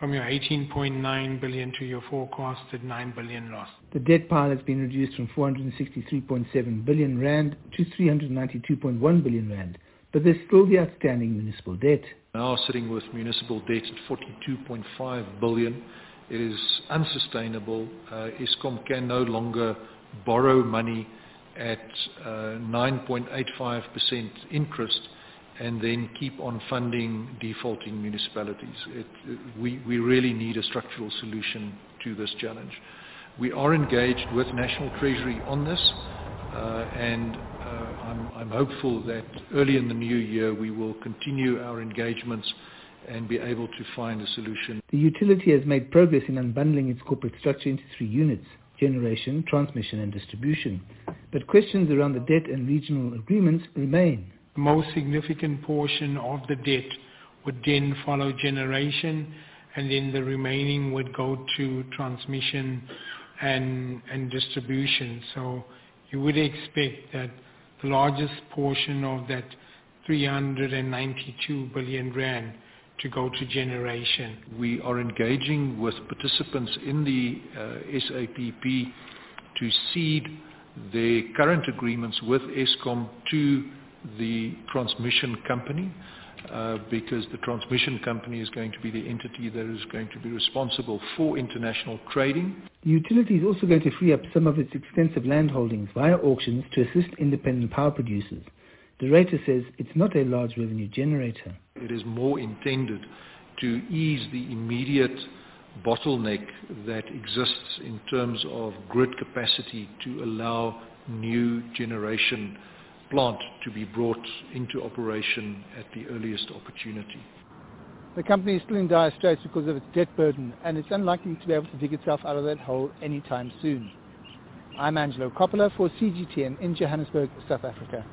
from your 18.9 billion to your forecasted 9 billion loss. The debt pile has been reduced from 463.7 billion rand to 392.1 billion rand, but there's still the outstanding municipal debt. Now sitting with municipal debt at 42.5 billion, it is unsustainable. Uh, Eskom can no longer borrow money at 9.85% uh, interest and then keep on funding defaulting municipalities. We, really need a structural solution to this challenge. We are engaged with National Treasury on this, uh, and uh, I'm hopeful that early in the new year we will continue our engagements and be able to find a solution. The utility has made progress in unbundling its corporate structure into three units generation, transmission and distribution. But questions around the debt and regional agreements remain. The most significant portion of the debt would then follow generation and then the remaining would go to transmission and, and distribution. So you would expect that the largest portion of that 392 billion rand to go to generation. We are engaging with participants in the uh, SAPP to seed the current agreements with Eskom to the transmission company uh, because the transmission company is going to be the entity that is going to be responsible for international trading. The utility is also going to free up some of its extensive land holdings via auctions to assist independent power producers. The rater says it's not a large revenue generator. It is more intended to ease the immediate bottleneck that exists in terms of grid capacity to allow new generation plant to be brought into operation at the earliest opportunity. The company is still in dire straits because of its debt burden and it's unlikely to be able to dig itself out of that hole anytime soon. I'm Angelo Coppola for CGTN in Johannesburg, South Africa.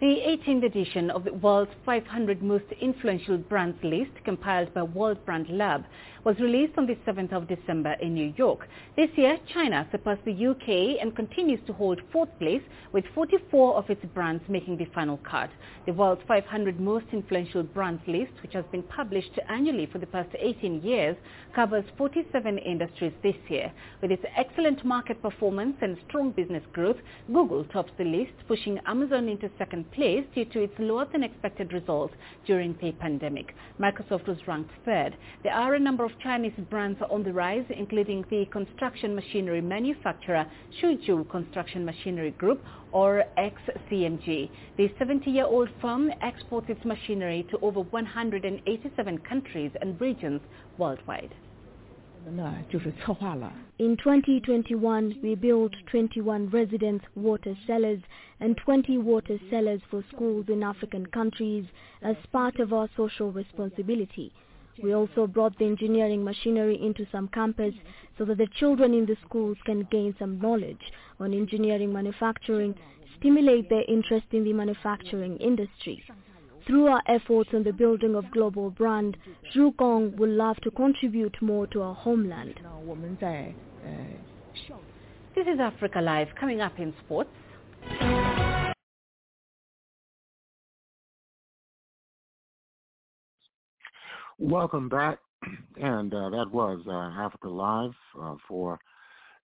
The 18th edition of the World's 500 Most Influential Brands list, compiled by World Brand Lab, was released on the 7th of December in New York. This year, China surpassed the UK and continues to hold fourth place, with 44 of its brands making the final cut. The World's 500 Most Influential Brands list, which has been published annually for the past 18 years, covers 47 industries this year. With its excellent market performance and strong business growth, Google tops the list, pushing Amazon into second place due to its lower than expected results during the pandemic. Microsoft was ranked third. There are a number of Chinese brands are on the rise, including the construction machinery manufacturer Xuzhou Construction Machinery Group, or XCMG. The 70-year-old firm exports its machinery to over 187 countries and regions worldwide. In 2021, we built 21 residence water cellars and 20 water cellars for schools in African countries as part of our social responsibility. We also brought the engineering machinery into some campus so that the children in the schools can gain some knowledge on engineering manufacturing, stimulate their interest in the manufacturing industry. Through our efforts on the building of global brand, Xugong would love to contribute more to our homeland. This is Africa Live, coming up in sports. Welcome back, and uh, that was uh, Africa Live uh, for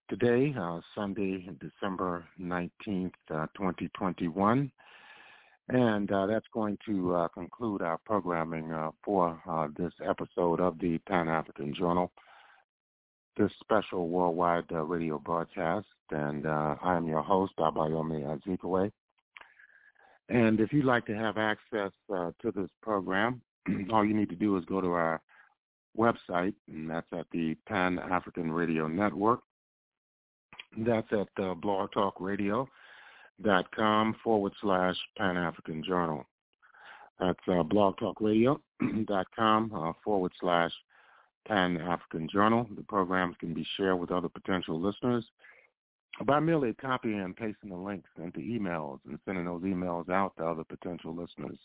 today, uh, Sunday, December 19th, uh, 2021. And uh, that's going to conclude our programming for this episode of the Pan-African Journal, this special worldwide radio broadcast. And I am your host, Abayomi Azikiwe. And if you'd like to have access to this program, all you need to do is go to our website, and that's at the Pan African Radio Network. That's at uh, blogtalkradio.com forward slash Pan African Journal. That's uh, blogtalkradio.com uh, forward slash Pan African Journal. The programs can be shared with other potential listeners by merely copying and pasting the links into emails and sending those emails out to other potential listeners.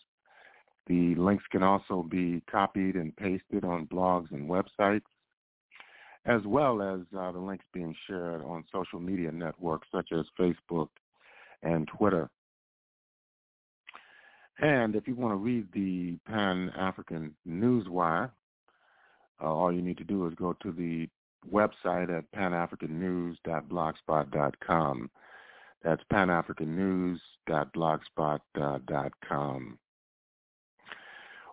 The links can also be copied and pasted on blogs and websites, as well as uh, the links being shared on social media networks such as Facebook and Twitter. And if you want to read the Pan-African Newswire, uh, all you need to do is go to the website at panafricannews.blogspot.com. That's panafricannews.blogspot.com.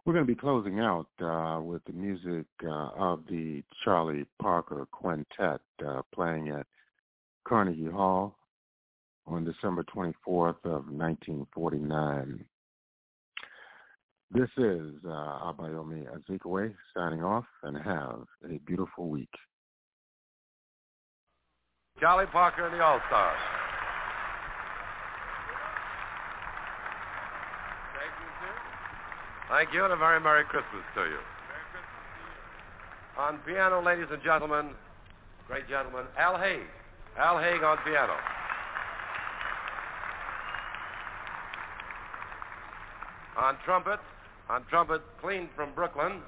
We're going to be closing out uh, with the music uh, of the Charlie Parker Quintet uh, playing at Carnegie Hall on December 24th of 1949. This is uh, Abayomi Azikiwe signing off and have a beautiful week. Charlie Parker and the All-Stars. Thank you, and a very Merry Christmas to you. On piano, ladies and gentlemen, great gentleman, Al Haig. Al Haig on piano. On trumpet, on trumpet, clean from Brooklyn,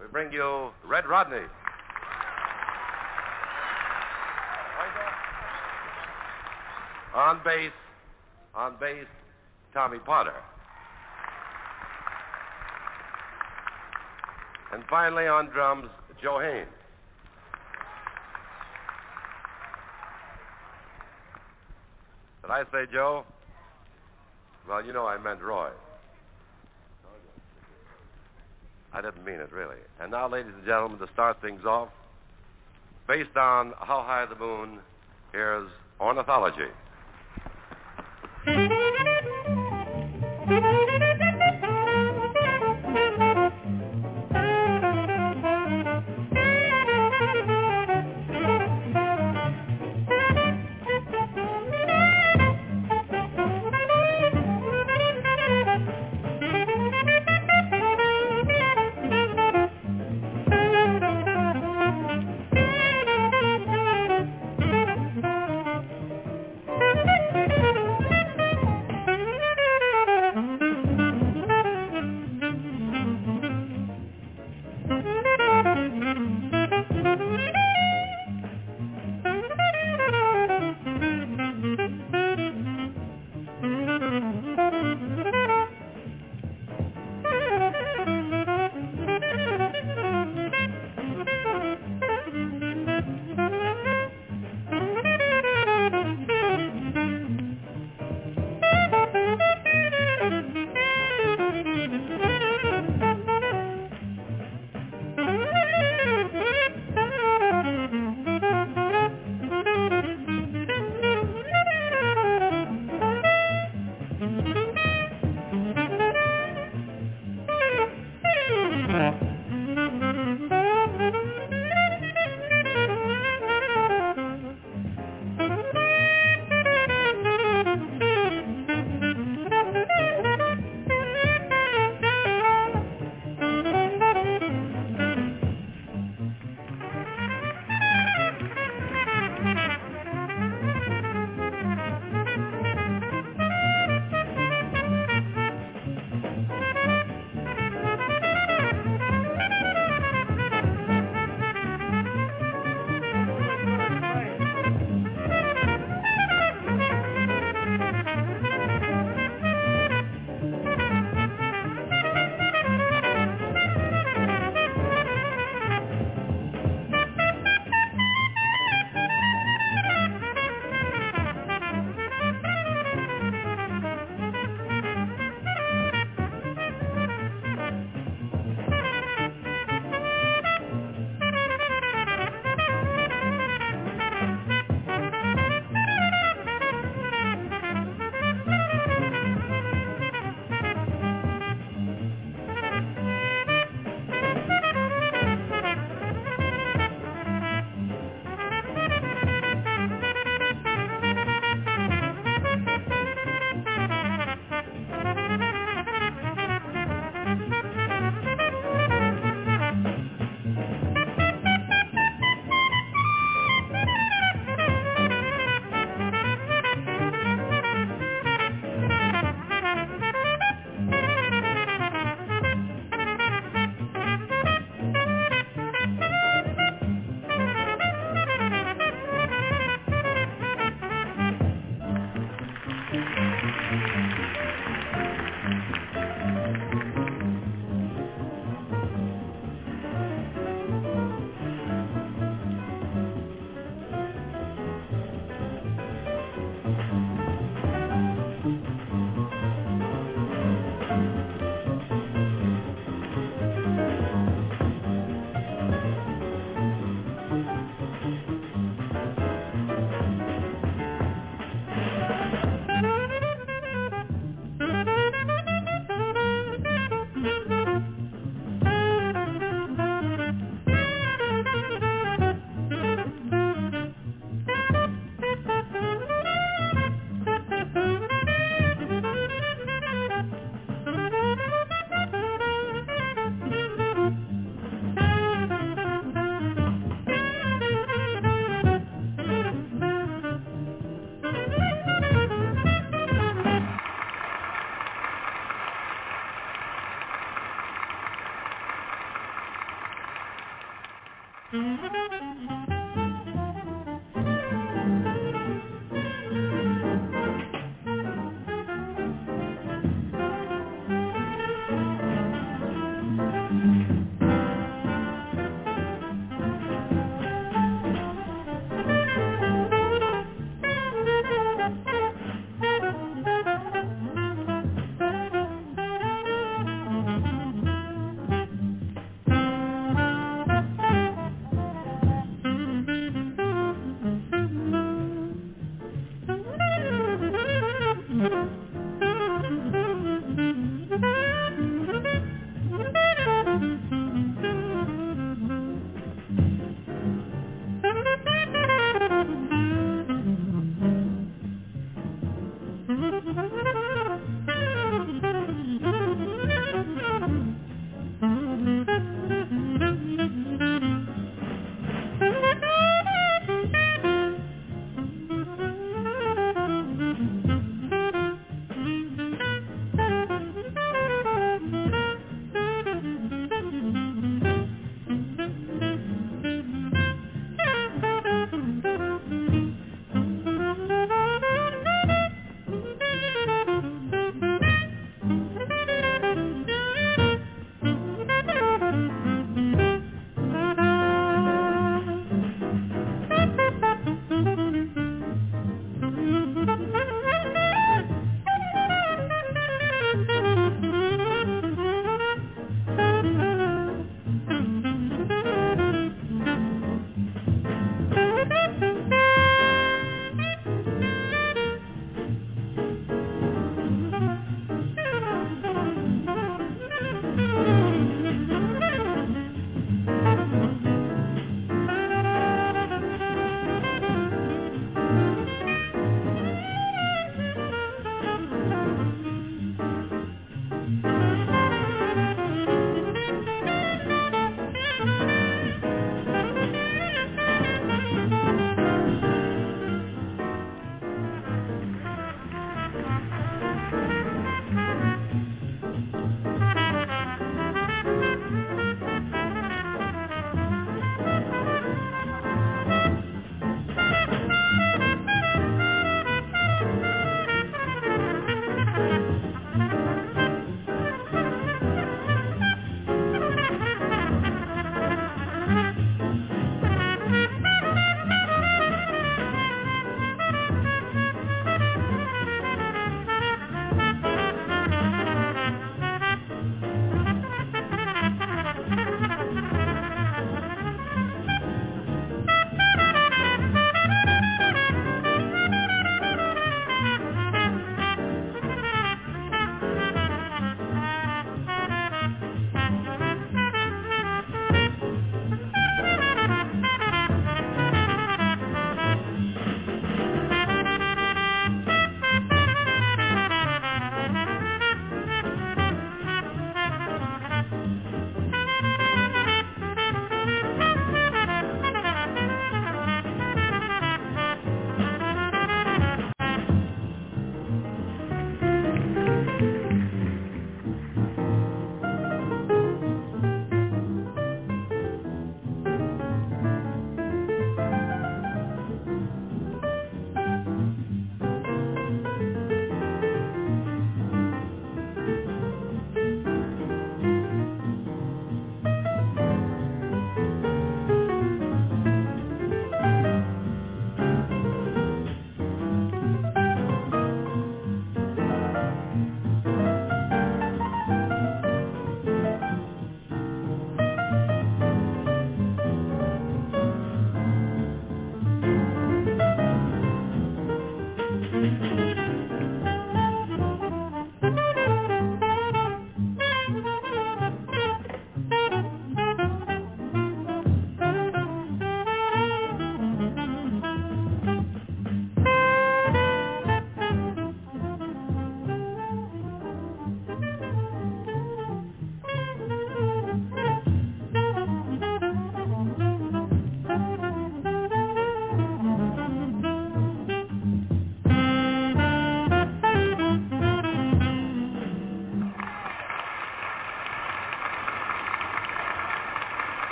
we bring you Red Rodney. On bass, on bass, Tommy Potter. And finally on drums, Joe Haynes. Did I say Joe? Well, you know I meant Roy. I didn't mean it, really. And now, ladies and gentlemen, to start things off, based on How High the Moon, here's Ornithology.